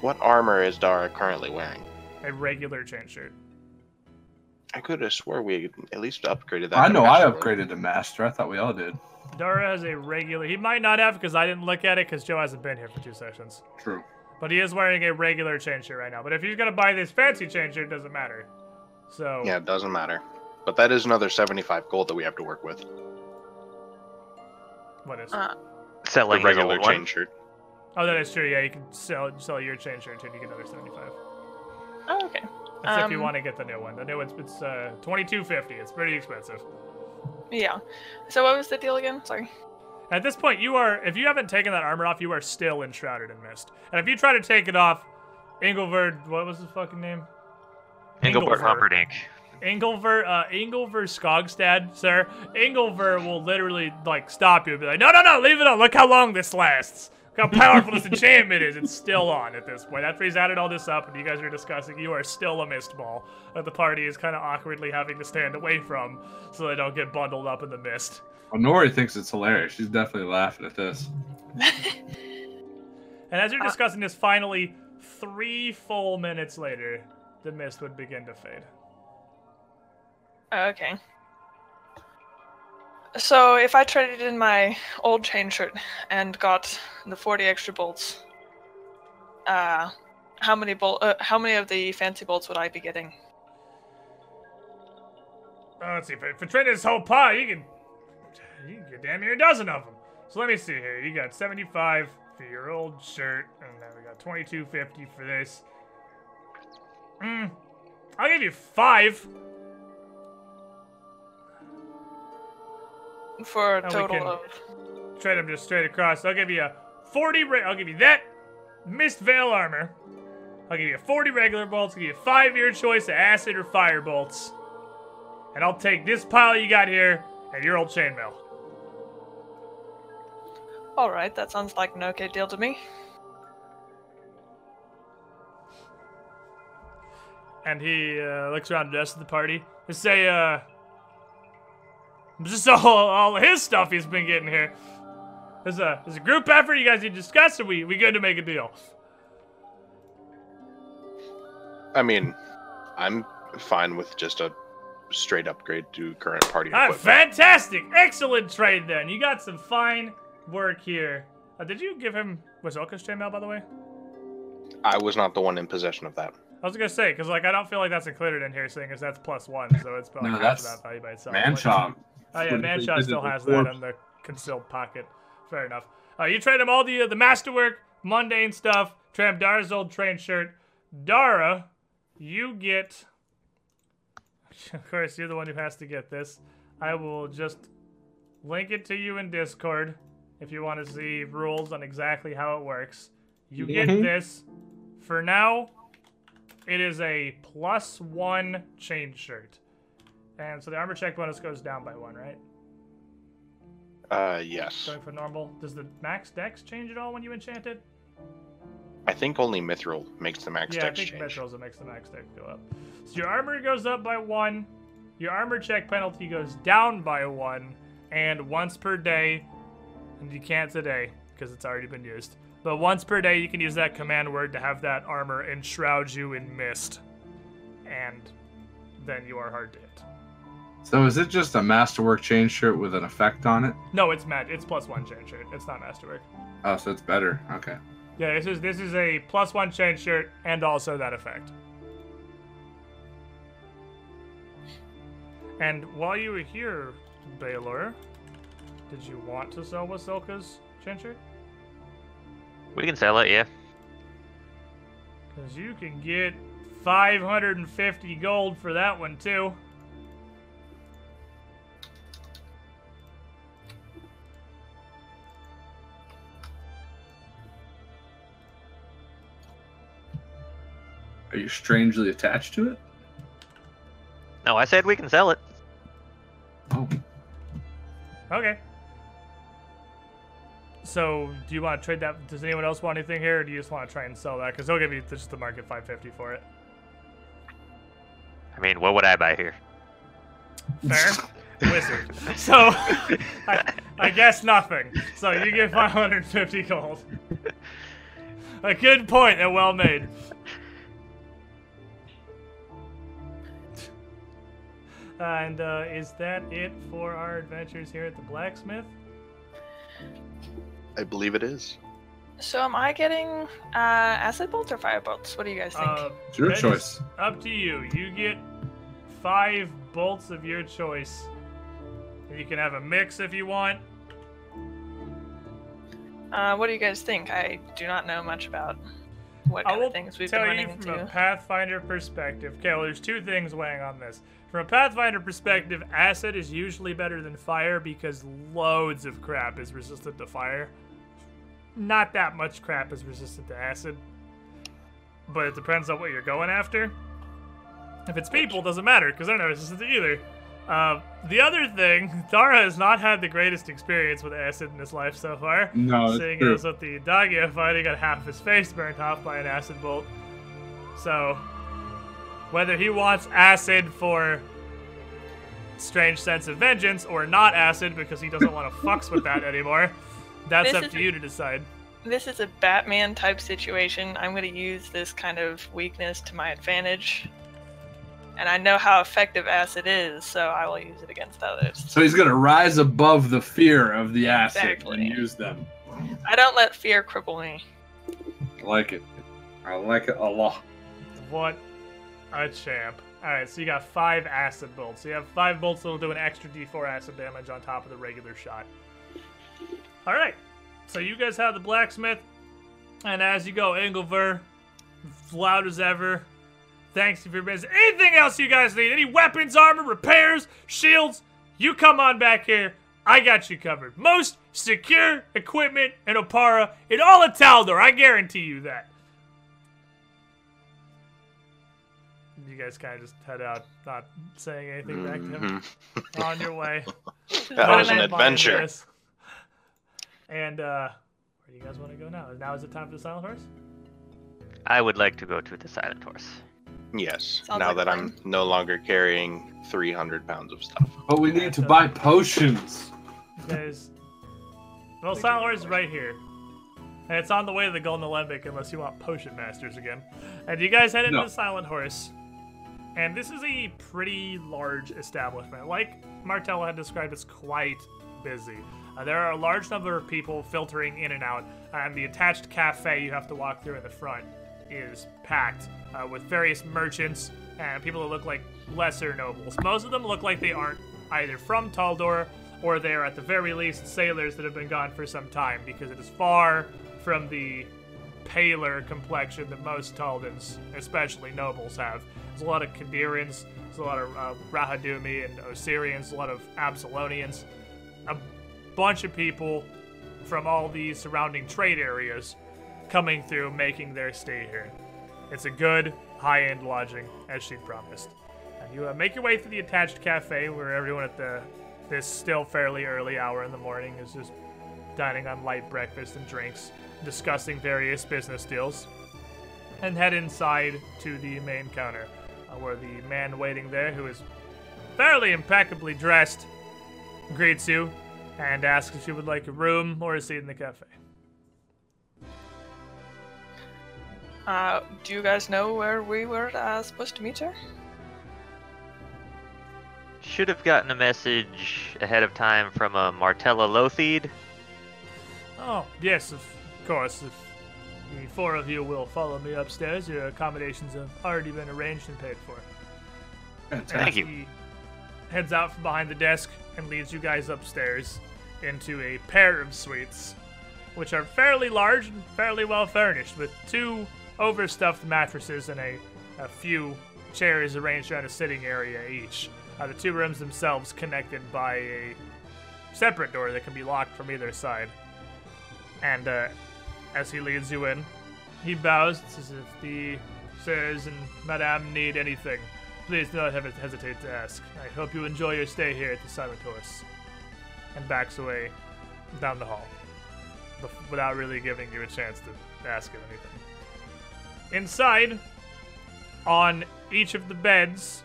what armor is Dara currently wearing? A regular chain shirt. I could have swore we at least upgraded that. I to know I upgraded to master. I thought we all did. Dara has a regular. He might not have because I didn't look at it because Joe hasn't been here for two sessions. True. But he is wearing a regular chain shirt right now. But if he's gonna buy this fancy chain shirt, it doesn't matter. So Yeah, it doesn't matter. But that is another 75 gold that we have to work with. what is? Uh, The Selling his regular old one. chain shirt. oh, that is true. Yeah, you can sell sell your chain shirt too. and You get another seventy-five. oh, okay. That's if you Um, want to get the new one. The new one's it's uh, twenty-two fifty. It's pretty expensive. Yeah. So what was the deal again? Sorry. At this point, you are if you haven't taken that armor off, you are still enshrouded in mist. And if you try to take it off, Engelvard, what was his fucking name? Engelbert Engelvard. Humperdinck. Inglever, uh, Inglever Skogstad, sir. Inglever will literally like stop you and be like, "No, no, no, leave it on. Look how long this lasts. Look how powerful this enchantment is. It's still on at this point. After he's added all this up and you guys are discussing, you are still a mist ball that the party is kind of awkwardly having to stand away from so they don't get bundled up in the mist. Well, Nori thinks it's hilarious. She's definitely laughing at this. And as you're discussing this, finally, three full minutes later, the mist would begin to fade. Okay. So if I traded in my old chain shirt and got the 40 extra bolts, uh, how many bolt? Uh, how many of the fancy bolts would I be getting? Oh, let's see. For, for trading this whole pile, you can, you can get damn near a dozen of them. So let me see here. You got 75 for your old shirt, and then we got 22.50 for this. Hmm. I'll give you five. For a we total of Trade them just straight across. I'll give you a 40. Re- I'll give you that mist veil armor. I'll give you 40 regular bolts. I'll give you five of your choice of acid or fire bolts. And I'll take this pile you got here and your old chainmail. All right, that sounds like an okay deal to me. And he uh, looks around the rest of the party. They say, uh, just all, all his stuff he's been getting here. There's a, there's a group effort you guys need to discuss, or we, we good to make a deal? I mean, I'm fine with just a straight upgrade to current party Ah, equipment. fantastic! Excellent trade then. You got some fine work here. Uh, did you give him Wasilka's chainmail, by the way? I was not the one in possession of that. I was gonna say, because like I don't feel like that's included in here, seeing as that's plus one, so it's probably No, half of that's that value by itself. Manchop. Oh yeah, Manshot still has before? that in the concealed pocket. Fair enough. Uh, you trade him all the uh, the masterwork, mundane stuff. Him Dara's old train shirt. Dara, you get. Of course, you're the one who has to get this. I will just link it to you in Discord if you want to see rules on exactly how it works. You get Mhm. this. For now, it is a plus one chain shirt. And so the armor check bonus goes down by one, right? Uh, yes. Going for normal. Does the max dex change at all when you enchant it? I think only Mithril makes the max yeah, I dex think change. Mithril's what makes the max dex go up. So your armor goes up by one, your armor check penalty goes down by one, and once per day, and you can't today because it's already been used. But once per day, you can use that command word to have that armor enshroud you in mist, and then you are hard to hit. So is it just a masterwork chain shirt with an effect on it? No, it's mag. It's plus one chain shirt. It's not masterwork. Oh, so it's better. Okay. Yeah, this is this is a plus one chain shirt and also that effect. And while you were here, Baylor, did you want to sell Wasilka's chain shirt? We can sell it, yeah. Because you can get 550 gold for that one too. Are you strangely attached to it? No, I said we can sell it. Oh, Okay. So, do you want to trade that? Does anyone else want anything here, or do you just want to try and sell that? Because they'll give you just the market 550 for it. I mean, what would I buy here? Fair. Wizard. So, I, I guess nothing. So you get 550 gold. A good point and well made. And uh, is that it for our adventures here at the blacksmith? I believe it is. So am I getting uh, acid bolts or fire bolts? What do you guys think? Uh, it's your choice. Up to you. You get five bolts of your choice. You can have a mix if you want. Uh, what do you guys think? I do not know much about what I kind will of things we've tell been you running from a. Pathfinder perspective. Okay, well, there's two things weighing on this. From a Pathfinder perspective, acid is usually better than fire because loads of crap is resistant to fire. Not that much crap is resistant to acid, but it depends on what you're going after. If it's people, it doesn't matter because they're not resistant to either. Uh, the other thing, Dara has not had the greatest experience with acid in his life so far. No, Seeing true. as with the Dagia fight, he got half of his face burnt off by an acid bolt. So, whether he wants acid for strange sense of vengeance or not acid because he doesn't want to fucks with that anymore, that's This up is to a- you to decide. This is a Batman type situation. I'm going to use this kind of weakness to my advantage. And I know how effective acid is, so I will use it against others. So he's gonna rise above the fear of the acid Exactly. and use them. I don't let fear cripple me. I like it. I like it a lot. What a champ. Alright, so you got five acid bolts. So you have five bolts that'll do an extra d4 acid damage on top of the regular shot. Alright, so you guys have the blacksmith, and as you go, Engelver, loud as ever. Thanks for your business. Anything else you guys need? Any weapons, armor, repairs, shields? You come on back here. I got you covered. Most secure equipment in Oppara in all of Taldor. I guarantee you that. You guys kind of just head out, not saying anything back to him. Mhm. On your way. That was an adventure. And uh, where do you guys want to go now? Now is the time for the silent horse? I would like to go to the Silent Horse. Yes. Sounds now like that I'm no longer carrying 300 pounds of stuff. But we need to buy potions. There's well, silent horse is right here. And it's on the way to the Golden Alembic unless you want potion masters again. And you guys head into No. the Silent Horse. And this is a pretty large establishment. Like Martella had described, it's quite busy. Uh, there are a large number of people filtering in and out, and the attached cafe you have to walk through in the front is packed uh, with various merchants and people that look like lesser nobles. Most of them look like they aren't either from Taldor or they are at the very least sailors that have been gone for some time because it is far from the paler complexion that most Taldans, especially nobles, have. There's a lot of Qadirans, there's a lot of uh, Rahadoumi and Osirians, a lot of Absalonians, a bunch of people from all these surrounding trade areas coming through, making their stay here. It's a good, high-end lodging, as she'd promised. And you uh, make your way to the attached cafe, where everyone at the this still fairly early hour in the morning is just dining on light breakfast and drinks, discussing various business deals, and head inside to the main counter, uh, where the man waiting there, who is fairly impeccably dressed, greets you and asks if you would like a room or a seat in the cafe. Uh, do you guys know where we were uh, supposed to meet her? Should have gotten a message ahead of time from a Martella Lotheed. Oh, yes, of course. If the four of you will follow me upstairs, your accommodations have already been arranged and paid for. Fantastic. Thank you. He heads out from behind the desk and leads you guys upstairs into a pair of suites, which are fairly large and fairly well furnished, with two overstuffed mattresses and a, a few chairs arranged around a sitting area each. Uh, the two rooms themselves connected by a separate door that can be locked from either side. And uh, as he leads you in, he bows as if the sirs and madame need anything. Please do not hesitate to ask. I hope you enjoy your stay here at the Silent Horse. And backs away down the hall, without really giving you a chance to ask him anything. Inside, on each of the beds,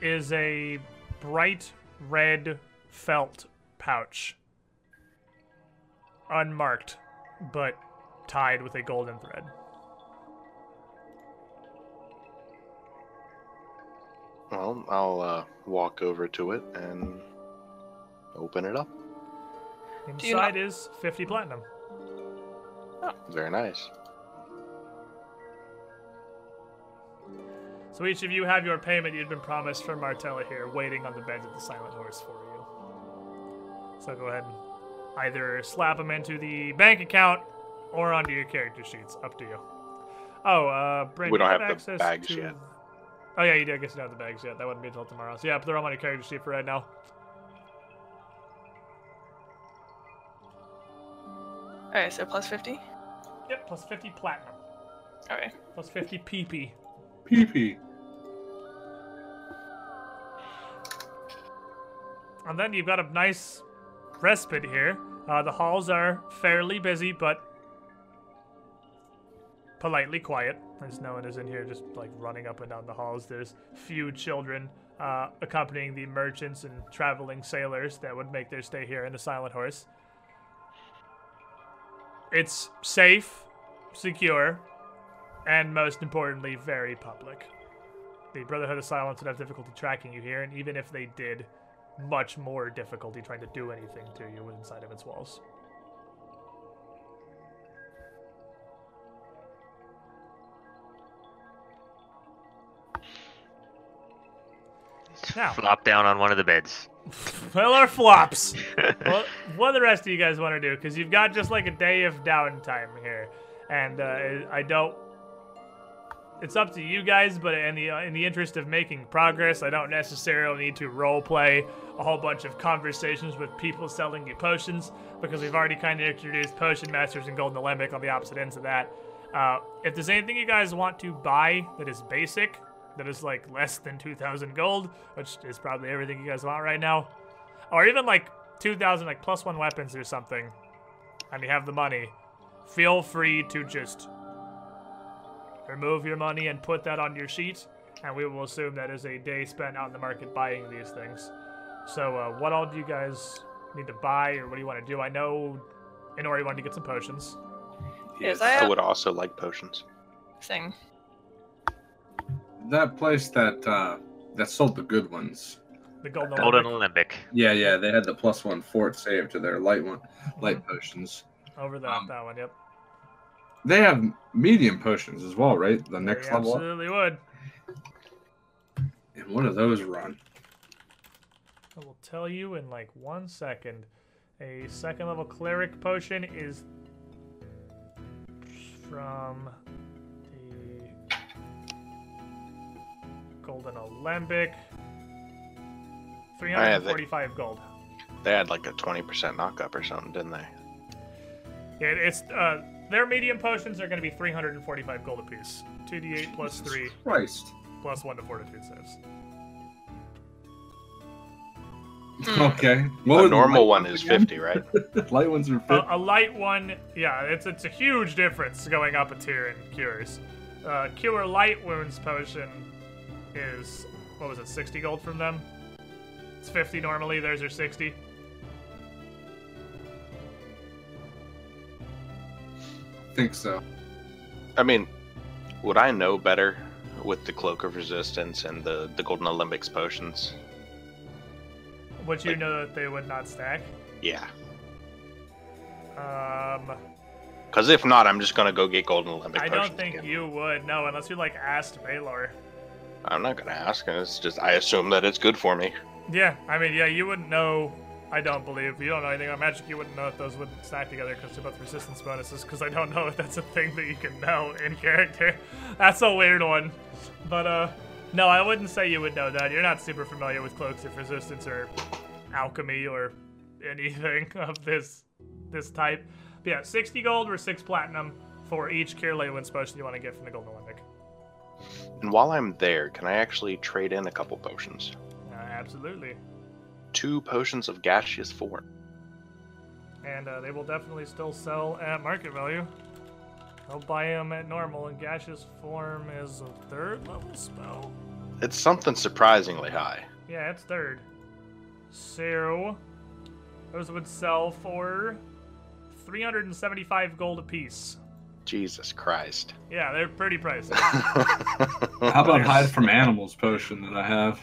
is a bright red felt pouch. Unmarked, but tied with a golden thread. Well, I'll uh, walk over to it and open it up. Do you Inside is 50 platinum. Very nice. So each of you have your payment you'd been promised from Martella here, waiting on the beds of the Silent Horse for you. So go ahead and either slap them into the bank account or onto your character sheets. Up to you. Oh, uh, Brent, We do don't you have the access bags to... yet. Oh yeah, you do. I guess you don't have the bags yet. That wouldn't be until tomorrow. So yeah, throw them on your character sheet for right now. Alright, so plus 50? Yep, plus 50 platinum. All right. Plus Plus 50 PP. Pee pee. And then you've got a nice respite here. Uh, the halls are fairly busy, but politely quiet. There's no one is in here just like running up and down the halls. There's few children uh, accompanying the merchants and traveling sailors that would make their stay here in the Silent Horse. It's safe, secure, and most importantly, very public. The Brotherhood of Silence would have difficulty tracking you here, and even if they did, much more difficulty trying to do anything to you inside of its walls. Now. Flop down on one of the beds. well, our flops. well, what the rest of you guys want to do? Because you've got just like a day of downtime here, and uh, I don't. It's up to you guys, but in the uh, in the interest of making progress, I don't necessarily need to role play a whole bunch of conversations with people selling you potions because we've already kind of introduced potion masters and golden alembic on the opposite ends of that. Uh, if there's anything you guys want to buy that is basic, that is like less than 2,000 gold, which is probably everything you guys want right now, or even like 2,000 like plus one weapons or something, and you have the money, feel free to just remove your money and put that on your sheet, and we will assume that is a day spent out in the market buying these things. So, uh, what all do you guys need to buy, or what do you want to do? I know Inori wanted to get some potions. Yes, I I would also like potions. thing. That place that uh, that sold the good ones. The golden, Golden Olympic Alembic. Yeah, yeah, they had the plus one fort save to their light one, light potions. over that um, that one. Yep. They have medium potions as well, right? The next They level. up? absolutely would. And what do those run? I will tell you in like one second. A second level cleric potion is from the golden alembic. I have it. 345 gold. They had like a 20% knockup or something, didn't they? Yeah, it's uh, their medium potions are going to be 345 gold apiece. 2d8 plus 3 Christ. plus 1 to fortitude saves. Hmm. Okay. What the was normal one is again? 50, right? light ones are 50. A, a light one, yeah, it's it's a huge difference going up a tier in cures. Uh, cure light wounds potion is what was it, 60 gold from them? It's 50 normally. Theirs are 60. Think so. I mean, would I know better with the Cloak of Resistance and the, the Golden Olympics potions? Would you Like- know that they would not stack? Yeah. Um, Because if not, I'm just going to go get Golden Olympic potions. I don't think again. you would. No, unless you like asked Baylor. I'm not going to ask. It's just, I assume that it's good for me. Yeah, I mean, yeah, you wouldn't know. I don't believe If you don't know anything about magic. You wouldn't know if those would stack together because they're both resistance bonuses. Because I don't know if that's a thing that you can know in character. That's a weird one. But uh, no, I wouldn't say you would know that. You're not super familiar with cloaks of resistance or alchemy or anything of this this type. But yeah, 60 gold or six platinum for each cure Leyland potion you want to get from the Golden Olympic. And while I'm there, can I actually trade in a couple potions? Uh, absolutely. Two potions of gaseous form. and uh, they will definitely still sell at market value. I'll buy them at normal, and gaseous form is a third level spell. It's something surprisingly high. Yeah, it's third. So those would sell for 375 gold apiece. Jesus Christ. Yeah, they're pretty pricey. How about hide from animals potion that I have?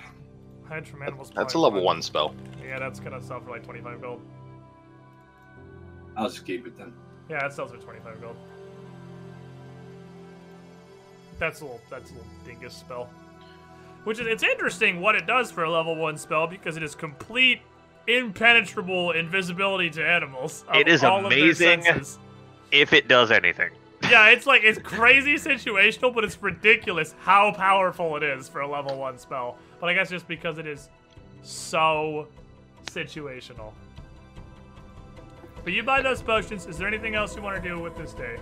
Hide from animals. That's a level fine. one spell. Yeah, that's gonna sell for like 25 gold. I'll just keep it then. Yeah, that sells for 25 gold. That's a little that's a little dingus spell. Which is it's interesting what it does for a level one spell because it is complete impenetrable invisibility to animals. It is all of their amazing. If it does anything. Yeah, it's like it's crazy situational, but it's ridiculous how powerful it is for a level one spell. But I guess just because it is so situational. But you buy those potions. Is there anything else you want to do with this day?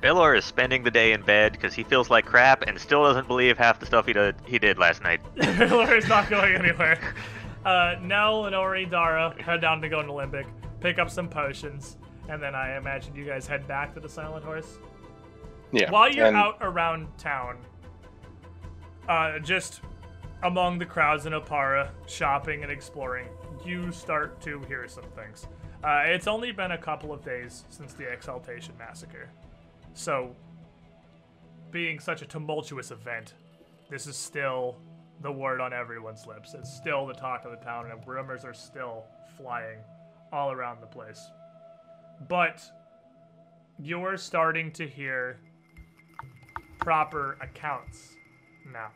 Baylor is spending the day in bed because he feels like crap and still doesn't believe half the stuff he did he did last night. Laura's not going anywhere. uh, Nell and Ori, Dara head down to Golden Olympic, pick up some potions, and then I imagine you guys head back to the Silent Horse. Yeah. While you're and out around town, uh, just among the crowds in Oppara, shopping and exploring, you start to hear some things. Uh, it's only been a couple of days since the Exaltation Massacre. So, being such a tumultuous event, this is still the word on everyone's lips. It's still the talk of the town, and rumors are still flying all around the place. But you're starting to hear proper accounts now.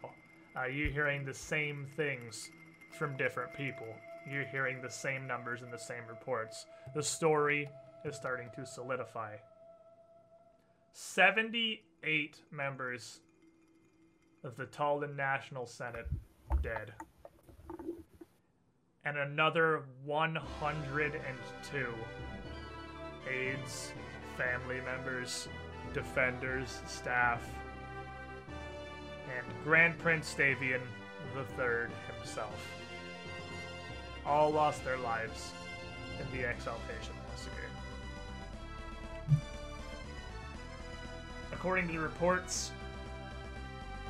Uh, you're hearing the same things from different people. You're hearing the same numbers and the same reports. The story is starting to solidify. 78 members of the Taldan National Senate dead. And another 102 aides, family members, defenders, staff, and Grand Prince Stavian III himself. All lost their lives in the Exaltation Massacre. According to the reports,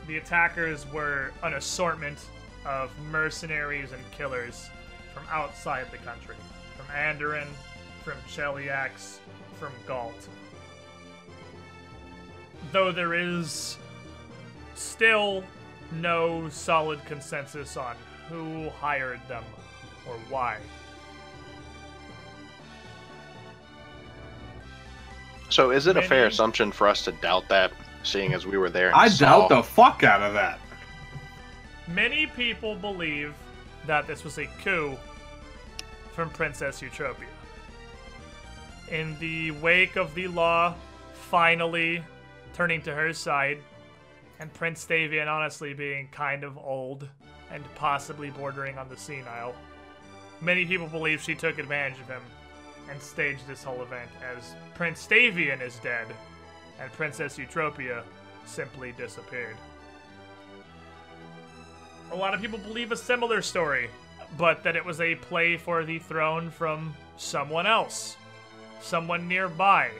the attackers were an assortment of mercenaries and killers from outside the country, from Andoran, from Cheliax, from Galt. Though there is still no solid consensus on who hired them or why. so, is it a fair assumption for us to doubt that, seeing as we were there? And I saw- doubt the fuck out of that. Many people believe that this was a coup from Princess Eutropia. In the wake of the law finally turning to her side, and Prince Stavian honestly being kind of old and possibly bordering on the senile, many people believe she took advantage of him and staged this whole event as Prince Stavian is dead and Princess Eutropia simply disappeared. A lot of people believe a similar story, but that it was a play for the throne from someone else, someone nearby,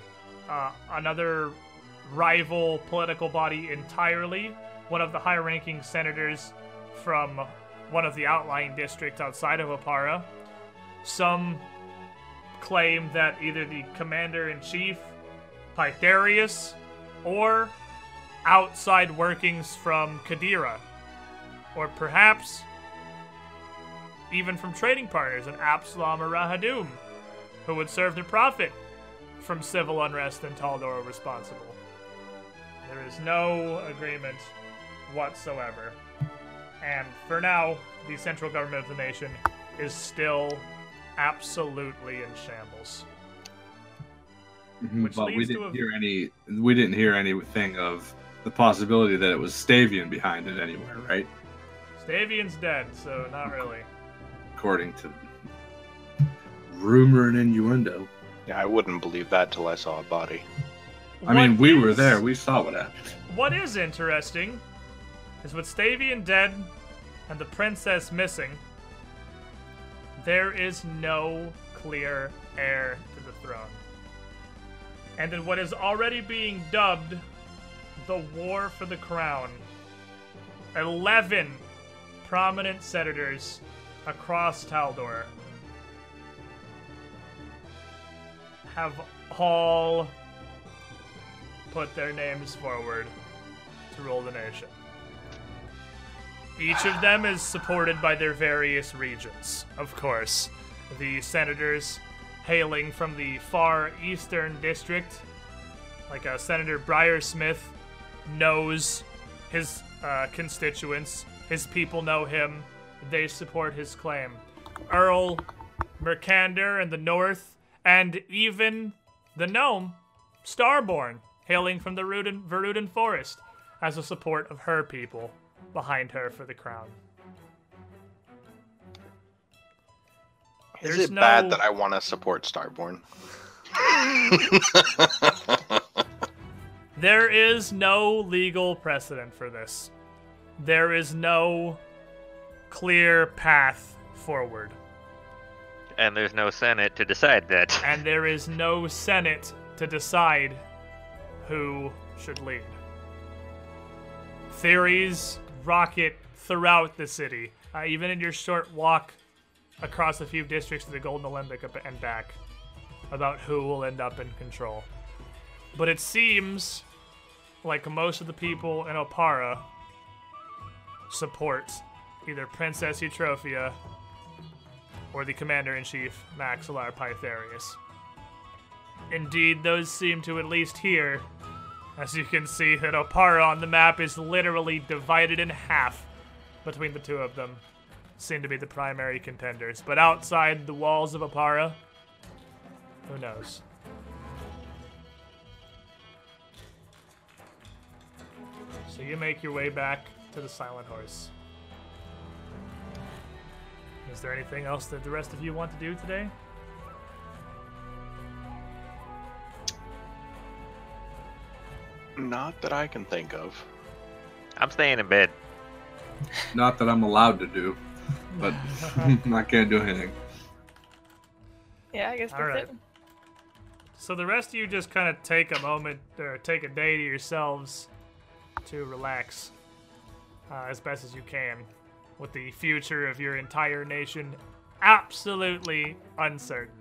uh, another rival political body entirely, one of the high ranking senators from one of the outlying districts outside of Oppara. Some claim that either the commander in chief, Pytharius, or outside workings from Qadira, or perhaps even from trading partners in Absalom or Rahadoum, who would serve to profit from civil unrest and Taldor responsible. There is no agreement whatsoever. And for now, the central government of the nation is still absolutely in shambles. Mhm, Which but we didn't a- hear any. We didn't hear anything of the possibility that it was Stavian behind it anywhere, right? Stavian's dead, so not really. According to rumor and innuendo. Yeah, I wouldn't believe that till I saw a body. I mean, we were there. We saw what happened. What is interesting is with Stavian dead and the princess missing, there is no clear heir to the throne. And in what is already being dubbed the War for the Crown, 11 prominent senators across Taldor have all put their names forward to rule the nation. Each of them is supported by their various regions, of course. The senators hailing from the far eastern district, like uh, Senator Briar Smith, knows his uh, constituents. His people know him. They support his claim. Earl Mercander in the north, and even the gnome, Starborn, hailing from the Rudin, Verduran Forest, as the support of her people behind her for the crown. Is There's it bad that I want to support Starborn? There is no legal precedent for this. There is no clear path forward. And there's no Senate to decide that. And there is no Senate to decide who should lead. Theories rocket throughout the city, uh, even in your short walk across a few districts to the Golden Olympic and back, about who will end up in control. But it seems like most of the people in Oppara support either Princess Eutropia or the Commander in Chief, Maxilar Pytharius. Indeed, those seem to at least here. As you can see, that Oppara on the map is literally divided in half between the two of them. Seem to be the primary contenders. But outside the walls of Oppara, who knows? So you make your way back to the Silent Horse. Is there anything else that the rest of you want to do today? Not that I can think of. I'm staying in bed. Not that I'm allowed to do, but I can't do anything. Yeah, I guess that's Alright. it. So the rest of you just kind of take a moment or take a day to yourselves to relax uh, as best as you can with the future of your entire nation absolutely uncertain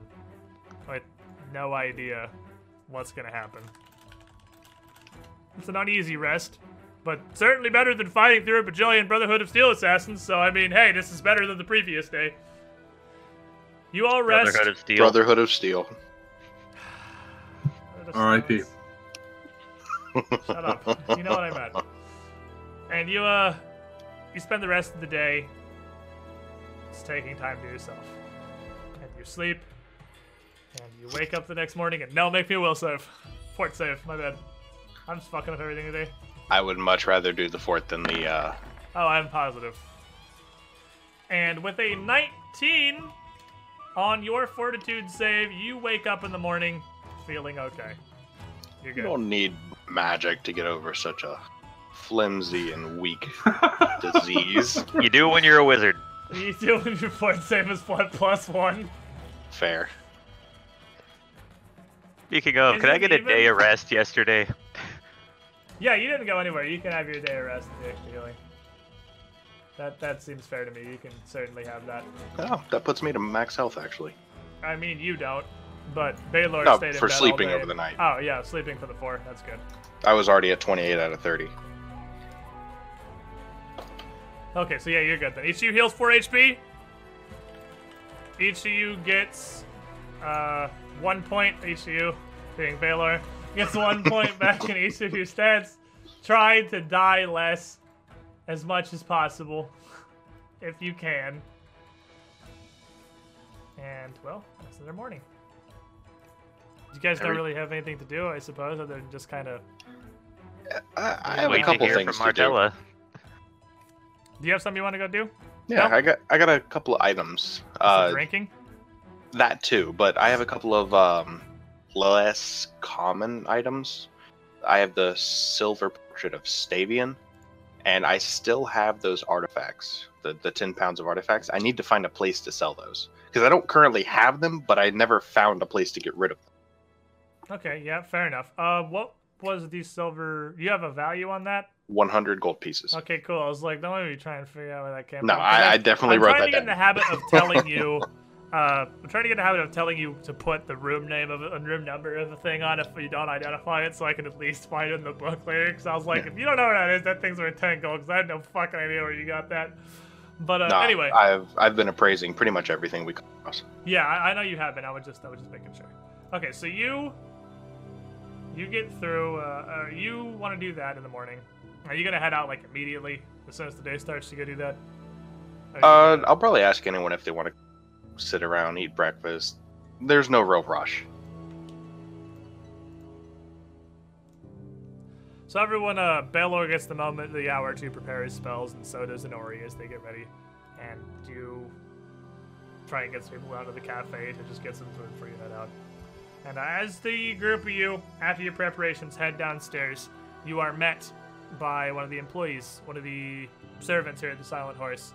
with no idea what's going to happen. It's an uneasy rest, but certainly better than fighting through a bajillion Brotherhood of Steel assassins, so I mean, hey, this is better than the previous day. You all rest. Brotherhood of Steel. Brotherhood of Steel. R.I.P.. Shut up. You know what I meant. And you uh you spend the rest of the day just taking time to yourself. And you sleep. And you wake up the next morning and no make me a will save. Fort save, my bad. I'm just fucking up everything today. I would much rather do the fort than the. uh Oh, I'm positive. And with a 19 on your fortitude save, you wake up in the morning feeling okay. You're You don't need magic to get over such a flimsy and weak disease. You do when you're a wizard. You do when your fort save is what plus one. Fair. Speaking of, Is could I it get a day of rest yesterday? Yeah, you didn't go anywhere. You can have your day of rest healing. That that seems fair to me. You can certainly have that. Oh, that puts me to max health actually. I mean, you don't, but Baylor No, stayed in for sleeping over the night. Oh yeah, sleeping for the four. That's good. I was already at 28 out of 30. Okay, so yeah, you're good then. Each of you heals 4 HP. Each of you gets uh, one point. Each of you, being Baylor, gets one point back in each of your stats. Try to die less as much as possible, if you can. And well, that's their morning. You guys don't really have anything to do, I suppose, other than just kind of. I, I have Wait a couple to hear things from to do. Martella. Do you have something you want to go do? Yeah, No? I got I got a couple of items. Uh, drinking. that too, but I have a couple of um, less common items. I have the silver portrait of Stavian, and I still have those artifacts, the the ten pounds of artifacts. I need to find a place to sell those because I don't currently have them, but I never found a place to get rid of them. Okay, yeah, fair enough. Uh, what was the silver? You have a value on that? One hundred gold pieces. Okay, cool. I was like, don't let me try and figure out where that came from. No, I, I I'm- definitely I'm wrote that get in the habit of telling you. Uh, I'm trying to get the habit of telling you to put the room name of and room number of the thing on if you don't identify it, so I can at least find it in the book later. Because I was like, Yeah. if you don't know what that is, that thing's worth ten gold. Because I had no fucking idea where you got that. But uh, Nah, anyway, I've I've been appraising pretty much everything we come across. yeah, I, I know you have been. I was just, I was just making sure. Okay, so you, you get through. Uh, uh, you want to do that in the morning? Are you gonna head out like immediately as soon as the day starts to go do that? Uh, I'll probably ask anyone if they want to sit around, eat breakfast. There's no real rush. So everyone, uh, Baylor gets the moment, the hour to prepare his spells, and so does Inori as they get ready. And you try and get some people out of the cafe to just get some food before you head out. And as the group of you, after your preparations, head downstairs, you are met by one of the employees, one of the servants here at the Silent Horse.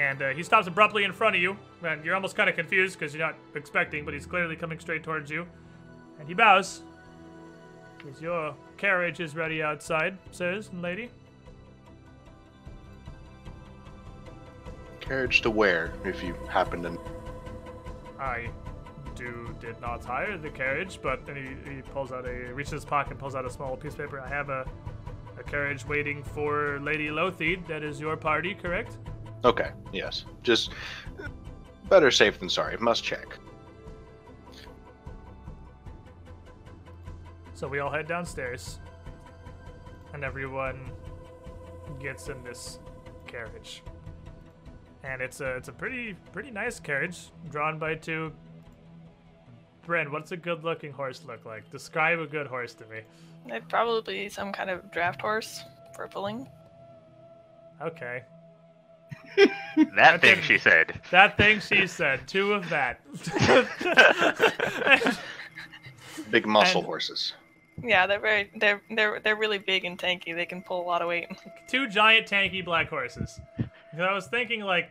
And uh, he stops abruptly in front of you, and you're almost kind of confused because you're not expecting, but he's clearly coming straight towards you. And he bows. Says, Your carriage is ready outside, sirs and lady. Carriage to where, if you happen to. I do did not hire the carriage, but then he, he pulls out a reaches his pocket, pulls out a small piece of paper. I have a a carriage waiting for Lady Lotheed. That is your party, correct? Okay, yes. Just better safe than sorry. Must check. So we all head downstairs, and everyone gets in this carriage. And it's a it's a pretty pretty nice carriage drawn by two. Brent, what's a good looking horse look like? Describe a good horse to me. It'd probably be some kind of draft horse for pulling. Okay. That thing didn't- she said. That thing she said. Two of that. Big muscle And- horses. Yeah, they're very they're they're they're really big and tanky. They can pull a lot of weight. Two giant tanky black horses. 'Cause I was thinking like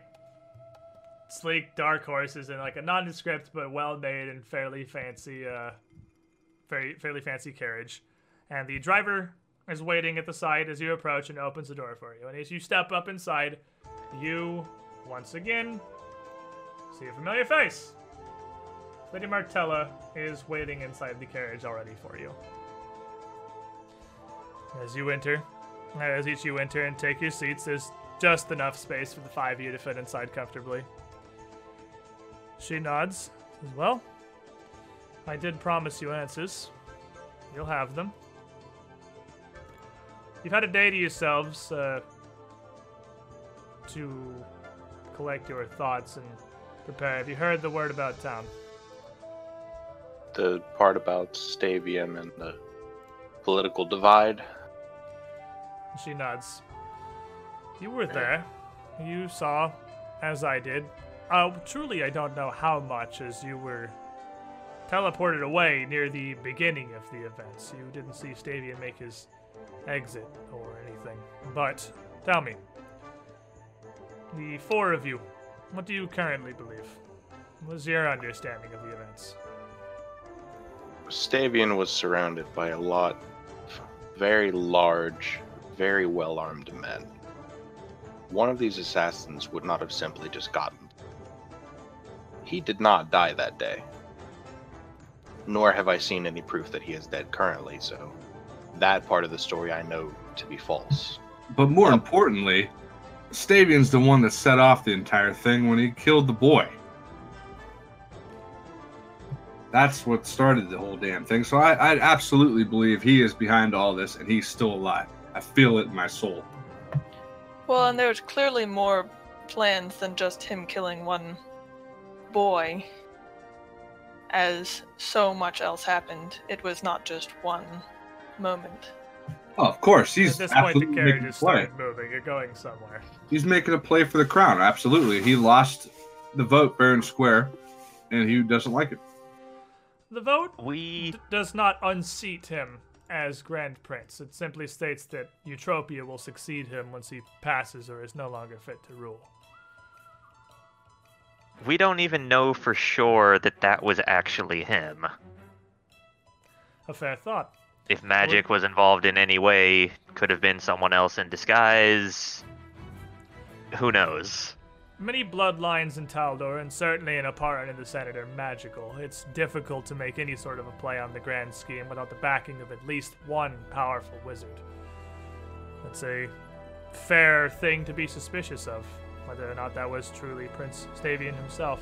sleek dark horses and like a nondescript but well made and fairly fancy uh very fairly fancy carriage. And the driver is waiting at the side as you approach and opens the door for you. And as you step up inside, you once again see a familiar face. Lady Martella is waiting inside the carriage already for you. As you enter, as each you enter and take your seats, there's just enough space for the five of you to fit inside comfortably. She nods, says, Well, I did promise you answers. You'll have them. You've had a day to yourselves uh, to collect your thoughts and prepare. Have you heard the word about town? The part about Stavian and the political divide. She nods. You were there. You saw, as I did. Uh, truly, I don't know how much, as you were teleported away near the beginning of the events. You didn't see Stavian make his exit or anything. But, tell me, the four of you, what do you currently believe? What's your understanding of the events? Stavian was surrounded by a lot of very large, very well armed men. One of these assassins would not have simply just gotten. He did not die that day. Nor have I seen any proof that he is dead currently, so that part of the story I know to be false. But more um, importantly, Stavian's the one that set off the entire thing when he killed the boy. That's what started the whole damn thing. So I, I absolutely believe he is behind all this and he's still alive. I feel it in my soul. Well, and there's clearly more plans than just him killing one boy. As so much else happened, it was not just one moment. Oh, of course, he's At this point, the absolutely carriage making a has play. moving. You're going somewhere. He's making a play for the crown. Absolutely, he lost the vote fair and square, and he doesn't like it. The vote We d- does not unseat him as Grand Prince. It simply states that Eutropia will succeed him once he passes or is no longer fit to rule. we don't even know for sure that that was actually him. A fair thought. If magic was involved in any way, could have been someone else in disguise. Who knows? Many bloodlines in Taldor, and certainly in Aparan in the Senate, are magical. It's difficult to make any sort of a play on the grand scheme without the backing of at least one powerful wizard. That's a fair thing to be suspicious of, whether or not that was truly Prince Stavian himself.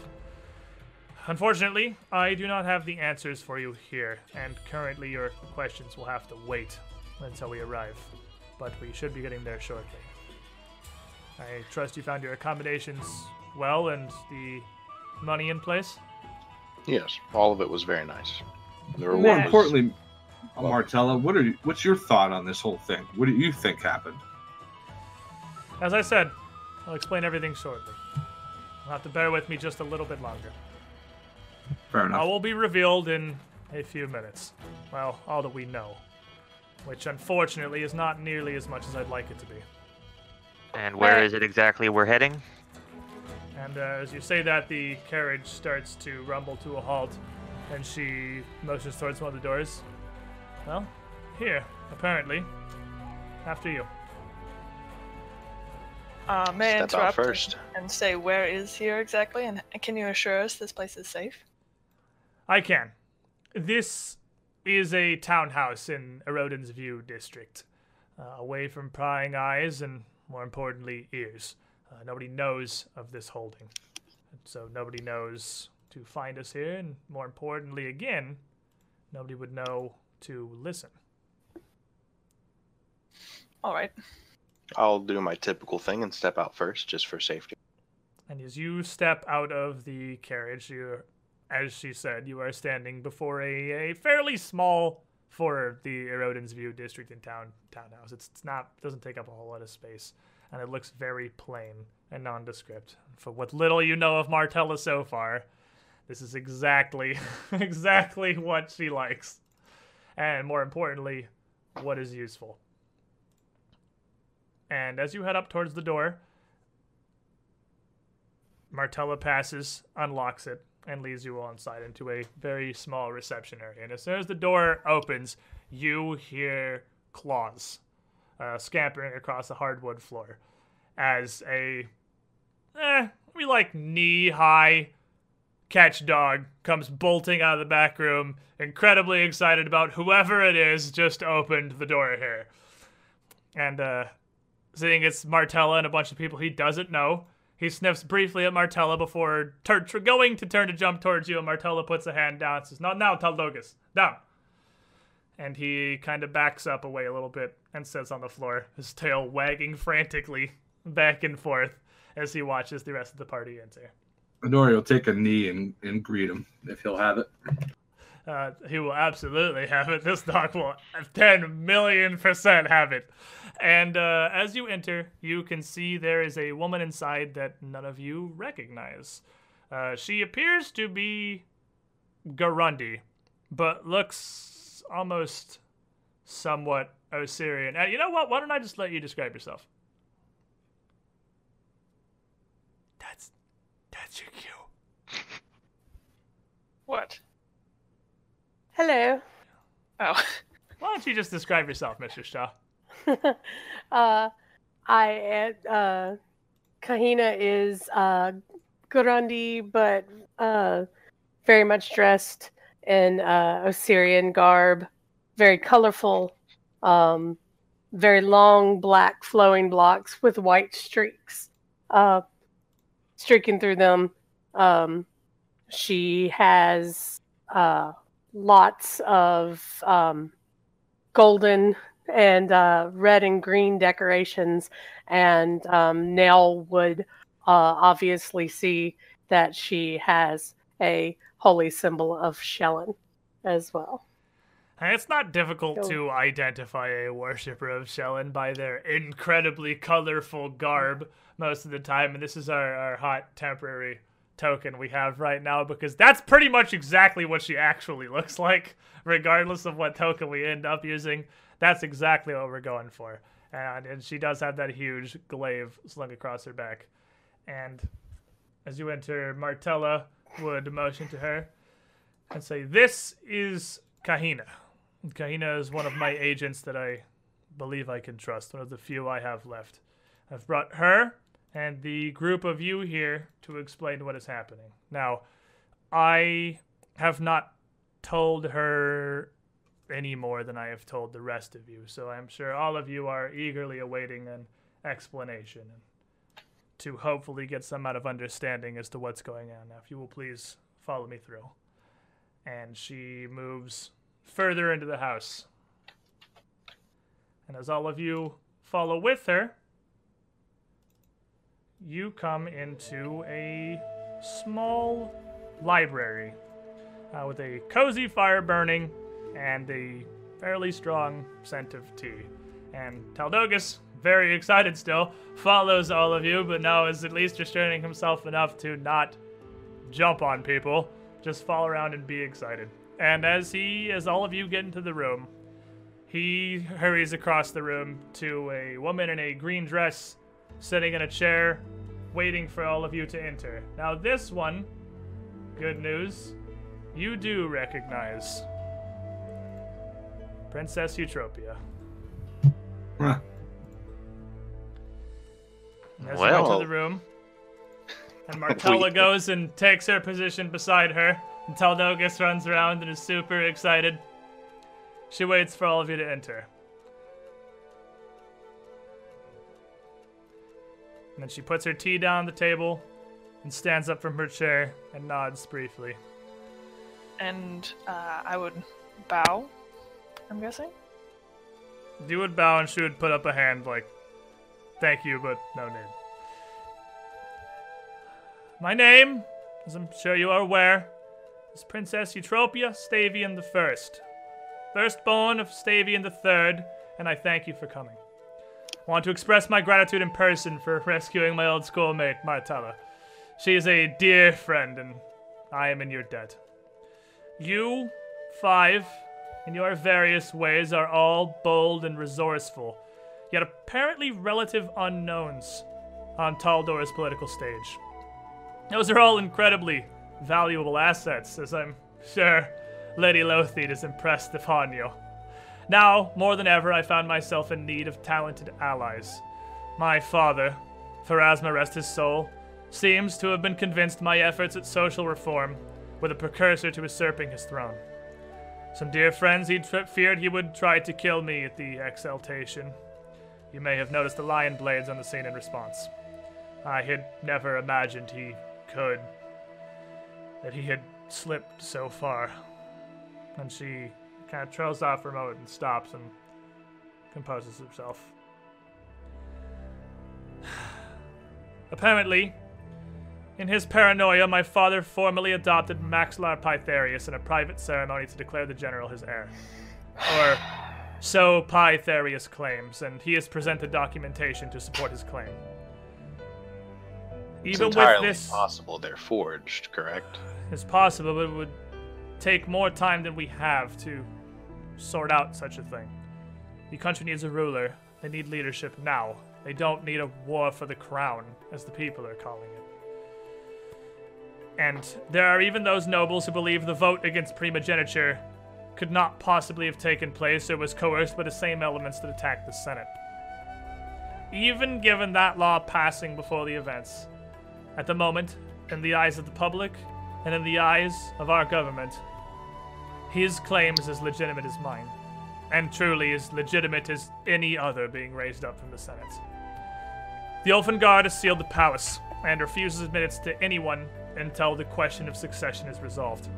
Unfortunately, I do not have the answers for you here, and currently your questions will have to wait until we arrive. But we should be getting there shortly. I trust you found your accommodations well and the money in place. Yes, all of it was very nice. The More reward was- importantly, Martella, what are you, what's your thought on this whole thing? What do you think happened? As I said, I'll explain everything shortly. You'll have to bear with me just a little bit longer. Fair enough. All will be revealed in a few minutes. Well, all that we know. Which unfortunately is not nearly as much as I'd like it to be. And where is it exactly we're heading? And uh, as you say that, the carriage starts to rumble to a halt, and she motions towards one of the doors. Well, here, apparently. After you. Uh, may I Step out interrupt first. and say where is here exactly, and can you assure us this place is safe? I can. This is a townhouse in Erodin's View district, uh, away from prying eyes and, more importantly, ears. Uh, nobody knows of this holding, so nobody knows to find us here, and more importantly, again, nobody would know to listen. All right. I'll do my typical thing and step out first, just for safety. And as you step out of the carriage, you, as she said, you are standing before a, a fairly small for the Erodin's View district in town townhouse. It's, it's not doesn't take up a whole lot of space, and it looks very plain and nondescript. For what little you know of Martella so far, this is exactly exactly what she likes, and more importantly, what is useful. And as you head up towards the door, Martella passes, unlocks it, and leads you inside into a very small reception area. And as soon as the door opens, you hear claws uh, scampering across the hardwood floor as a, eh, we like knee high catch dog comes bolting out of the back room, incredibly excited about whoever it is just opened the door here. And, uh, seeing it's Martella and a bunch of people he doesn't know. He sniffs briefly at Martella before tur- tr- going to turn to jump towards you, and Martella puts a hand down and says, Not now, Taldogus. Down. And he kind of backs up away a little bit and sits on the floor, his tail wagging frantically back and forth as he watches the rest of the party enter. Nori will take a knee and, and greet him if he'll have it. Uh, he will absolutely have it. This dog will 10 million percent have it. And uh, as you enter, you can see there is a woman inside that none of you recognize. Uh, she appears to be Garundi, but looks almost somewhat Osirian. Uh, you know what? Why don't I just let you describe yourself? That's that's your cue. What? Hello. Oh, Why don't you just describe yourself, Mr. Shaw? uh, I uh, Kahina is uh, Garundi, but uh, very much dressed in uh, Osirian garb, very colorful, um, very long black flowing blocks with white streaks uh, streaking through them. Um, she has uh, lots of um, golden and uh, red and green decorations. And um, Nell would uh, obviously see that she has a holy symbol of Shelyn as well. It's not difficult to identify a worshiper of Shelyn by their incredibly colorful garb most of the time, and this is our, our hot temporary token we have right now because that's pretty much exactly what she actually looks like, regardless of what token we end up using. That's exactly what we're going for. And, and she does have that huge glaive slung across her back. And as you enter, Martella would motion to her and say, This is Kahina. Kahina is one of my agents that I believe I can trust, one of the few I have left. I've brought her and the group of you here to explain what is happening. Now, I have not told her any more than I have told the rest of you, so I'm sure all of you are eagerly awaiting an explanation to hopefully get some out of understanding as to what's going on. Now, if you will please follow me through. And she moves further into the house. And as all of you follow with her, you come into a small library uh, with a cozy fire burning and a fairly strong scent of tea. And Taldogus, very excited still, follows all of you, but now is at least restraining himself enough to not jump on people. Just fall around and be excited. And as he, as all of you get into the room, he hurries across the room to a woman in a green dress sitting in a chair waiting for all of you to enter. Now, this one, good news, you do recognize Princess Eutropia. Huh. As you enter Well. the room, and Martella We- goes and takes her position beside her, and Taldogus runs around and is super excited. She waits for all of you to enter. And then she puts her tea down on the table and stands up from her chair and nods briefly. And uh, I would bow. I'm guessing. You would bow and she would put up a hand like, thank you, but no need. My name, as I'm sure you are aware, is Princess Eutropia Stavian the First, firstborn of Stavian the Third, and I thank you for coming. Want to express my gratitude in person for rescuing my old schoolmate, Martella. She is a dear friend, and I am in your debt. You, five, in your various ways, are all bold and resourceful, yet apparently relative unknowns on Taldor's political stage. Those are all incredibly valuable assets, as I'm sure Lady Lotheed is impressed upon you. Now, more than ever, I found myself in need of talented allies. My father, Pharasma rest his soul, seems to have been convinced my efforts at social reform were the precursor to usurping his throne. Some dear friends he'd feared he would try to kill me at the exaltation. You may have noticed the lion blades on the scene in response. I had never imagined he could. That he had slipped so far. And she kind of trails off for a moment and stops and composes himself. Apparently, in his paranoia, my father formally adopted Maxillar Pythareus in a private ceremony to declare the general his heir. Or so Pythareus claims, and he has presented documentation to support his claim. It's Even with this, possible they're forged, correct? it's possible, but it would take more time than we have to sort out such a thing. The country needs a ruler. They need leadership now. They don't need a war for the crown, as the people are calling it. And there are even those nobles who believe the vote against primogeniture could not possibly have taken place or was coerced by the same elements that attacked the Senate. Even given that law passing before the events, at the moment, in the eyes of the public and in the eyes of our government, his claim is as legitimate as mine, and truly as legitimate as any other being raised up from the Senate. The Ulfen Guard has sealed the palace and refuses admittance to anyone until the question of succession is resolved.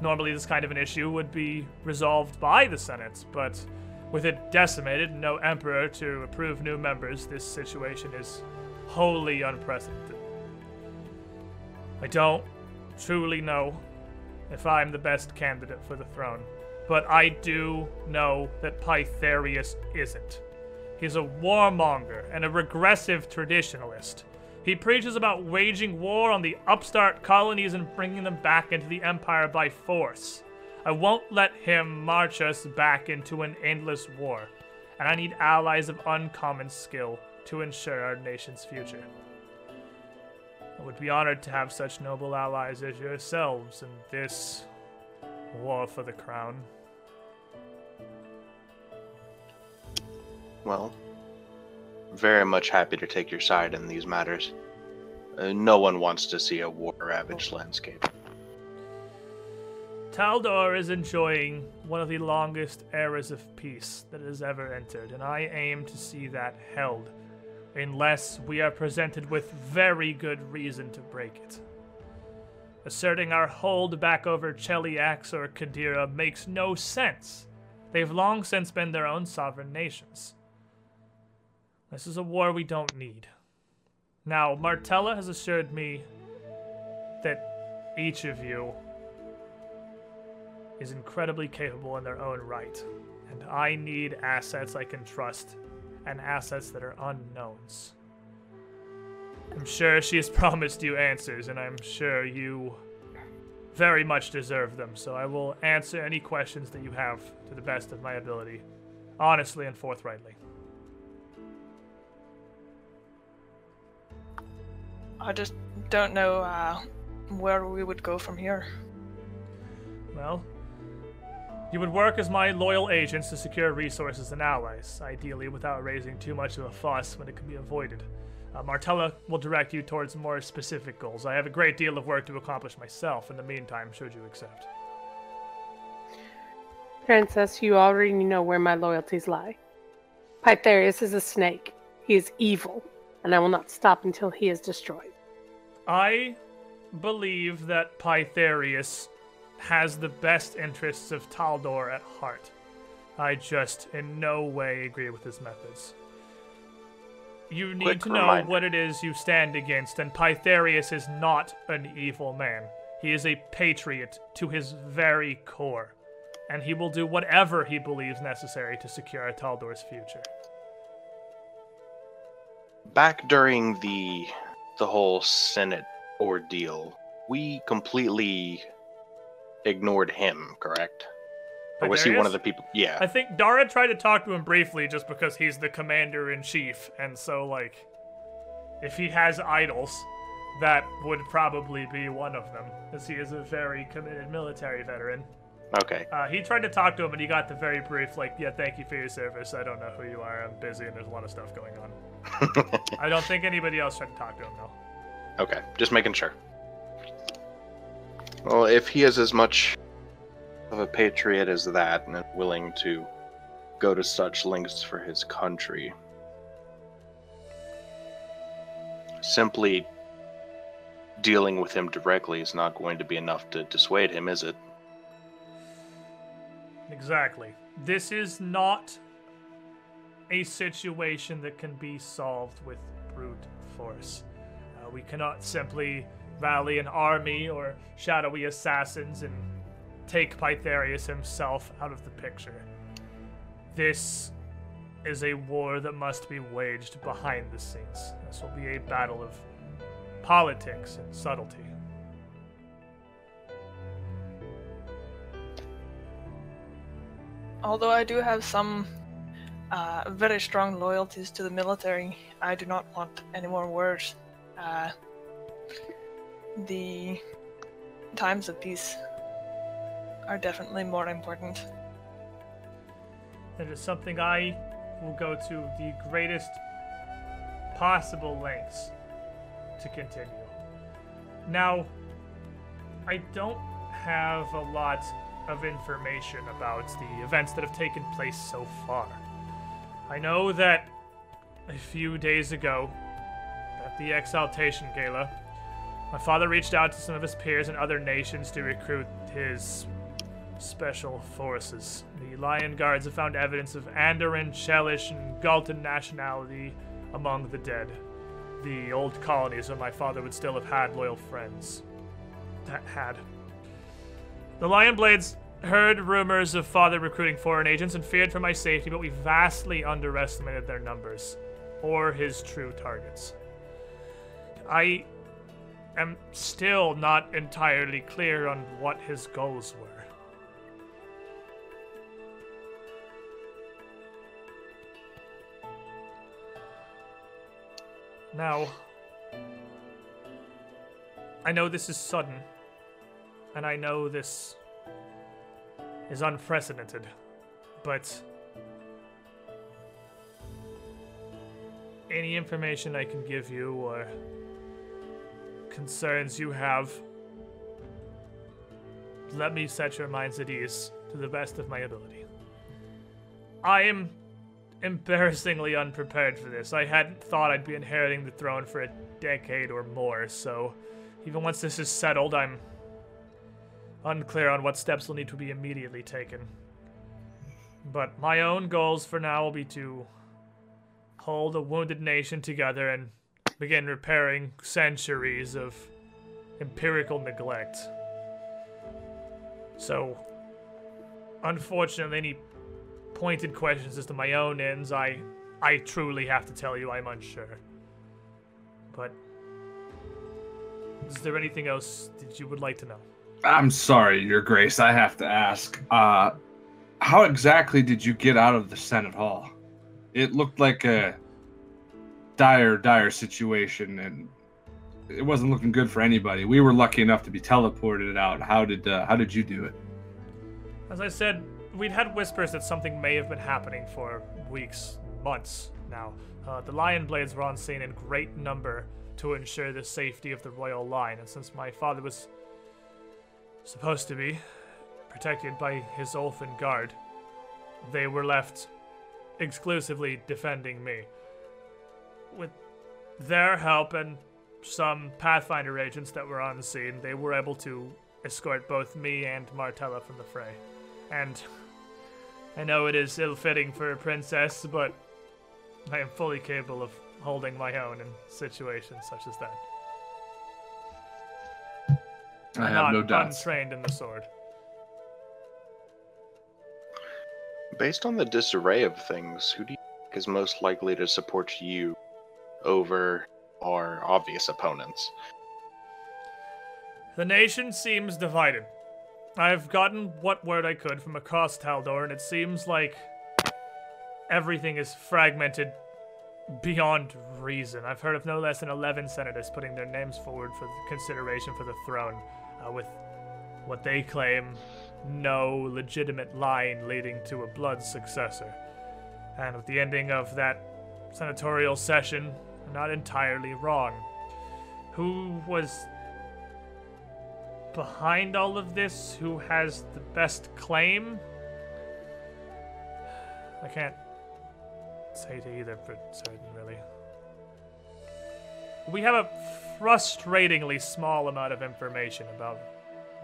Normally, this kind of an issue would be resolved by the Senate, but with it decimated and no emperor to approve new members, this situation is wholly unprecedented. I don't truly know if I'm the best candidate for the throne, but I do know that Pythareus isn't. He's a warmonger and a regressive traditionalist. He preaches about waging war on the upstart colonies and bringing them back into the empire by force. I won't let him march us back into an endless war, and I need allies of uncommon skill to ensure our nation's future. I would be honored to have such noble allies as yourselves in this war for the crown. Well, very much happy to take your side in these matters. Uh, no one wants to see a war-ravaged landscape. Taldor is enjoying one of the longest eras of peace that has ever entered, and I aim to see that held, unless we are presented with very good reason to break it. Asserting our hold back over Cheliax or Qadira makes no sense. They've long since been their own sovereign nations. This is a war we don't need. Now, Martella has assured me that each of you is incredibly capable in their own right, and I need assets I can trust and assets that are unknowns. I'm sure she has promised you answers, and I'm sure you very much deserve them, so I will answer any questions that you have to the best of my ability, honestly and forthrightly. I just don't know uh, where we would go from here. Well, you would work as my loyal agents to secure resources and allies, ideally without raising too much of a fuss when it can be avoided. Uh, Martella will direct you towards more specific goals. I have a great deal of work to accomplish myself in the meantime, should you accept. Princess, you already know where my loyalties lie. Pythareus is a snake. He is evil, and I will not stop until he is destroyed. I believe that Pythareus has the best interests of Taldor at heart. I just in no way agree with his methods. You need Quick to know reminder. what it is you stand against, and Pythareus is not an evil man. He is a patriot to his very core, and he will do whatever he believes necessary to secure Taldor's future. Back during the the whole Senate ordeal, we completely ignored him, correct? Or was he one of the people? Yeah. I think Dara tried to talk to him briefly just because he's the commander in chief, and so like, if he has idols, that would probably be one of them, as he is a very committed military veteran. Okay. Uh, he tried to talk to him, and he got the very brief, like, "Yeah, thank you for your service. I don't know who you are. I'm busy, and there's a lot of stuff going on." I don't think anybody else tried to talk to him though. okay. Just making sure. Well, if he is as much of a patriot as that and willing to go to such lengths for his country, simply dealing with him directly is not going to be enough to dissuade him, is it? Exactly. This is not a situation that can be solved with brute force. Uh, we cannot simply rally an army or shadowy assassins and take Pythareus himself out of the picture. This is a war that must be waged behind the scenes. This will be a battle of politics and subtlety. Although I do have some uh, very strong loyalties to the military, I do not want any more wars. Uh, the times of peace are definitely more important. That is something I will go to the greatest possible lengths to continue. Now, I don't have a lot of information about the events that have taken place so far. I know that a few days ago, at the Exaltation Gala, my father reached out to some of his peers in other nations to recruit his special forces. The Lion Guards have found evidence of Andoran, Chelish, and Galtan nationality among the dead. The old colonies where my father would still have had loyal friends. That had. The Lion Blades heard rumors of father recruiting foreign agents and feared for my safety, but we vastly underestimated their numbers or his true targets. I am still not entirely clear on what his goals were. Now, I know this is sudden, and I know this is unprecedented, but any information I can give you or concerns you have, let me set your minds at ease to the best of my ability. I am embarrassingly unprepared for this. I hadn't thought I'd be inheriting the throne for a decade or more, so even once this is settled, I'm unclear on what steps will need to be immediately taken. But my own goals for now will be to hold a wounded nation together and begin repairing centuries of empirical neglect. So, unfortunately, any pointed questions as to my own ends, I I truly have to tell you I'm unsure. But is there anything else that you would like to know? I'm sorry, Your Grace. I have to ask. Uh, how exactly did you get out of the Senate Hall? It looked like a dire, dire situation, and it wasn't looking good for anybody. We were lucky enough to be teleported out. How did uh, how did you do it? As I said, we'd had whispers that something may have been happening for weeks, months now. Uh, the Lion Blades were on scene in great number to ensure the safety of the royal line, and since my father was supposed to be protected by his Ulfen guard, they were left exclusively defending me. With their help and some Pathfinder agents that were on the scene, they were able to escort both me and Martella from the fray. And I know it is ill fitting for a princess, but I am fully capable of holding my own in situations such as that. I I'm have not no doubts. untrained in the sword. Based on the disarray of things, who do you think is most likely to support you over our obvious opponents? The nation seems divided. I've gotten what word I could from across Taldor, and it seems like everything is fragmented beyond reason. I've heard of no less than 11 senators putting their names forward for consideration for the throne, uh, with what they claim no legitimate line leading to a blood successor. And with the ending of that senatorial session, not entirely wrong. Who was behind all of this? Who has the best claim? I can't say to either for certain, really. We have a frustratingly small amount of information about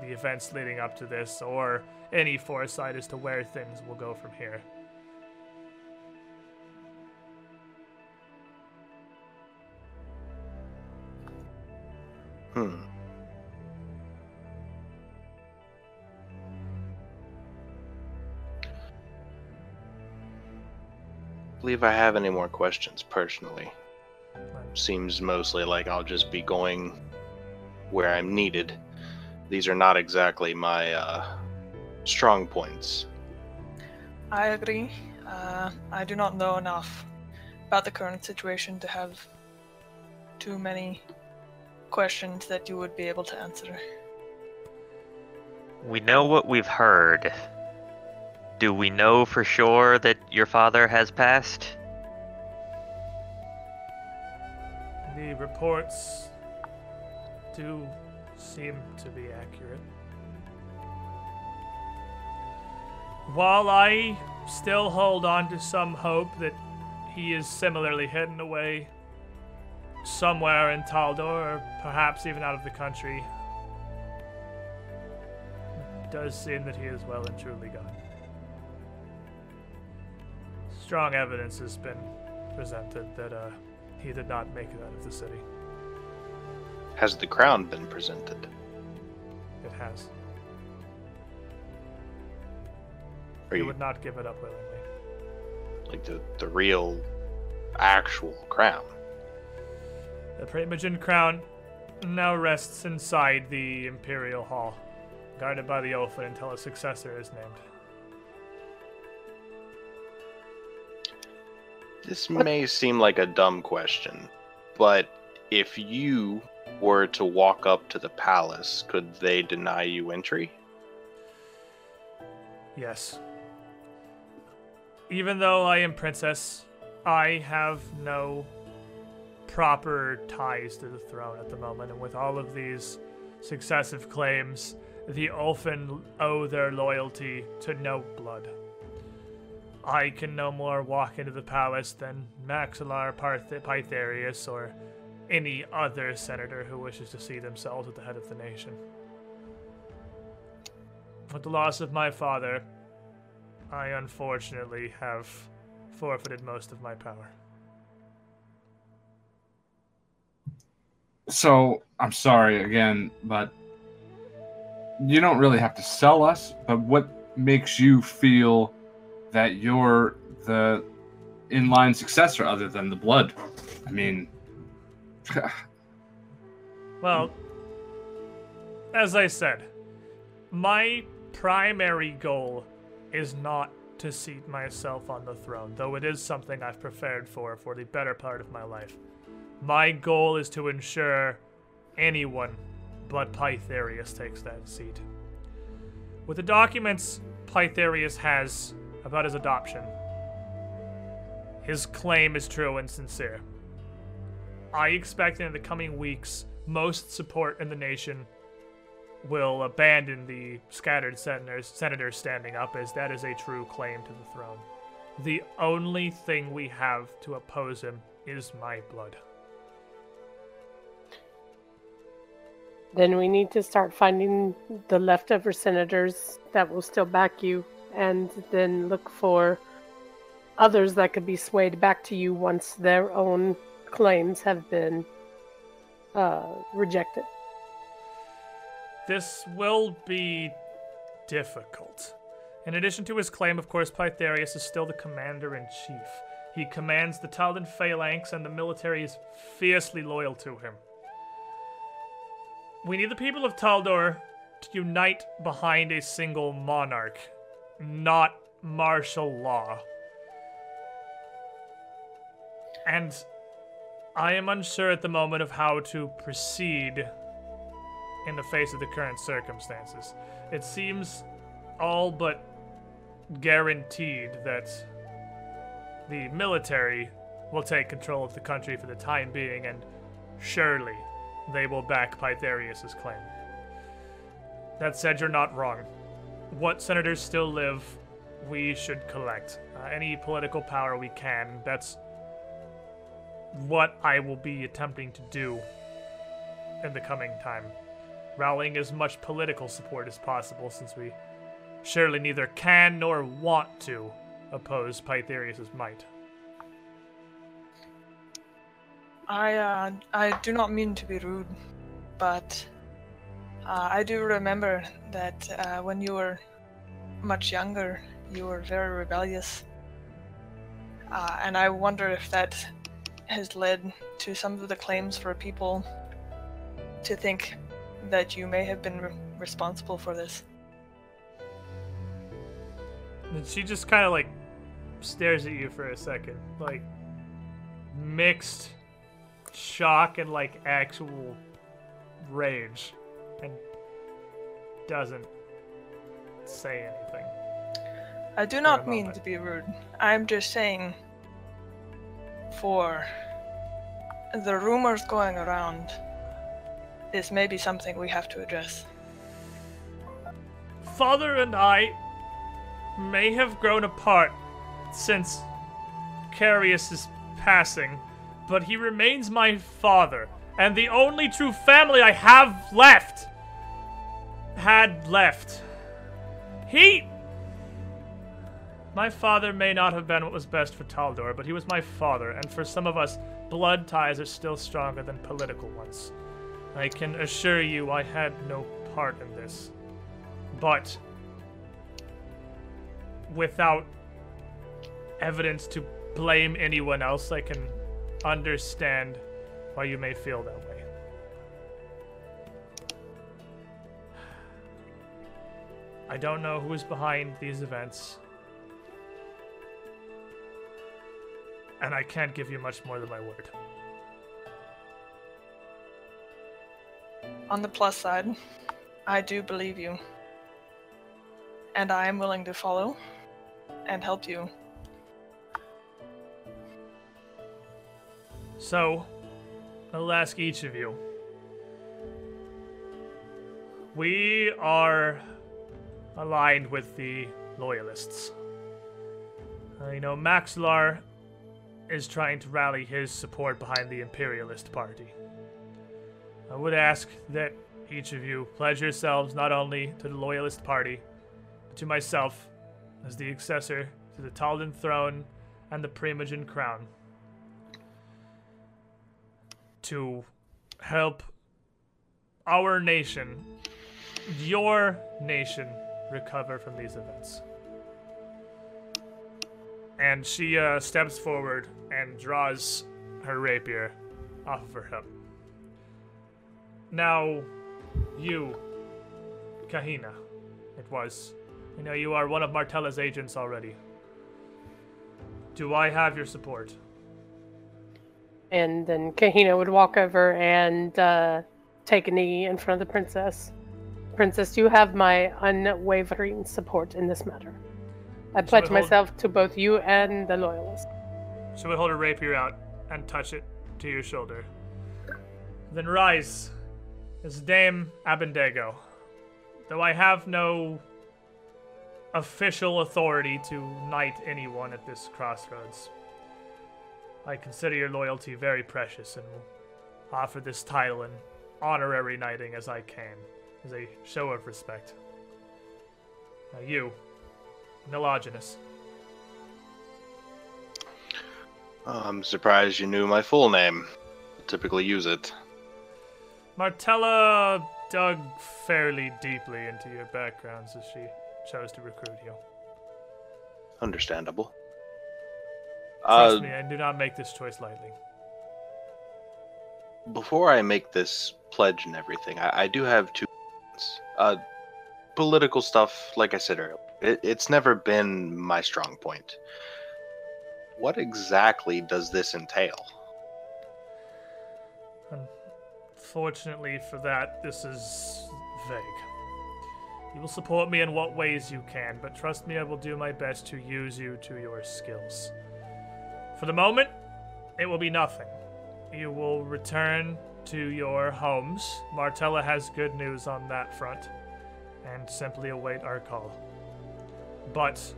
the events leading up to this, or any foresight as to where things will go from here. Hmm. believe I have any more questions personally. Seems mostly like I'll just be going where I'm needed. These are not exactly my uh, strong points. I agree. Uh, I do not know enough about the current situation to have too many questions that you would be able to answer. We know what we've heard. Do we know for sure that your father has passed? The reports do seem to be accurate. While I still hold on to some hope that he is similarly hidden away somewhere in Taldor, or perhaps even out of the country, it does seem that he is well and truly gone. Strong evidence has been presented that uh, he did not make it out of the city. Has the crown been presented? It has. Are He you would not give it up willingly. like the, the real, actual crown? The Primogen crown now rests inside the Imperial Hall, guarded by the Ulfen until a successor is named. This may seem like a dumb question, but if you were to walk up to the palace, could they deny you entry? Yes. Even though I am princess, I have no proper ties to the throne at the moment, and with all of these successive claims, the Ulfen owe their loyalty to no blood. I can no more walk into the palace than Maxillar Parth- Pythareus or any other senator who wishes to see themselves at the head of the nation. With the loss of my father, I unfortunately have forfeited most of my power. So I'm sorry again, but you don't really have to sell us. But what makes you feel that you're the inline successor other than the blood? I mean, Well, as I said, my primary goal is not to seat myself on the throne, though it is something I've prepared for for the better part of my life. My goal is to ensure anyone but Pythareus takes that seat. With the documents Pythareus has about his adoption, his claim is true and sincere. I expect in the coming weeks, most support in the nation will abandon the scattered senators, senators standing up, as that is a true claim to the throne. The only thing we have to oppose him is my blood. Then we need to start finding the leftover senators that will still back you, and then look for others that could be swayed back to you once their own claims have been uh, rejected. This will be difficult. In addition to his claim, of course, Pythareus is still the commander in chief. He commands the Taldan phalanx, and the military is fiercely loyal to him. We need the people of Taldor to unite behind a single monarch, not martial law. And I am unsure at the moment of how to proceed in the face of the current circumstances. It seems all but guaranteed that the military will take control of the country for the time being, and surely they will back Pythareus' claim. That said, you're not wrong. What senators still live, we should collect. Uh, any political power we can, that's what I will be attempting to do in the coming time. Rallying as much political support as possible, since we surely neither can nor want to oppose Pythareus' might. I uh, I do not mean to be rude, but uh, I do remember that uh, when you were much younger, you were very rebellious, uh, and I wonder if that has led to some of the claims for people to think that you may have been re- responsible for this. And she just kind of like stares at you for a second, like mixed shock and like actual rage, and doesn't say anything. I do not mean to be rude. I'm just saying for the rumors going around, this may be something we have to address. Father and I may have grown apart since Carius' passing, but he remains my father, and the only true family I have left. Had left. He. My father may not have been what was best for Taldor, but he was my father, and for some of us, blood ties are still stronger than political ones. I can assure you I had no part in this. But without evidence to blame anyone else, I can understand why you may feel that way. I don't know who is behind these events. And I can't give you much more than my word. On the plus side, I do believe you. And I am willing to follow and help you. So, I'll ask each of you. We are aligned with the Loyalists. Uh, you know, Maxillar is trying to rally his support behind the Imperialist Party. I would ask that each of you pledge yourselves not only to the Loyalist Party, but to myself as the successor to the Taldan throne and the Primogen crown to help our nation, your nation, recover from these events. And she uh, steps forward and draws her rapier off of her hip. Now, you, Kahina, it was. I know you are one of Martella's agents already. Do I have your support? And then Kahina would walk over and uh, take a knee in front of the princess. Princess, you have my unwavering support in this matter. I Shall pledge hold- myself to both you and the loyalists. She would hold her rapier out and touch it to your shoulder. Then rise as Dame Abendego. Though I have no official authority to knight anyone at this crossroads, I consider your loyalty very precious and will offer this title and honorary knighting as I can, as a show of respect. Now you, Nilogenus, I'm surprised you knew my full name. Typically use it. Martella dug fairly deeply into your backgrounds as she chose to recruit you. Understandable. Trust Uh, me, I do not make this choice lightly. before I make this pledge and everything, I, I do have two. Uh, political stuff, like I said earlier, it, it's never been my strong point. What exactly does this entail? Fortunately for that, this is vague. You will support me in what ways you can, but trust me, I will do my best to use you to your skills. For the moment, it will be nothing. You will return to your homes. Martella has good news on that front, and simply await our call. But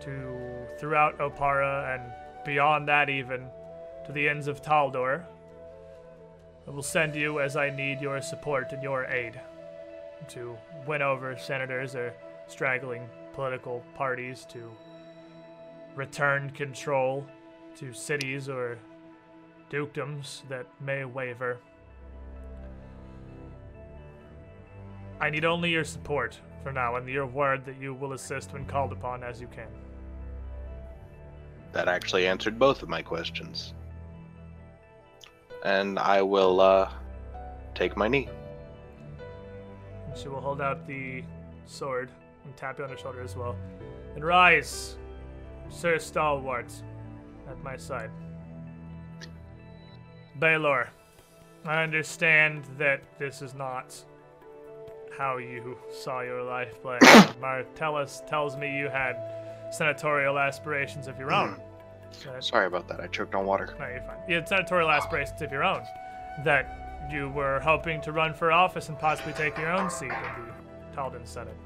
to throughout Oppara and beyond that, even to the ends of Taldor, I will send you as I need your support and your aid to win over senators or straggling political parties, to return control to cities or dukedoms that may waver. I need only your support for now and your word that you will assist when called upon as you can. That actually answered both of my questions. And I will uh, take my knee. She will hold out the sword and tap you on the shoulder as well. And rise, Sir Stalwart, at my side. Baylor, I understand that this is not how you saw your life play. Martellus tells me you had senatorial aspirations of your own. Hmm. That- Sorry about that. I choked on water. no, you're fine. You had senatorial aspirations of your own. That you were hoping to run for office and possibly take your own seat in the Taldan Senate.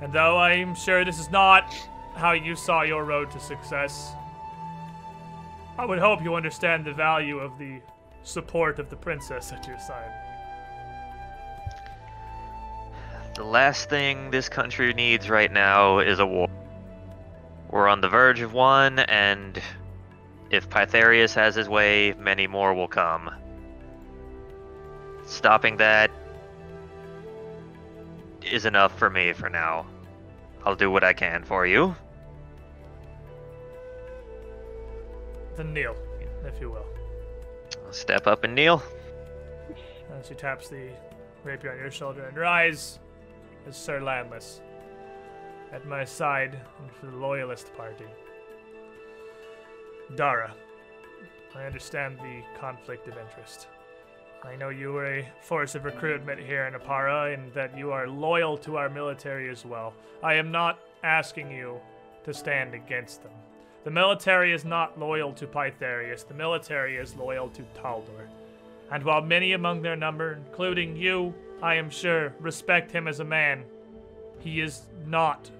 And though I'm sure this is not how you saw your road to success, I would hope you understand the value of the support of the princess at your side. The last thing this country needs right now is a war. We're on the verge of one, and if Pythareus has his way, many more will come. Stopping that is enough for me for now. I'll do what I can for you. Then kneel, if you will. I'll step up and kneel. And she taps the rapier on your shoulder and rise as Sir Landless at my side and for the Loyalist Party. Dara, I understand the conflict of interest. I know you were a force of recruitment here in Oppara and that you are loyal to our military as well. I am not asking you to stand against them. The military is not loyal to Pythareus, the military is loyal to Taldor. And while many among their number, including you, I am sure, respect him as a man, he is not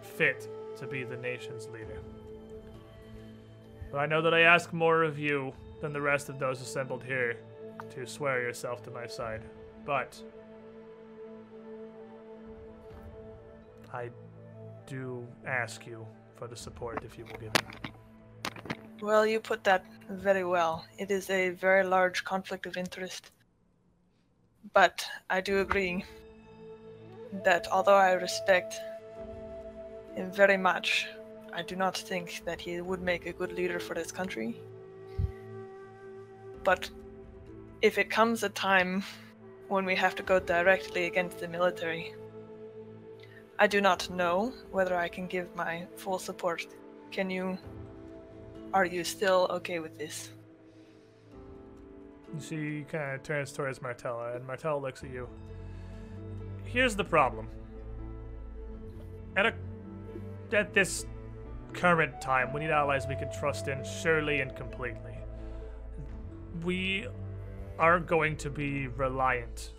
fit to be the nation's leader. But I know that I ask more of you than the rest of those assembled here to swear yourself to my side. But I do ask you for the support if you will give it. Well, you put that very well. It is a very large conflict of interest. But I do agree that although I respect him very much, I do not think that he would make a good leader for this country. But if it comes a time when we have to go directly against the military, I do not know whether I can give my full support. Can you are you still okay with this? She kind of turns towards Martella, and Martella looks at you. Here's the problem. At a at this current time, we need allies we can trust in surely and completely. We are going to be reliant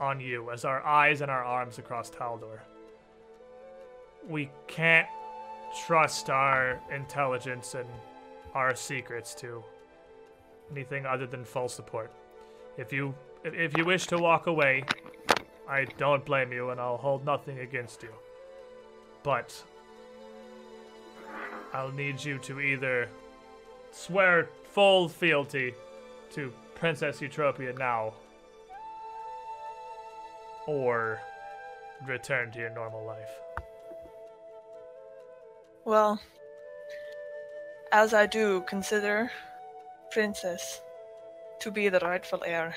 on you as our eyes and our arms across Taldor. We can't trust our intelligence and our secrets to anything other than full support. If you if you wish to walk away, I don't blame you and I'll hold nothing against you. But I'll need you to either swear full fealty to Princess Eutropia now or return to your normal life. Well, as I do consider Princess to be the rightful heir,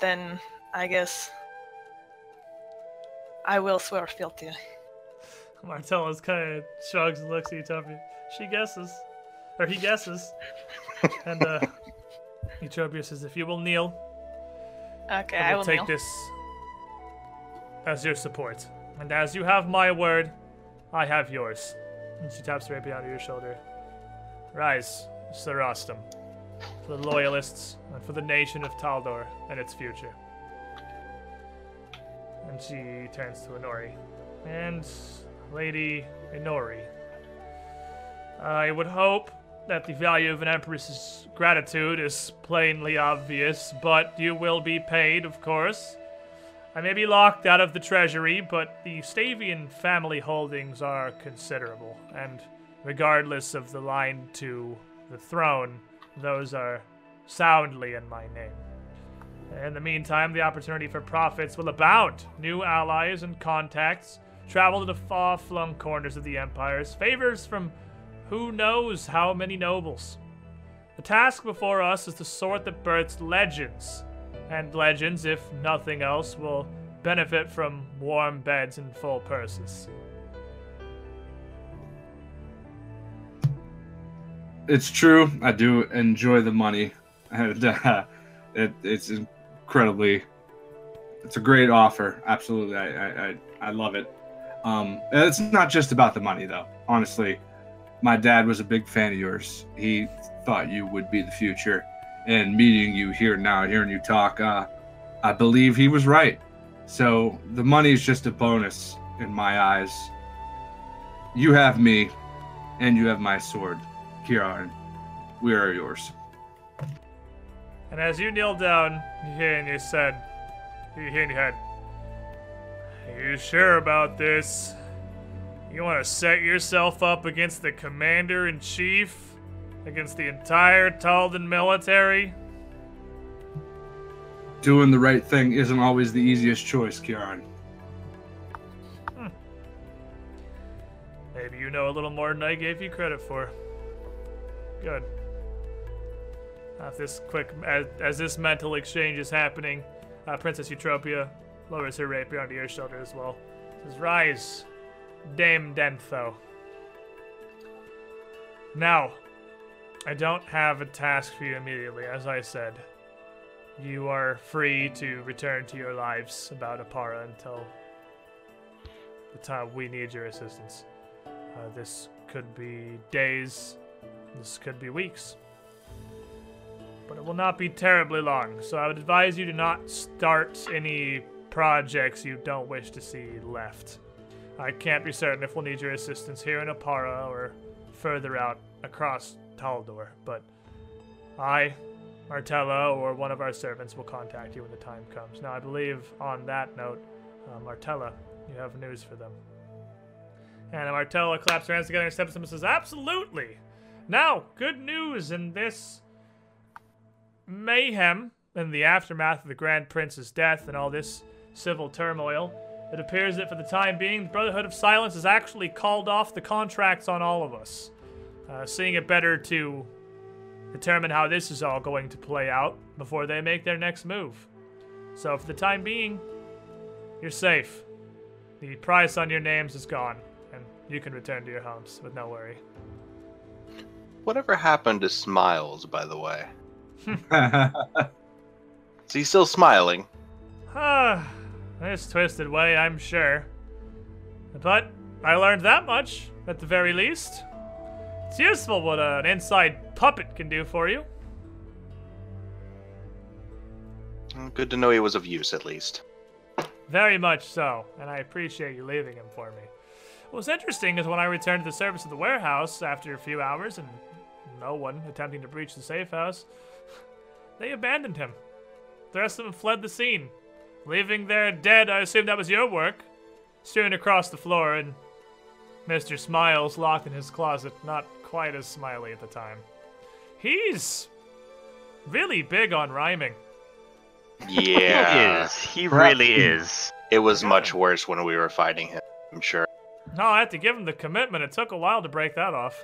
then I guess I will swear fealty. Martellus kind of shrugs and looks at Eutropia. She guesses. Or he guesses. and uh, Eutropia says, if you will kneel, Okay, I I will will take kneel. this as your support. And as you have my word, I have yours. And she taps right behind your shoulder. Rise, Sir Rostam, for the loyalists and for the nation of Taldor and its future. And she turns to Inori. And Lady Inori, I would hope that the value of an empress's gratitude is plainly obvious, but you will be paid, of course. I may be locked out of the treasury, but the Stavian family holdings are considerable, and regardless of the line to the throne, those are soundly in my name. In the meantime, the opportunity for profits will abound. New allies and contacts travel to the far flung corners of the empires, favors from who knows how many nobles. The task before us is the sort that births legends, and legends, if nothing else, will benefit from warm beds and full purses. It's true. I do enjoy the money, and uh, it, it's incredibly. It's a great offer. Absolutely, I I, I, love it. Um, it's not just about the money, though. Honestly, my dad was a big fan of yours. He thought you would be the future, and meeting you here now, hearing you talk, uh, I believe he was right. So the money is just a bonus in my eyes. You have me, and you have my sword. Kieran, we are yours. And as you kneel down, you said, you in your head, Are you sure about this? You want to set yourself up against the commander in chief? Against the entire Taldan military? Doing the right thing isn't always the easiest choice, Kieran. Maybe you know a little more than I gave you credit for. Good. As this quick, as, as this mental exchange is happening, uh, Princess Eutropia lowers her rapier onto your shoulder as well. Says, "Rise, Dame Dentho." Now, I don't have a task for you immediately, as I said. You are free to return to your lives about Oppara until the time we need your assistance. Uh, this could be days, this could be weeks. But it will not be terribly long, so I would advise you to not start any projects you don't wish to see left. I can't be certain if we'll need your assistance here in Oppara or further out across Taldor, but I, Martella, or one of our servants will contact you when the time comes. Now, I believe on that note, uh, Martella, you have news for them. And Martella claps her hands together and steps up and says, Absolutely! Now, good news in this mayhem, in the aftermath of the Grand Prince's death and all this civil turmoil. It appears that for the time being, the Brotherhood of Silence has actually called off the contracts on all of us, uh, seeing it better to determine how this is all going to play out before they make their next move. So, for the time being, you're safe. The price on your names is gone, and you can return to your homes with no worry. Whatever happened to Smiles, by the way? Is he still smiling? Ah, this twisted way, I'm sure. But I learned that much, at the very least. It's useful what an inside puppet can do for you. Good to know he was of use, at least. Very much so, and I appreciate you leaving him for me. What's interesting is when I returned to the service of the warehouse after a few hours and no one attempting to breach the safe house, they abandoned him. The rest of them fled the scene, leaving their dead. I assume that was your work. Strewn across the floor, and Mr. Smiles locked in his closet, not quite as smiley at the time. He's really big on rhyming. He Yeah. is. He really is. It was much worse when we were fighting him, I'm sure. No, I had to give him the commitment. It took a while to break that off.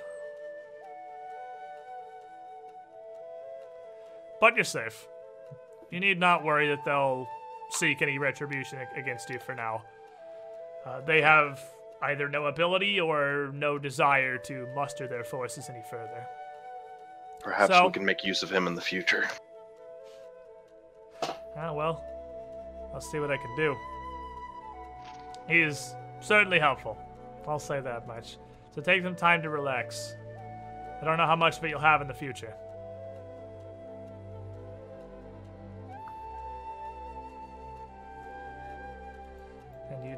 But you're safe. You need not worry that they'll seek any retribution against you for now. Uh, they have either no ability or no desire to muster their forces any further. Perhaps So- we can make use of him in the future. Ah, well, I'll see what I can do. He is certainly helpful. I'll say that much. So take some time to relax. I don't know how much of it you'll have in the future.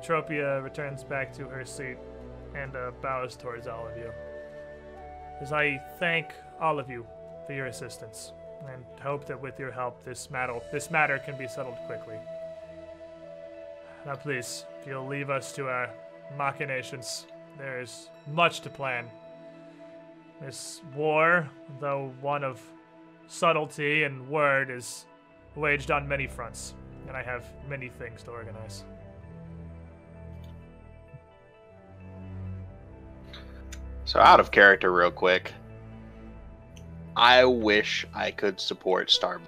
And Eutropia returns back to her seat and uh, bows towards all of you. As I thank all of you for your assistance and hope that with your help this matter this matter can be settled quickly. Now please, if you'll leave us to our machinations, there is much to plan. This war, though one of subtlety and word, is waged on many fronts, and I have many things to organize. So, out of character, real quick. I wish I could support Star.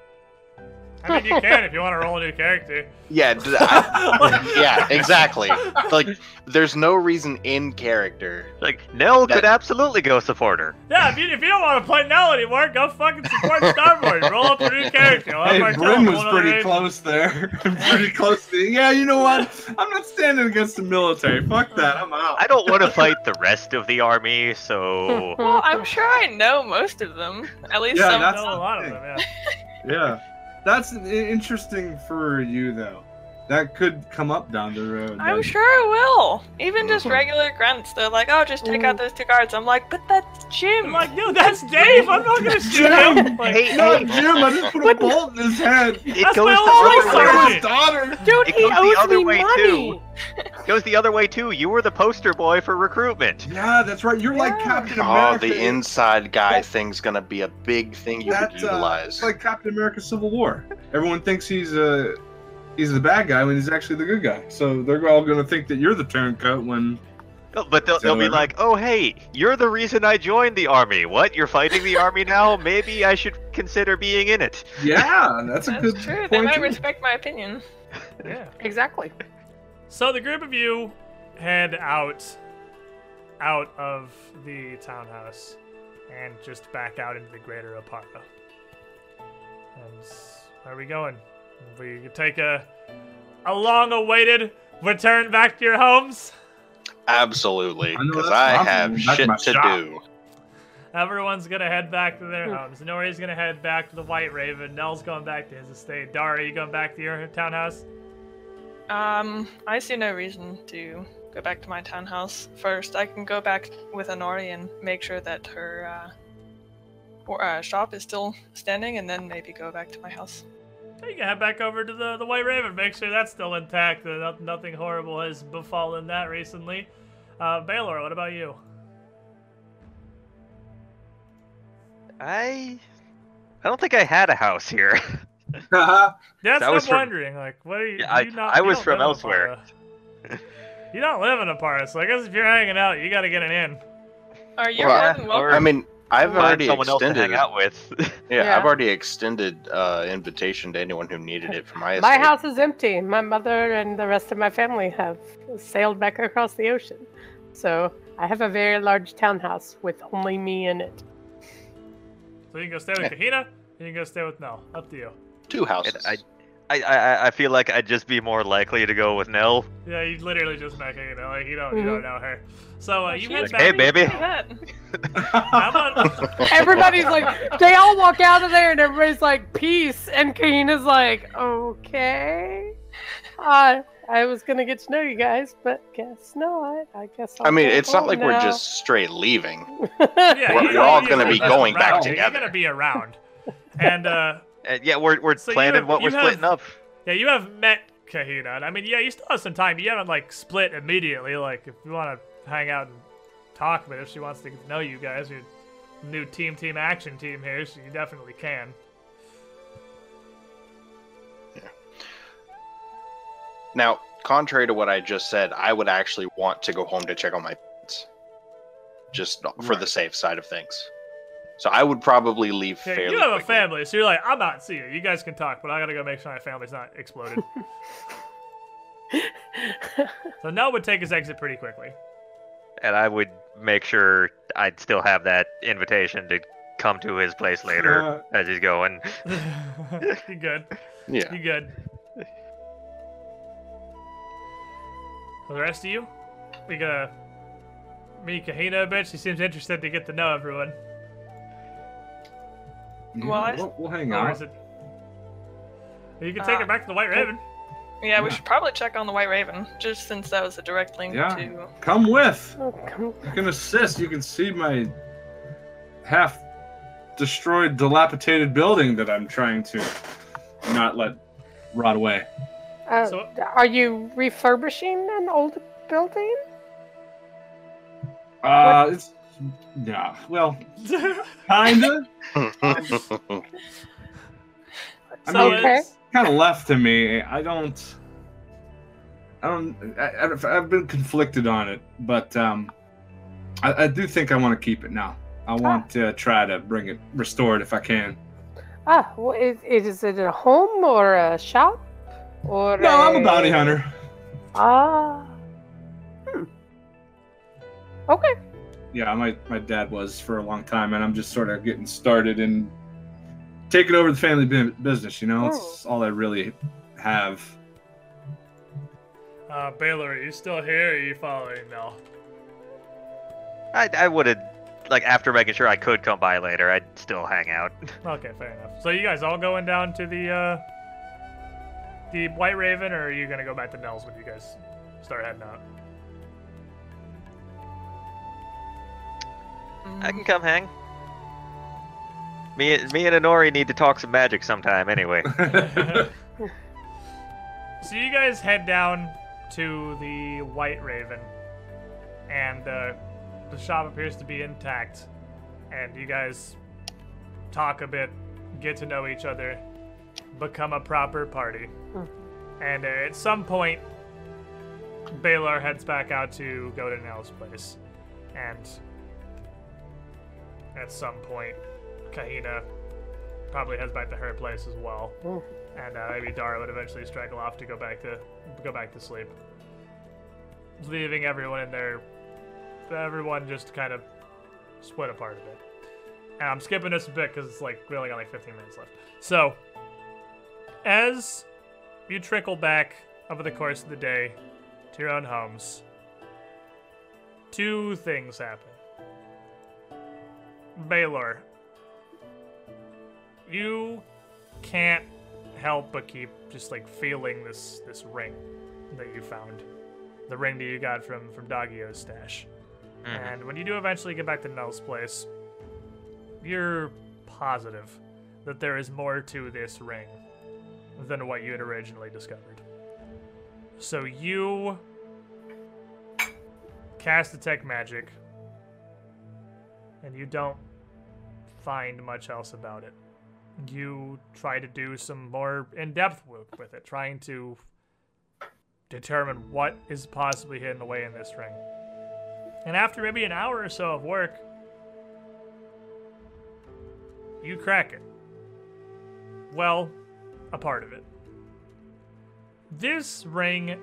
I mean, you can if you want to roll a new character. Yeah, d- I- yeah, exactly. Like, there's no reason in character. Like Nell That- could absolutely go support her. Yeah, if you, if you don't want to play Nell anymore, go fucking support Starboard. Roll up a new character. I'll have Hey, Martell Bryn roll was another pretty raid. close there. pretty close to. Yeah, you know what? I'm not standing against the military. Fuck that. I'm out. I don't want to fight the rest of the army, so Well, I'm sure I know most of them. At least Yeah, some. I that's- know a lot of them, yeah. Yeah, that's interesting for you though. That could come up down the road. I'm then. sure it will. Even just Mhm. regular grunts, they're like, "Oh, just take out those two guards." I'm like, "But that's Jim." I'm like, no, that's Dave. I'm not gonna shoot Jim! him. Like, Hey, Not Jim. I just put a bolt in his head. it That's goes my the old other voice way. his daughter. Dude, It he goes the owes other me way, money. too. Goes the other way too. You were the poster boy for recruitment. Yeah, that's right. You're like Yeah. Captain Oh, America. the inside guy thing's gonna be a big thing you could That's uh, utilize. it's like Captain America: Civil War. Everyone thinks he's uh, he's the bad guy when he's actually the good guy. So they're all gonna think that you're the turncoat when. But they'll, they'll be like, "Oh, hey, you're the reason I joined the army. What? You're fighting the army now? Maybe I should consider being in it." Yeah, that's a That's good true. point. They might too. respect my opinion. yeah. Exactly. So the group of you head out, out of the townhouse, and just back out into the greater Oppara. And where are we going? We take a a long-awaited return back to your homes. Absolutely, because that's I have shit to shop. do. Everyone's gonna head back to their Hmm. homes. Nori's gonna head back to the White Raven. Nell's going back to his estate. Dara, you going back to your townhouse? Um, I see no reason to go back to my townhouse first. I can go back with Honori and make sure that her uh, or, uh, shop is still standing, and then maybe go back to my house. You can head back over to the, the White Raven, make sure that's still intact. That no- nothing horrible has befallen that recently. Uh, Baylor, what about you? I, I don't think I had a house here. Haha. That's That what was I'm from- wondering. Like, what are you? Yeah, I- not, I you was from elsewhere. You don't live in Oppara, so I guess if you're hanging out, you got to get an inn. Are you Well, more than welcome? or- I mean, I've Find already someone else to extended. hang out with. Yeah, Yeah. I've already extended uh, invitation to anyone who needed it for my estate. My house is empty. My mother and the rest of my family have sailed back across the ocean. So I have a very large townhouse with only me in it. So you can go stay with Kahina, You can go stay with Nell. Up to you. Two And houses. I, I, I, I feel like I'd just be more likely to go with Nell. Yeah, you literally just met her, you know, like you don't you don't know her. So uh, you She head was back. Hey, baby. Look at that. How about Everybody's like, they all walk out of there, and everybody's like, "Peace." And Kahina's like, "Okay." Uh, I was gonna get to know you guys, but guess not. I guess. I'll I mean, it's not home like we're just straight leaving. yeah, We're- we're all gonna be just going back together. You're gonna be around, and uh, And yeah, we're, we're So planning have- what we're splitting have- up. yeah, you have met Kahina, and I mean, yeah, you still have some time. You haven't like split immediately. Like, if you want to hang out and talk, but if she wants to get to know you guys, your new team, team action team here, so you definitely can. Now, contrary to what I just said, I would actually want to go home to check on my pets. Just for the safe side of things. So I would probably leave Yeah, fairly you have a family, so you're like, I'm not seeing you. You guys can talk, but I gotta go make sure my family's not exploded. so Nell would take his exit pretty quickly. And I would make sure I'd still have that invitation to come to his place later Uh, as he's going. you good? Yeah. You good? For the rest of you, we gotta meet Kahina a bit. She seems interested to get to know everyone. Yeah, Well, I- we'll, we'll hang on. out. is it? You can take Uh, her back to the White Raven. Yeah, we should probably check on the White Raven, just since that was a direct link Yeah. to. Come with. Oh, come- You can assist. You can see my half destroyed, dilapidated building that I'm trying to not let rot away. uh, So- are you refurbishing an old building? Uh, it's yeah. Well, kinda. I mean, Okay. it's- kind of left to me. I don't. I don't. I, I've, I've been conflicted on it, but um, I, I do think I want to keep it now. I want to try to bring it restored if I can. Ah, well, is, is it a home or a shop? Or No, I'm a bounty hunter. Ah. Hmm. Okay. Yeah, my my dad was for a long time, and I'm just sort of getting started and taking over the family business. You know, it's all I really have. Uh, Baylor, are you still here? Or are you following Nell? I, I would have, like, after making sure I could come by later, I'd still hang out. Okay, fair enough. So you guys all going down to the uh, the White Raven, or are you gonna go back to Nell's when you guys start heading out? I can come hang. Me, me and Honori need to talk some magic sometime anyway. So you guys head down to the White Raven, and uh, the shop appears to be intact. And you guys talk a bit, get to know each other, become a proper party. Hmm. And uh, at some point, Baylor heads back out to go to Nell's place, and at some point, Kahina probably heads back to her place as well Hmm. and uh, maybe Dara would eventually straggle off to go back to go back to sleep, leaving everyone in there. Everyone just kind of split apart a bit. And I'm skipping this a bit because it's like we only got like 15 minutes left. So, as you trickle back over the course of the day to your own homes, two things happen. Baylor, you can't help but keep just like feeling this this ring that you found, the ring that you got from from Doggio's stash. Mhm. And when you do eventually get back to Nell's place, you're positive that there is more to this ring than what you had originally discovered. So you cast detect magic, and you don't find much else about it you try to do some more in-depth work with it, trying to determine what is possibly hidden away in this ring. And after maybe an hour or so of work, you crack it. Well, a part of it. This ring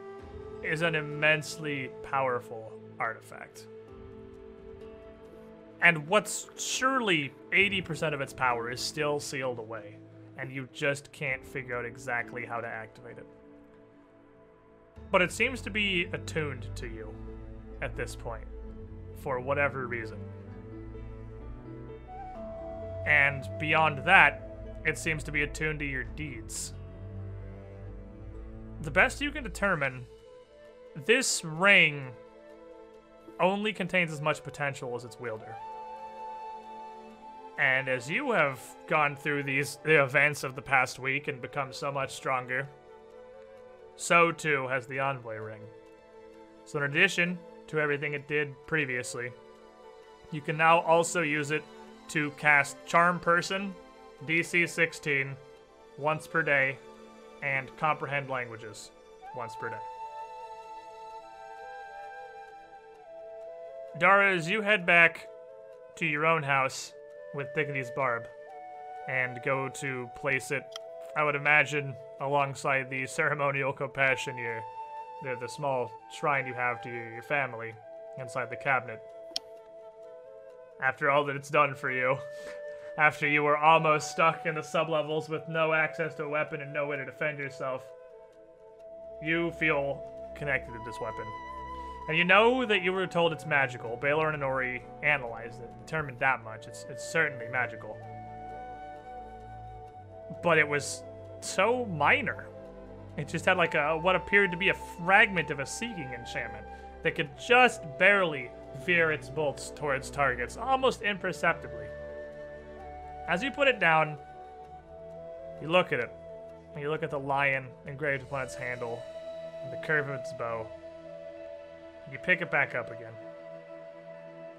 is an immensely powerful artifact. And what's surely 80% of its power is still sealed away, and you just can't figure out exactly how to activate it. But it seems to be attuned to you at this point, for whatever reason. And beyond that, it seems to be attuned to your deeds. The best you can determine, this ring only contains as much potential as its wielder. And as you have gone through these the events of the past week and become so much stronger, so too has the envoy ring. So in addition to everything it did previously, you can now also use it to cast Charm Person, DC 16, once per day, and Comprehend Languages, once per day. Dara, as you head back to your own house with Dignity's Barb and go to place it, I would imagine, alongside the ceremonial compassion, your, the, the small shrine you have to your, your family inside the cabinet. After all that it's done for you, after you were almost stuck in the sublevels with no access to a weapon and no way to defend yourself, you feel connected to this weapon. And you know that you were told it's magical. Baylor and Ori analyzed it, determined that much. It's, it's certainly magical. But it was so minor. It just had like a what appeared to be a fragment of a seeking enchantment that could just barely veer its bolts towards targets, almost imperceptibly. As you put it down, you look at it, you look at the lion engraved upon its handle, and the curve of its bow. You pick it back up again.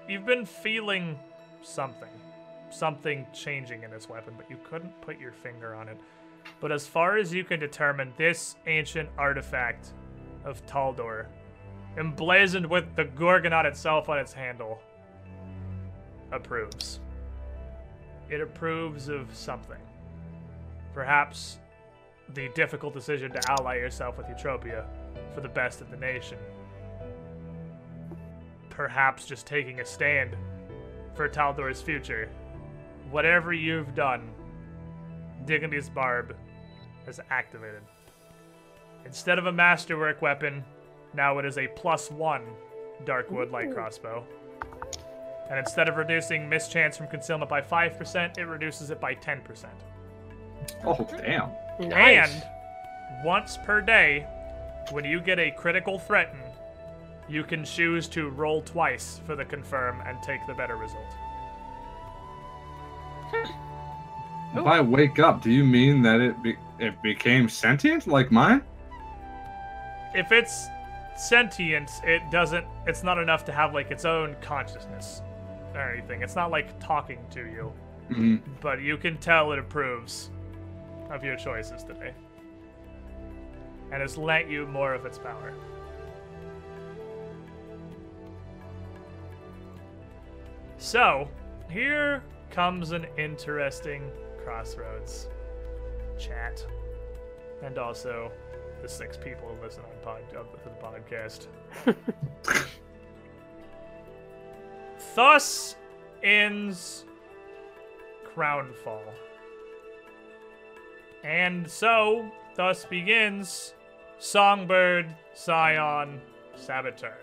You've been feeling something. Something changing in this weapon, but you couldn't put your finger on it. But as far as you can determine, this ancient artifact of Taldor, emblazoned with the Gorgonaut itself on its handle, approves. It approves of something. Perhaps the difficult decision to ally yourself with Eutropia for the best of the nation perhaps just taking a stand for Taldor's future. Whatever you've done, Dignity's Barb has activated. Instead of a masterwork weapon, now it is a plus one Darkwood light crossbow. And instead of reducing mischance from concealment by 5%, it reduces it by 10%. Oh, damn. Nice. And once per day, when you get a critical threaten, you can choose to roll twice for the confirm and take the better result. If I wake up, do you mean that it be- it became sentient like mine? If it's sentient, it doesn't. It's not enough to have like its own consciousness or anything. It's not like talking to you, Mhm. but you can tell it approves of your choices today, and has lent you more of its power. So, here comes an interesting crossroads chat. And also the six people who listen on pod, uh, to the podcast. Thus ends Crownfall. And so, thus begins Songbird Scion Saboteur,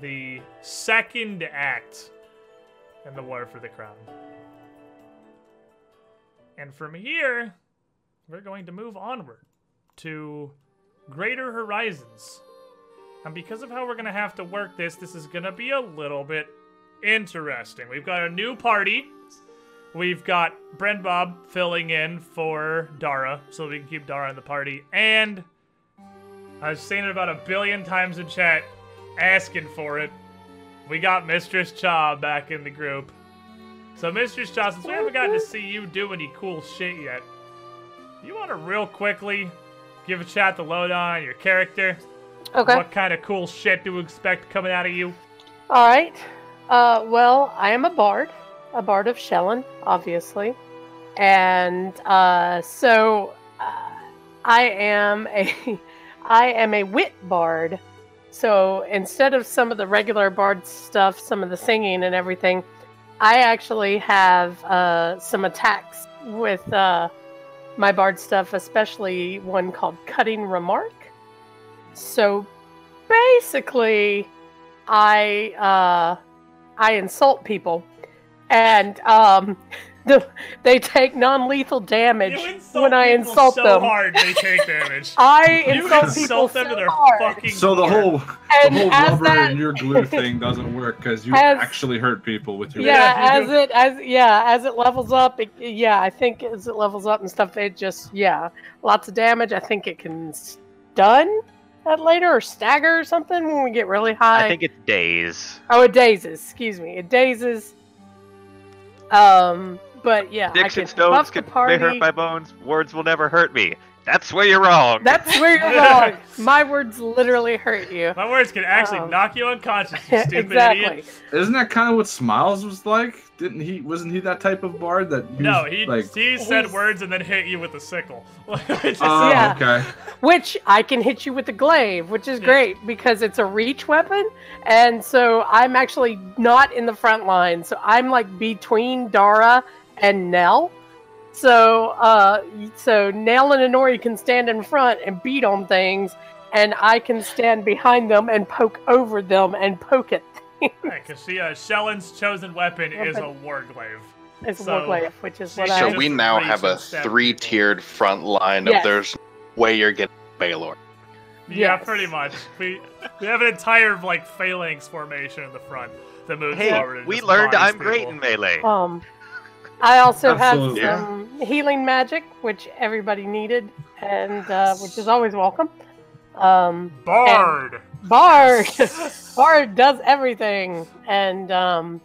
the second act in the War for the Crown. And from here, we're going to move onward to Greater Horizons. And because of how we're going to have to work this, this is going to be a little bit interesting. We've got a new party. We've got Brent Bob filling in for Dara, so we can keep Dara in the party. And I've seen it about a billion times in chat, asking for it. We got Mistress Cha back in the group. So, Mistress Cha, since we haven't gotten to see you do any cool shit yet, you want to real quickly give a chat the lowdown on your character? Okay. What kind of cool shit do we expect coming out of you? All right. Uh, well, I am a bard, a bard of Shelyn, obviously, and uh, so uh, I am a I am a wit bard. So instead of some of the regular bard stuff, some of the singing and everything, I actually have uh, some attacks with uh, my bard stuff, especially one called Cutting Remark. So basically, I uh, I insult people, and um, they take non-lethal damage You insult when I people insult so them. hard they take damage. I you insult, insult people them so to their hard. fucking So the core. whole the whole rubber that- and your glue thing doesn't work because you As- actually hurt people with your yeah, Yeah, as it as yeah as it levels up it, yeah i think as it levels up and stuff it just yeah lots of damage i think it can stun that later or stagger or something when we get really high I think it's days. oh it dazes excuse me it dazes um but yeah Sticks I and stones can the may party. hurt my bones. Words will never hurt me. That's where you're wrong. that's where you're wrong my words literally hurt you My words can actually Um, knock you unconscious, you stupid exactly idiot. Isn't that kind of what Smiles was like? Didn't he? Wasn't he that type of bard that? Used, No, he like. he said He's- words and then hit you with a sickle. Just- Oh, Yeah. okay. which I can hit you with the glaive, which is Yeah. great because it's a reach weapon, and so I'm actually not in the front line, so I'm like between Dara and Nell. So, uh, so Nell and Inori can stand in front and beat on things, and I can stand behind them and poke over them and poke it. Right, because she, uh, Shelyn's chosen weapon is a Weapon. war glaive. It's So- a glaive, which is what So I. So we now have a three-tiered front line Yes. of there's way you're getting Baylor. Yeah, Yes. pretty much. We we have an entire like phalanx formation in the front that moves hey, forward. and we learned I'm great in melee. Um, I also Absolutely. have some healing magic, which everybody needed, and uh, which is always welcome. Um, Bard. Bard, Bard does everything, and um,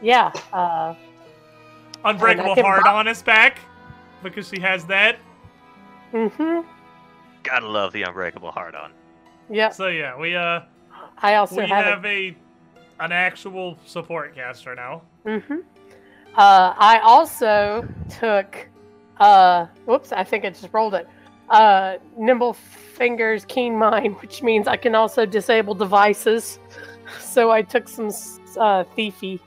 yeah, uh, Unbreakable And I hard on his back because she has that. Mm-hmm. Gotta love the unbreakable hard on. Yeah. So yeah, we uh I also we have, have a an actual support caster now. it. Uh, I also took. Uh, whoops! I think I just rolled it. Uh, nimble fingers, keen mind, which means I can also disable devices. So I took some uh, thiefy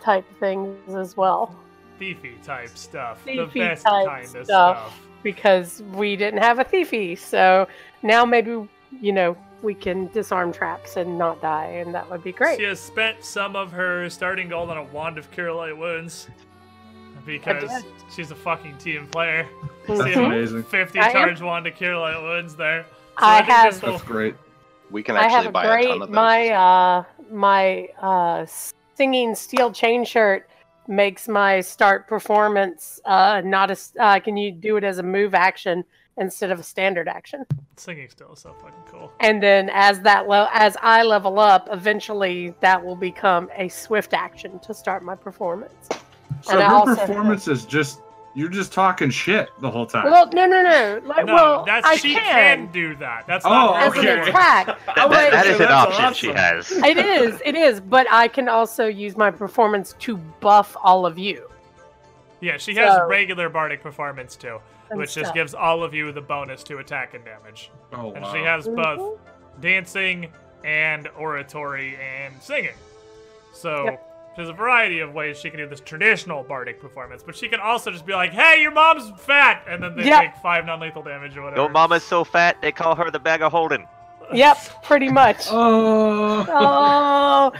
type things as well. Thiefy type stuff. the best kind of stuff. stuff. because we didn't have a thiefy. So now maybe you know we can disarm traps and not die, and that would be great. She has spent some of her starting gold on a wand of cure light wounds. Because she's a fucking team player. That's amazing. 50 I am- charge wand to cure light wounds there. So I think have- will- That's great. We can I actually have a buy a ton great of those. my uh my uh singing steel chain shirt makes my start performance uh not as uh, can you do it as a move action instead of a standard action Singing steel is so fucking cool. and then as that lo- as I level up eventually that will become a swift action to start my performance So And her also- performance is just you're just talking shit the whole time. well no no no like No, well that's I she can, can. do that. That's Oh, not as an attack That, But- that, that is an That's option she has. it is it is but I can also use my performance to buff all of you Yeah, she has So- regular bardic performance too, and which just gives all of you the bonus to attack and damage. oh And wow. she has both Mhm. dancing and oratory and singing. So Yep. there's a variety of ways she can do this traditional bardic performance, but she can also just be like, "Hey, your mom's fat," and then they Yep. take five non-lethal damage or whatever. No mama's so fat they call her the bag of holding. Yep, pretty much. Oh. Oh,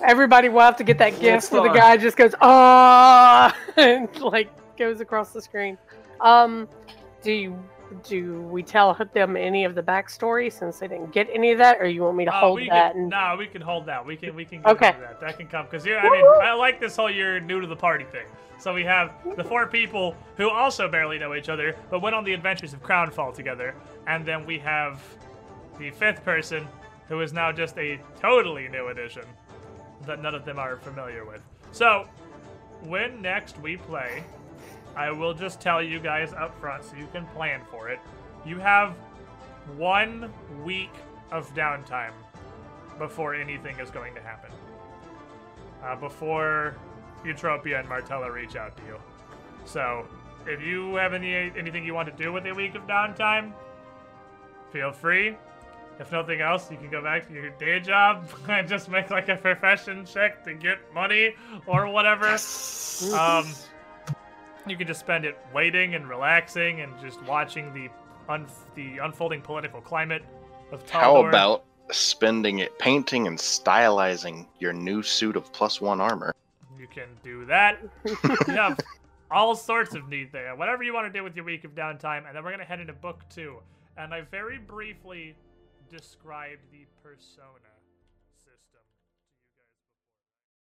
everybody will have to get that gift That's where the guy just goes, oh, and like goes across the screen. Um, do you, do we tell them any of the backstory since they didn't get any of that, or you want me to Uh, hold that? Can, and No, we can hold that. We can we can get Okay. that. That can come because yeah, I mean, I like this whole you're new to the party thing. So we have the four people who also barely know each other, but went on the adventures of Crownfall together, and then we have the fifth person who is now just a totally new addition that none of them are familiar with. So when next we play, I will just tell you guys up front so you can plan for it. You have one week of downtime before anything is going to happen. Uh, before Eutropia and Martella reach out to you. So, if you have any anything you want to do with a week of downtime, feel free. if nothing else, you can go back to your day job and just make like a profession check to get money or whatever. Um, you can just spend it waiting and relaxing and just watching the un- the unfolding political climate of Taldor. How about spending it painting and stylizing your new suit of plus one armor? You can do that. you have all sorts of need there. Whatever you want to do with your week of downtime, and then we're gonna head into book two. And I very briefly described the persona.